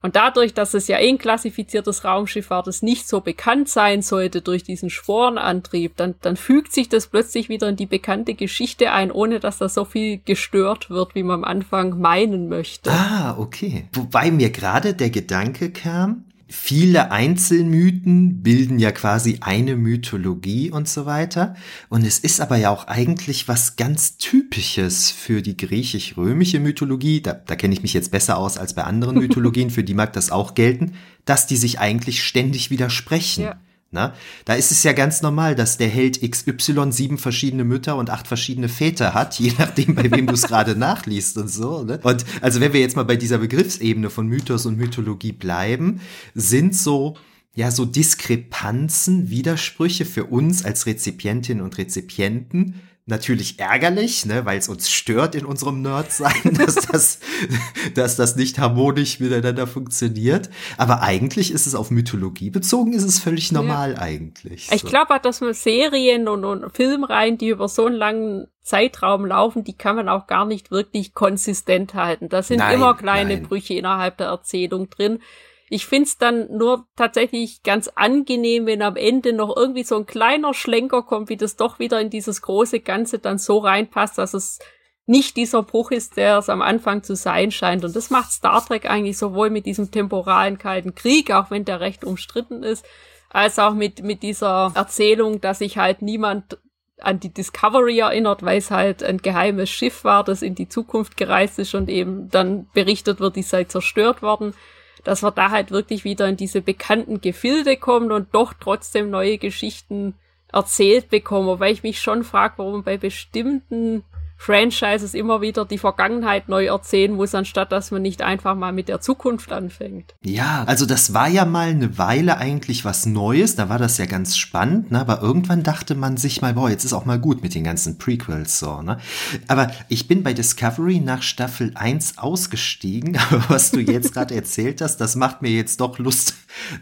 Und dadurch, dass es ja eh ein klassifiziertes Raumschiff war, das nicht so bekannt sein sollte durch diesen Sporenantrieb, dann, dann fügt sich das plötzlich wieder in die bekannte Geschichte ein, ohne dass da so viel gestört wird, wie man am Anfang meinen möchte. Ah, okay. Wobei mir gerade der Gedanke kam, viele Einzelmythen bilden ja quasi eine Mythologie und so weiter. Und es ist aber ja auch eigentlich was ganz Typisches für die griechisch-römische Mythologie. Da, da kenne ich mich jetzt besser aus als bei anderen Mythologien, für die mag das auch gelten, dass die sich eigentlich ständig widersprechen. Ja. Na, da ist es ja ganz normal, dass der Held XY sieben verschiedene Mütter und acht verschiedene Väter hat, je nachdem, bei wem du es gerade nachliest und so. Ne? Und also wenn wir jetzt mal bei dieser Begriffsebene von Mythos und Mythologie bleiben, sind so ja so Diskrepanzen, Widersprüche für uns als Rezipientinnen und Rezipienten natürlich ärgerlich, ne, weil es uns stört in unserem Nerdsein, dass das, dass das nicht harmonisch miteinander funktioniert. Aber eigentlich ist es auf Mythologie bezogen, ist es völlig normal ja. eigentlich. So. Ich glaube dass man Serien und, und Filmreihen, die über so einen langen Zeitraum laufen, die kann man auch gar nicht wirklich konsistent halten. Da sind nein, immer kleine nein. Brüche innerhalb der Erzählung drin. Ich find's dann nur tatsächlich ganz angenehm, wenn am Ende noch irgendwie so ein kleiner Schlenker kommt, wie das doch wieder in dieses große Ganze dann so reinpasst, dass es nicht dieser Bruch ist, der es am Anfang zu sein scheint. Und das macht Star Trek eigentlich sowohl mit diesem temporalen Kalten Krieg, auch wenn der recht umstritten ist, als auch mit, mit dieser Erzählung, dass sich halt niemand an die Discovery erinnert, weil es halt ein geheimes Schiff war, das in die Zukunft gereist ist und eben dann berichtet wird, die sei zerstört worden dass wir da halt wirklich wieder in diese bekannten Gefilde kommen und doch trotzdem neue Geschichten erzählt bekommen, weil ich mich schon frage, warum bei bestimmten Franchises immer wieder die Vergangenheit neu erzählen muss, anstatt dass man nicht einfach mal mit der Zukunft anfängt. Ja, also das war ja mal eine Weile eigentlich was Neues, da war das ja ganz spannend, ne? aber irgendwann dachte man sich mal, boah, jetzt ist auch mal gut mit den ganzen Prequels so, ne? Aber ich bin bei Discovery nach Staffel 1 ausgestiegen, aber was du jetzt gerade erzählt hast, das macht mir jetzt doch Lust,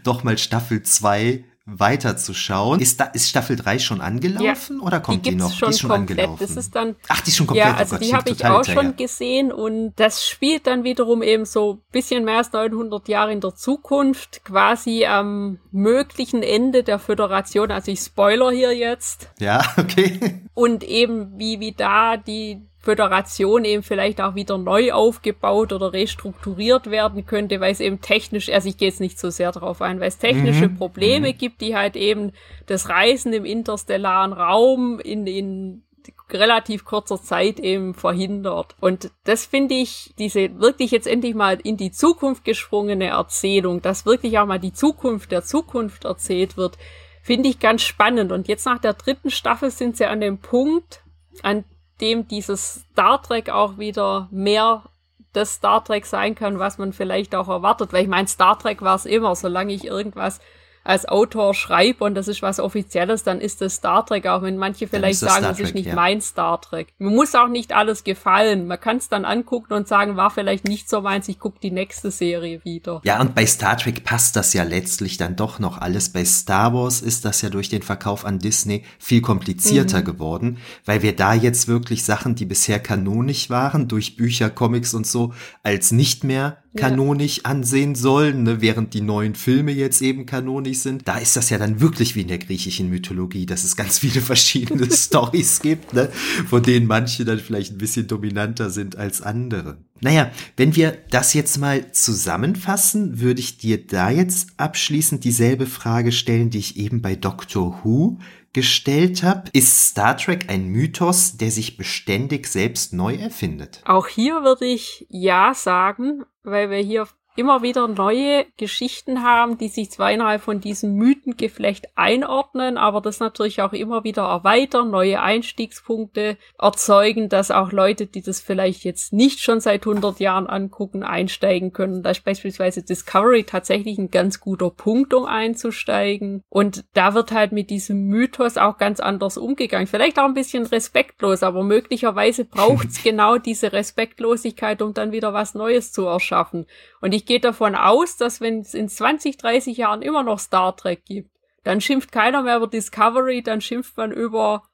doch mal Staffel 2 weiterzuschauen. Ist da ist Staffel 3 schon angelaufen ja, oder kommt die, die noch? Schon die ist schon komplett. angelaufen. Das ist dann Ach, die ist schon komplett. Ja, also oh Gott, die habe ich auch hinterher. schon gesehen und das spielt dann wiederum eben so bisschen mehr als 900 Jahre in der Zukunft, quasi am möglichen Ende der Föderation, also ich spoiler hier jetzt. Ja, okay. Und eben wie wie da die Föderation eben vielleicht auch wieder neu aufgebaut oder restrukturiert werden könnte, weil es eben technisch, also ich gehe jetzt nicht so sehr darauf ein, weil es technische mhm. Probleme mhm. gibt, die halt eben das Reisen im interstellaren Raum in, in relativ kurzer Zeit eben verhindert. Und das finde ich, diese wirklich jetzt endlich mal in die Zukunft gesprungene Erzählung, dass wirklich auch mal die Zukunft der Zukunft erzählt wird, finde ich ganz spannend. Und jetzt nach der dritten Staffel sind sie an dem Punkt, an dem dieses Star Trek auch wieder mehr das Star Trek sein kann, was man vielleicht auch erwartet. Weil ich meine, Star Trek war es immer, solange ich irgendwas als Autor schreibe und das ist was Offizielles, dann ist das Star Trek, auch wenn manche vielleicht sagen, das ist nicht ja. mein Star Trek. Mir muss auch nicht alles gefallen. Man kann es dann angucken und sagen, war vielleicht nicht so meins, ich gucke die nächste Serie wieder. Ja, und bei Star Trek passt das ja letztlich dann doch noch alles. Bei Star Wars ist das ja durch den Verkauf an Disney viel komplizierter mhm. geworden, weil wir da jetzt wirklich Sachen, die bisher kanonisch waren, durch Bücher, Comics und so, als nicht mehr kanonisch ansehen sollen, ne, während die neuen Filme jetzt eben kanonisch sind. Da ist das ja dann wirklich wie in der griechischen Mythologie, dass es ganz viele verschiedene Stories gibt, ne, von denen manche dann vielleicht ein bisschen dominanter sind als andere. Naja, wenn wir das jetzt mal zusammenfassen, würde ich dir da jetzt abschließend dieselbe Frage stellen, die ich eben bei Doctor Who gestellt habe. Ist Star Trek ein Mythos, der sich beständig selbst neu erfindet? Auch hier würde ich ja sagen, weil wir hier immer wieder neue Geschichten haben, die sich zwar innerhalb von diesem Mythengeflecht einordnen, aber das natürlich auch immer wieder erweitern, neue Einstiegspunkte erzeugen, dass auch Leute, die das vielleicht jetzt nicht schon seit 100 Jahren angucken, einsteigen können. Da ist beispielsweise Discovery tatsächlich ein ganz guter Punkt, um einzusteigen. Und da wird halt mit diesem Mythos auch ganz anders umgegangen. Vielleicht auch ein bisschen respektlos, aber möglicherweise braucht es genau diese Respektlosigkeit, um dann wieder was Neues zu erschaffen. Und ich gehe davon aus, dass wenn es in 20, 30 Jahren immer noch Star Trek gibt, dann schimpft keiner mehr über Discovery, dann schimpft man über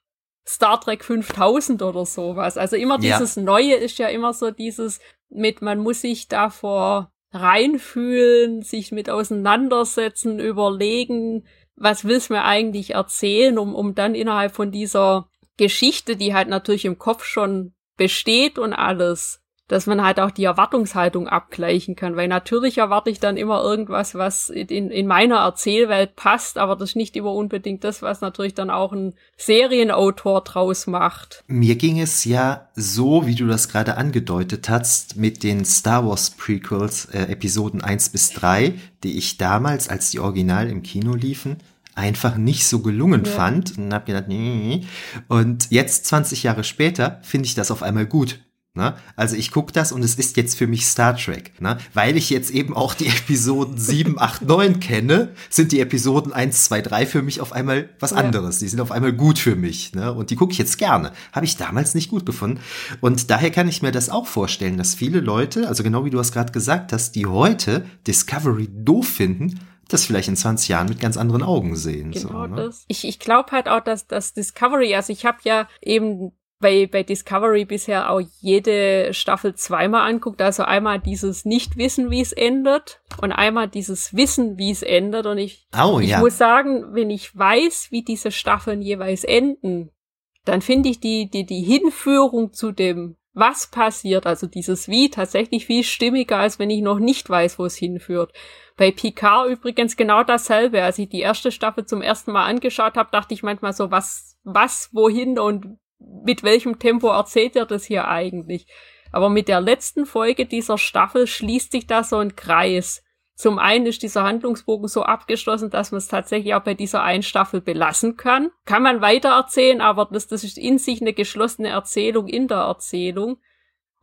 Star Trek 5000 oder sowas. Also immer dieses ja. Neue ist ja immer so dieses mit, man muss sich davor reinfühlen, sich mit auseinandersetzen, überlegen, was will's mir eigentlich erzählen, um, um dann innerhalb von dieser Geschichte, die halt natürlich im Kopf schon besteht und alles, dass man halt auch die Erwartungshaltung abgleichen kann, weil natürlich erwarte ich dann immer irgendwas, was in, in meiner Erzählwelt passt, aber das ist nicht immer unbedingt das, was natürlich dann auch ein Serienautor draus macht. Mir ging es ja so, wie du das gerade angedeutet hast, mit den Star Wars Prequels, äh, Episoden 1 bis 3, die ich damals, als die Original im Kino liefen, einfach nicht so gelungen ja. fand und hab gedacht, nee. Und jetzt 20 Jahre später finde ich das auf einmal gut. Ne? Also ich gucke das und es ist jetzt für mich Star Trek. Ne? Weil ich jetzt eben auch die Episoden 7, 8, 9 kenne, sind die Episoden 1, 2, 3 für mich auf einmal was ja. anderes. Die sind auf einmal gut für mich. Ne? Und die gucke ich jetzt gerne. Habe ich damals nicht gut gefunden. Und daher kann ich mir das auch vorstellen, dass viele Leute, also genau wie du es gerade gesagt hast, die heute Discovery doof finden, das vielleicht in 20 Jahren mit ganz anderen Augen sehen. Genau so, ne? das. Ich, ich glaube halt auch, dass das Discovery, also ich habe ja eben bei, bei Discovery bisher auch jede Staffel zweimal anguckt. Also einmal dieses Nicht-Wissen, wie es endet und einmal dieses Wissen, wie es endet. Und ich, oh, ich ja. muss sagen, wenn ich weiß, wie diese Staffeln jeweils enden, dann finde ich die, die, die Hinführung zu dem, was passiert, also dieses Wie, tatsächlich viel stimmiger, als wenn ich noch nicht weiß, wo es hinführt. Bei Picard übrigens genau dasselbe. Als ich die erste Staffel zum ersten Mal angeschaut habe, dachte ich manchmal so, was, was, wohin und mit welchem Tempo erzählt er das hier eigentlich? Aber mit der letzten Folge dieser Staffel schließt sich da so ein Kreis. Zum einen ist dieser Handlungsbogen so abgeschlossen, dass man es tatsächlich auch bei dieser einen Staffel belassen kann. Kann man weiter erzählen, aber das, das ist in sich eine geschlossene Erzählung in der Erzählung.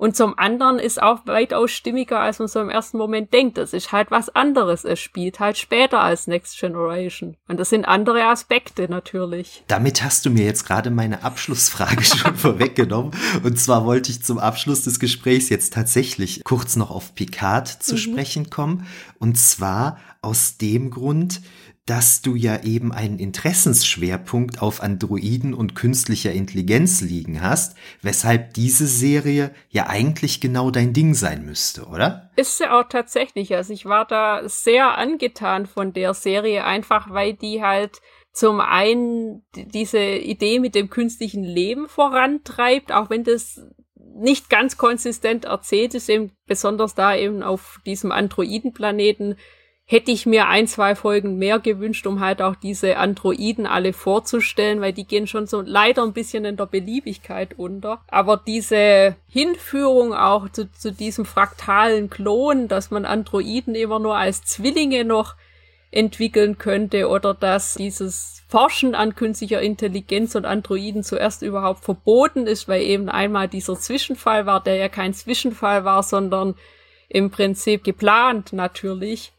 Und zum anderen ist auch weitaus stimmiger, als man so im ersten Moment denkt. Das ist halt was anderes. Es spielt halt später als Next Generation. Und das sind andere Aspekte natürlich. Damit hast du mir jetzt gerade meine Abschlussfrage schon vorweggenommen. Und zwar wollte ich zum Abschluss des Gesprächs jetzt tatsächlich kurz noch auf Picard zu mhm. sprechen kommen. Und zwar aus dem Grund, dass du ja eben einen Interessensschwerpunkt auf Androiden und künstlicher Intelligenz liegen hast, weshalb diese Serie ja eigentlich genau dein Ding sein müsste, oder? Ist sie auch tatsächlich. Also ich war da sehr angetan von der Serie, einfach weil die halt zum einen diese Idee mit dem künstlichen Leben vorantreibt, auch wenn das nicht ganz konsistent erzählt ist, eben besonders da eben auf diesem Androidenplaneten hätte ich mir ein, zwei Folgen mehr gewünscht, um halt auch diese Androiden alle vorzustellen, weil die gehen schon so leider ein bisschen in der Beliebigkeit unter. Aber diese Hinführung auch zu, zu diesem fraktalen Klon, dass man Androiden immer nur als Zwillinge noch entwickeln könnte oder dass dieses Forschen an künstlicher Intelligenz und Androiden zuerst überhaupt verboten ist, weil eben einmal dieser Zwischenfall war, der ja kein Zwischenfall war, sondern im Prinzip geplant natürlich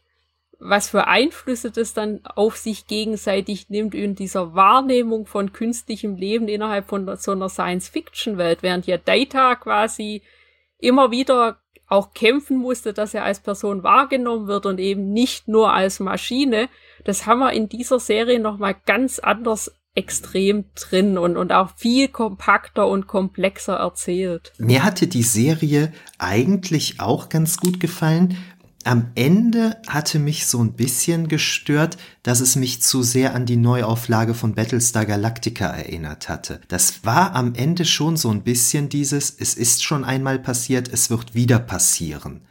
was für Einflüsse das dann auf sich gegenseitig nimmt in dieser Wahrnehmung von künstlichem Leben innerhalb von so einer Science-Fiction-Welt, während ja Data quasi immer wieder auch kämpfen musste, dass er als Person wahrgenommen wird und eben nicht nur als Maschine. Das haben wir in dieser Serie nochmal ganz anders extrem drin und, und auch viel kompakter und komplexer erzählt. Mir hatte die Serie eigentlich auch ganz gut gefallen, am Ende hatte mich so ein bisschen gestört, dass es mich zu sehr an die Neuauflage von Battlestar Galactica erinnert hatte. Das war am Ende schon so ein bisschen dieses, es ist schon einmal passiert, es wird wieder passieren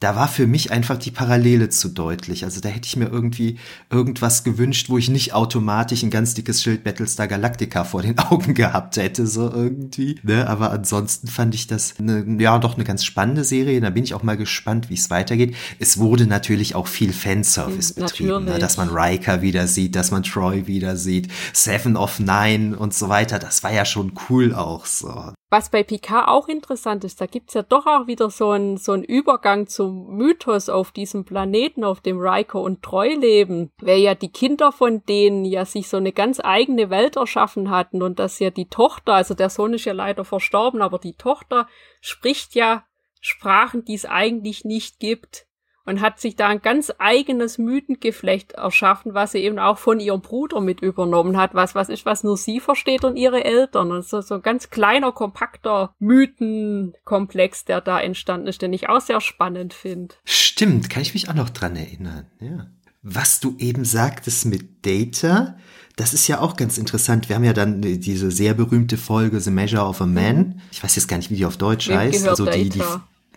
da war für mich einfach die Parallele zu deutlich. Also da hätte ich mir irgendwie irgendwas gewünscht, wo ich nicht automatisch ein ganz dickes Schild Battlestar Galactica vor den Augen gehabt hätte, so irgendwie. Ne? Aber ansonsten fand ich das eine, ja doch eine ganz spannende Serie. Da bin ich auch mal gespannt, wie es weitergeht. Es wurde natürlich auch viel Fanservice mhm, betrieben, ne? dass man Riker wieder sieht, dass man Troy wieder sieht, Seven of Nine und so weiter. Das war ja schon cool auch so. Was bei Picard auch interessant ist, da gibt's ja doch auch wieder so einen so einen Übergang zum Mythos auf diesem Planeten, auf dem Riker und Treu leben, weil ja die Kinder von denen ja sich so eine ganz eigene Welt erschaffen hatten und dass ja die Tochter, also der Sohn ist ja leider verstorben, aber die Tochter spricht ja Sprachen, die es eigentlich nicht gibt und hat sich da ein ganz eigenes Mythengeflecht erschaffen, was sie eben auch von ihrem Bruder mit übernommen hat, was was ist, was nur sie versteht und ihre Eltern. Und so, so ein ganz kleiner, kompakter Mythenkomplex, der da entstanden ist, den ich auch sehr spannend finde. Stimmt, kann ich mich auch noch dran erinnern, ja. Was du eben sagtest mit Data, das ist ja auch ganz interessant. Wir haben ja dann diese sehr berühmte Folge The Measure of a Man. Mhm. Ich weiß jetzt gar nicht, wie die auf Deutsch Wem heißt. Also die, die,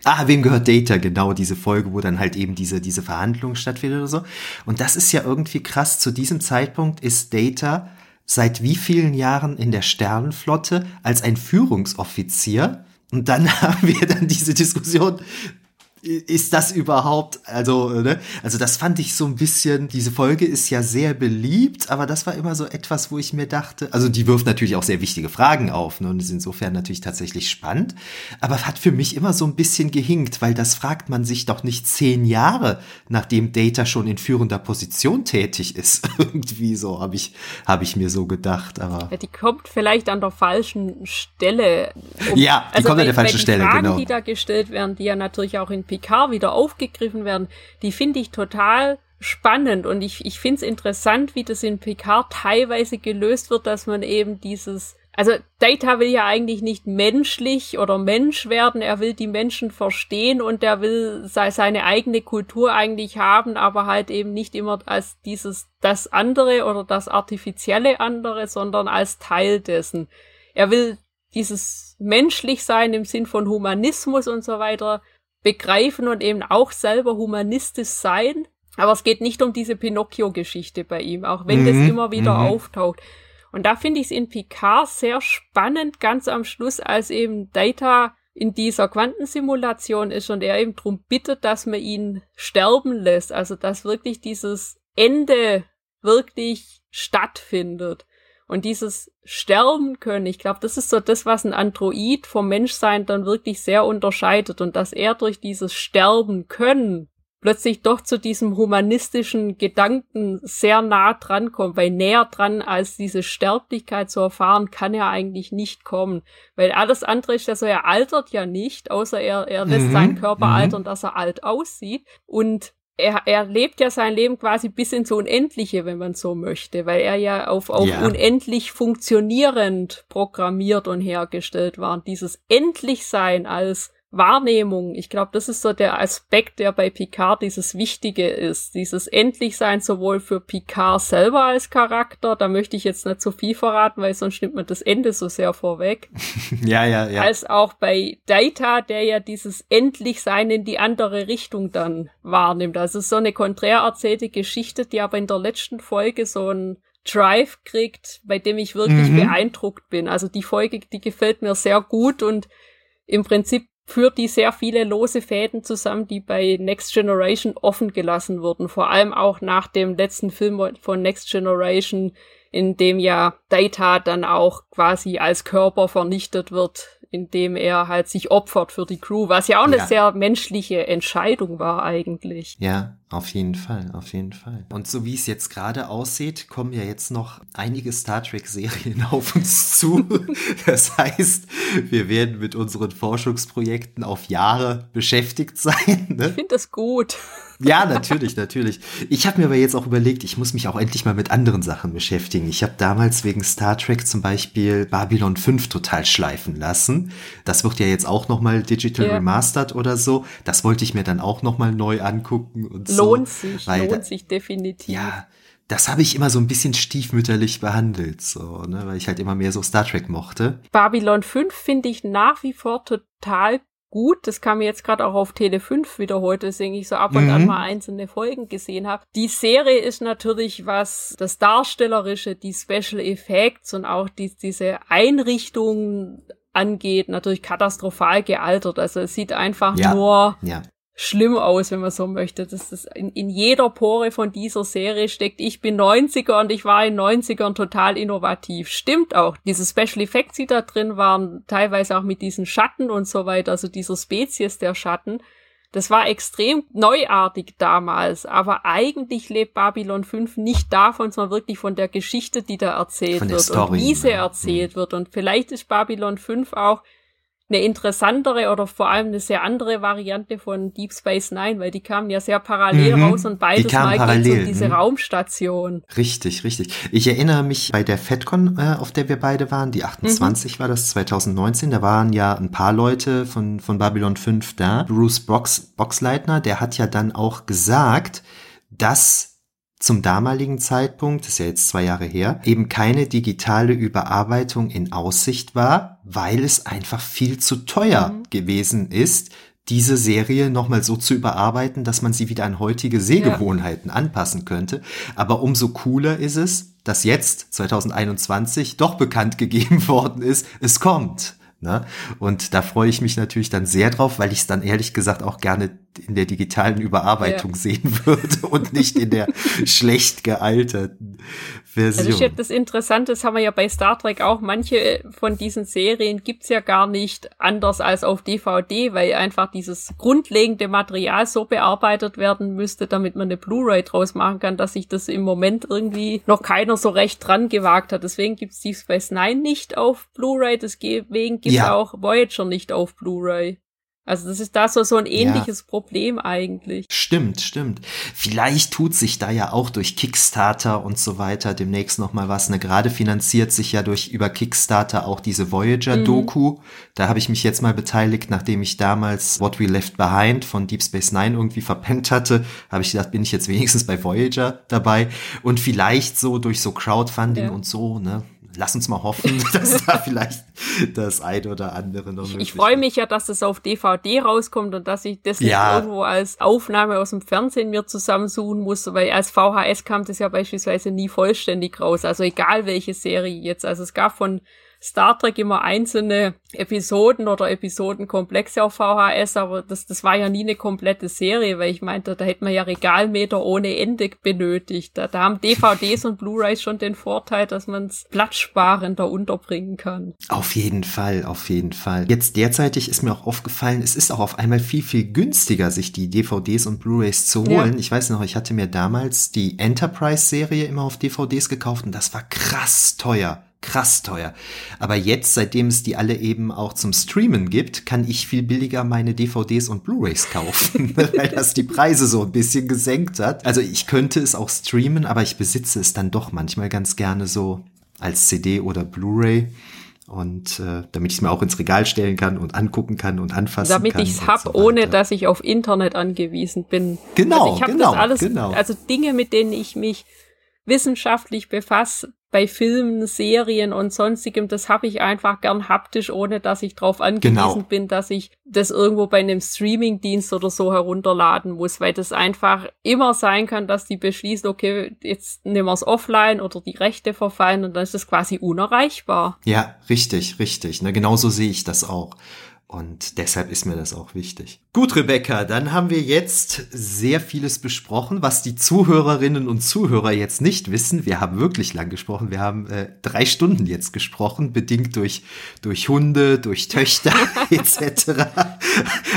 Ah, wem gehört Data? Genau, diese Folge, wo dann halt eben diese, diese Verhandlung stattfindet oder so. Und das ist ja irgendwie krass. Zu diesem Zeitpunkt ist Data seit wie vielen Jahren in der Sternenflotte als ein Führungsoffizier. Und dann haben wir dann diese Diskussion, ist das überhaupt, also, ne? Also das fand ich so ein bisschen, diese Folge ist ja sehr beliebt, aber das war immer so etwas, wo ich mir dachte, also die wirft natürlich auch sehr wichtige Fragen auf, ne? Und ist insofern natürlich tatsächlich spannend, aber hat für mich immer so ein bisschen gehinkt, weil das fragt man sich doch nicht zehn Jahre, nachdem Data schon in führender Position tätig ist. Irgendwie so, habe ich, habe ich mir so gedacht, aber. Ja, die kommt vielleicht an der falschen Stelle. Um, ja, die also kommt an der falschen Stelle, Fragen, genau. die da gestellt werden, die ja natürlich auch in Picard wieder aufgegriffen werden, die finde ich total spannend. Und ich, ich finde es interessant, wie das in Picard teilweise gelöst wird, dass man eben dieses also Data will ja eigentlich nicht menschlich oder Mensch werden, er will die Menschen verstehen und er will seine eigene Kultur eigentlich haben, aber halt eben nicht immer als dieses das andere oder das artifizielle andere, sondern als Teil dessen. Er will dieses menschlich sein im Sinn von Humanismus und so weiter begreifen und eben auch selber humanistisch sein. Aber es geht nicht um diese Pinocchio-Geschichte bei ihm, auch wenn mhm. das immer wieder mhm. auftaucht. Und da finde ich es in Picard sehr spannend, ganz am Schluss, als eben Data in dieser Quantensimulation ist und er eben drum bittet, dass man ihn sterben lässt. Also dass wirklich dieses Ende wirklich stattfindet. Und dieses Sterben können, ich glaube, das ist so das, was ein Android vom Menschsein dann wirklich sehr unterscheidet und dass er durch dieses Sterben können plötzlich doch zu diesem humanistischen Gedanken sehr nah dran kommt, weil näher dran als diese Sterblichkeit zu erfahren, kann er eigentlich nicht kommen. Weil alles andere ist ja so, er altert ja nicht, außer er, er lässt mhm. seinen Körper mhm. altern, dass er alt aussieht. Und er, er lebt ja sein Leben quasi bis ins Unendliche, wenn man so möchte, weil er ja auf, auf ja. unendlich funktionierend programmiert und hergestellt war. Und dieses Endlichsein als Wahrnehmung. Ich glaube, das ist so der Aspekt, der bei Picard dieses Wichtige ist. Dieses Endlichsein sowohl für Picard selber als Charakter, da möchte ich jetzt nicht zu viel verraten, weil sonst nimmt man das Ende so sehr vorweg. ja, ja, ja. Als auch bei Data, der ja dieses Endlichsein in die andere Richtung dann wahrnimmt. Also so eine konträr erzählte Geschichte, die aber in der letzten Folge so ein Drive kriegt, bei dem ich wirklich mhm. beeindruckt bin. Also die Folge, die gefällt mir sehr gut und im Prinzip führt die sehr viele lose Fäden zusammen, die bei Next Generation offen gelassen wurden. Vor allem auch nach dem letzten Film von Next Generation, in dem ja Data dann auch quasi als Körper vernichtet wird, indem er halt sich opfert für die Crew, was ja auch eine ja. sehr menschliche Entscheidung war eigentlich. Ja, Auf jeden Fall, auf jeden Fall. Und so wie es jetzt gerade aussieht, kommen ja jetzt noch einige Star Trek-Serien auf uns zu. Das heißt, wir werden mit unseren Forschungsprojekten auf Jahre beschäftigt sein. Ne? Ich finde das gut. Ja, natürlich, natürlich. Ich habe mir aber jetzt auch überlegt, ich muss mich auch endlich mal mit anderen Sachen beschäftigen. Ich habe damals wegen Star Trek zum Beispiel Babylon 5 total schleifen lassen. Das wird ja jetzt auch nochmal digital ja. remastered oder so. Das wollte ich mir dann auch nochmal neu angucken und so. Lohnt sich, lohnt da, sich definitiv. Ja, das habe ich immer so ein bisschen stiefmütterlich behandelt, so, ne, weil ich halt immer mehr so Star Trek mochte. Babylon 5 finde ich nach wie vor total gut. Das kam mir jetzt gerade auch auf Tele 5 wieder heute, deswegen ich so ab und mhm. an mal einzelne Folgen gesehen habe. Die Serie ist natürlich, was das Darstellerische, die Special Effects und auch die, diese Einrichtungen angeht, natürlich katastrophal gealtert. Also es sieht einfach ja. nur ja schlimm aus, wenn man so möchte. Das ist in, in jeder Pore von dieser Serie steckt, ich bin 90er und ich war in 90ern total innovativ. Stimmt auch. Diese Special Effects, die da drin waren, teilweise auch mit diesen Schatten und so weiter, also dieser Spezies der Schatten, das war extrem neuartig damals, aber eigentlich lebt Babylon 5 nicht davon, sondern wirklich von der Geschichte, die da erzählt wird Story, und wie sie ja. erzählt mhm. wird. Und vielleicht ist Babylon 5 auch eine interessantere oder vor allem eine sehr andere Variante von Deep Space Nine, weil die kamen ja sehr parallel mhm, raus und beides mal parallel, um diese mhm. Raumstation. Richtig, richtig. Ich erinnere mich bei der FedCon, äh, auf der wir beide waren, die 28 mhm. war das 2019, da waren ja ein paar Leute von, von Babylon 5 da. Bruce Box, Boxleitner, der hat ja dann auch gesagt, dass zum damaligen Zeitpunkt, ist ja jetzt zwei Jahre her, eben keine digitale Überarbeitung in Aussicht war, weil es einfach viel zu teuer mhm. gewesen ist, diese Serie nochmal so zu überarbeiten, dass man sie wieder an heutige Sehgewohnheiten ja. anpassen könnte. Aber umso cooler ist es, dass jetzt, 2021, doch bekannt gegeben worden ist, es kommt. Ne? Und da freue ich mich natürlich dann sehr drauf, weil ich es dann ehrlich gesagt auch gerne in der digitalen Überarbeitung ja. sehen würde und nicht in der schlecht gealterten Version. Also ich das Interessante, das haben wir ja bei Star Trek auch, manche von diesen Serien gibt's ja gar nicht anders als auf DVD, weil einfach dieses grundlegende Material so bearbeitet werden müsste, damit man eine Blu-ray draus machen kann, dass sich das im Moment irgendwie noch keiner so recht dran gewagt hat. Deswegen gibt's Deep Space Nine nicht auf Blu-ray, deswegen gibt's ja. auch Voyager nicht auf Blu-ray. Also das ist da so, so ein ähnliches ja. Problem eigentlich. Stimmt, stimmt. Vielleicht tut sich da ja auch durch Kickstarter und so weiter demnächst noch mal was. Ne, gerade finanziert sich ja durch über Kickstarter auch diese Voyager-Doku. Mhm. Da habe ich mich jetzt mal beteiligt, nachdem ich damals What We Left Behind von Deep Space Nine irgendwie verpennt hatte. Habe ich gedacht, bin ich jetzt wenigstens bei Voyager dabei. Und vielleicht so durch so Crowdfunding ja. und so, ne, lass uns mal hoffen, dass da vielleicht das ein oder andere noch möglich Ich freue mich ja, dass das auf DVD rauskommt und dass ich das nicht ja. irgendwo als Aufnahme aus dem Fernsehen mir zusammensuchen muss, weil als VHS kam das ja beispielsweise nie vollständig raus. Also egal welche Serie jetzt. Also es gab von Star Trek immer einzelne Episoden oder Episodenkomplexe auf VHS, aber das, das war ja nie eine komplette Serie, weil ich meinte, da hätte man ja Regalmeter ohne Ende benötigt. Da, da haben DVDs und Blu-rays schon den Vorteil, dass man es platzsparender unterbringen kann. Auf jeden Fall, auf jeden Fall. Jetzt derzeitig ist mir auch aufgefallen, es ist auch auf einmal viel, viel günstiger, sich die DVDs und Blu-rays zu holen. Ja. Ich weiß noch, ich hatte mir damals die Enterprise-Serie immer auf DVDs gekauft und das war krass teuer krass teuer. Aber jetzt, seitdem es die alle eben auch zum Streamen gibt, kann ich viel billiger meine DVDs und Blu-rays kaufen, weil das die Preise so ein bisschen gesenkt hat. Also ich könnte es auch streamen, aber ich besitze es dann doch manchmal ganz gerne so als CD oder Blu-ray. Und äh, damit ich es mir auch ins Regal stellen kann und angucken kann und anfassen damit kann. Damit ich es hab, so ohne dass ich auf Internet angewiesen bin. Genau, also ich genau, das alles, genau. Also Dinge, mit denen ich mich wissenschaftlich befasse, bei Filmen, Serien und sonstigem, das habe ich einfach gern haptisch, ohne dass ich darauf angewiesen genau. bin, dass ich das irgendwo bei einem Streamingdienst oder so herunterladen muss, weil das einfach immer sein kann, dass die beschließen, okay, jetzt nehmen wir es offline oder die Rechte verfallen und dann ist das quasi unerreichbar. Ja, richtig, richtig. Ne, genauso sehe ich das auch. Und deshalb ist mir das auch wichtig. Gut, Rebecca, dann haben wir jetzt sehr vieles besprochen, was die Zuhörerinnen und Zuhörer jetzt nicht wissen. Wir haben wirklich lang gesprochen. Wir haben äh, drei Stunden jetzt gesprochen, bedingt durch, durch Hunde, durch Töchter etc.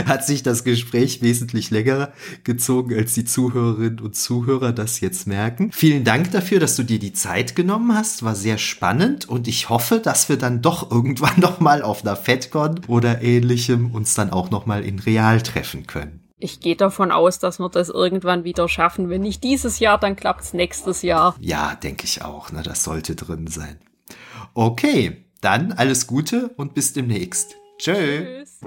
Hat sich das Gespräch wesentlich länger gezogen, als die Zuhörerinnen und Zuhörer das jetzt merken. Vielen Dank dafür, dass du dir die Zeit genommen hast. War sehr spannend und ich hoffe, dass wir dann doch irgendwann noch mal auf einer FedCon oder ähnlichem uns dann auch noch mal in real treffen können. Ich gehe davon aus, dass wir das irgendwann wieder schaffen. Wenn nicht dieses Jahr, dann klappt es nächstes Jahr. Ja, denke ich auch. Ne? Das sollte drin sein. Okay, dann alles Gute und bis demnächst. Tschö. Tschüss.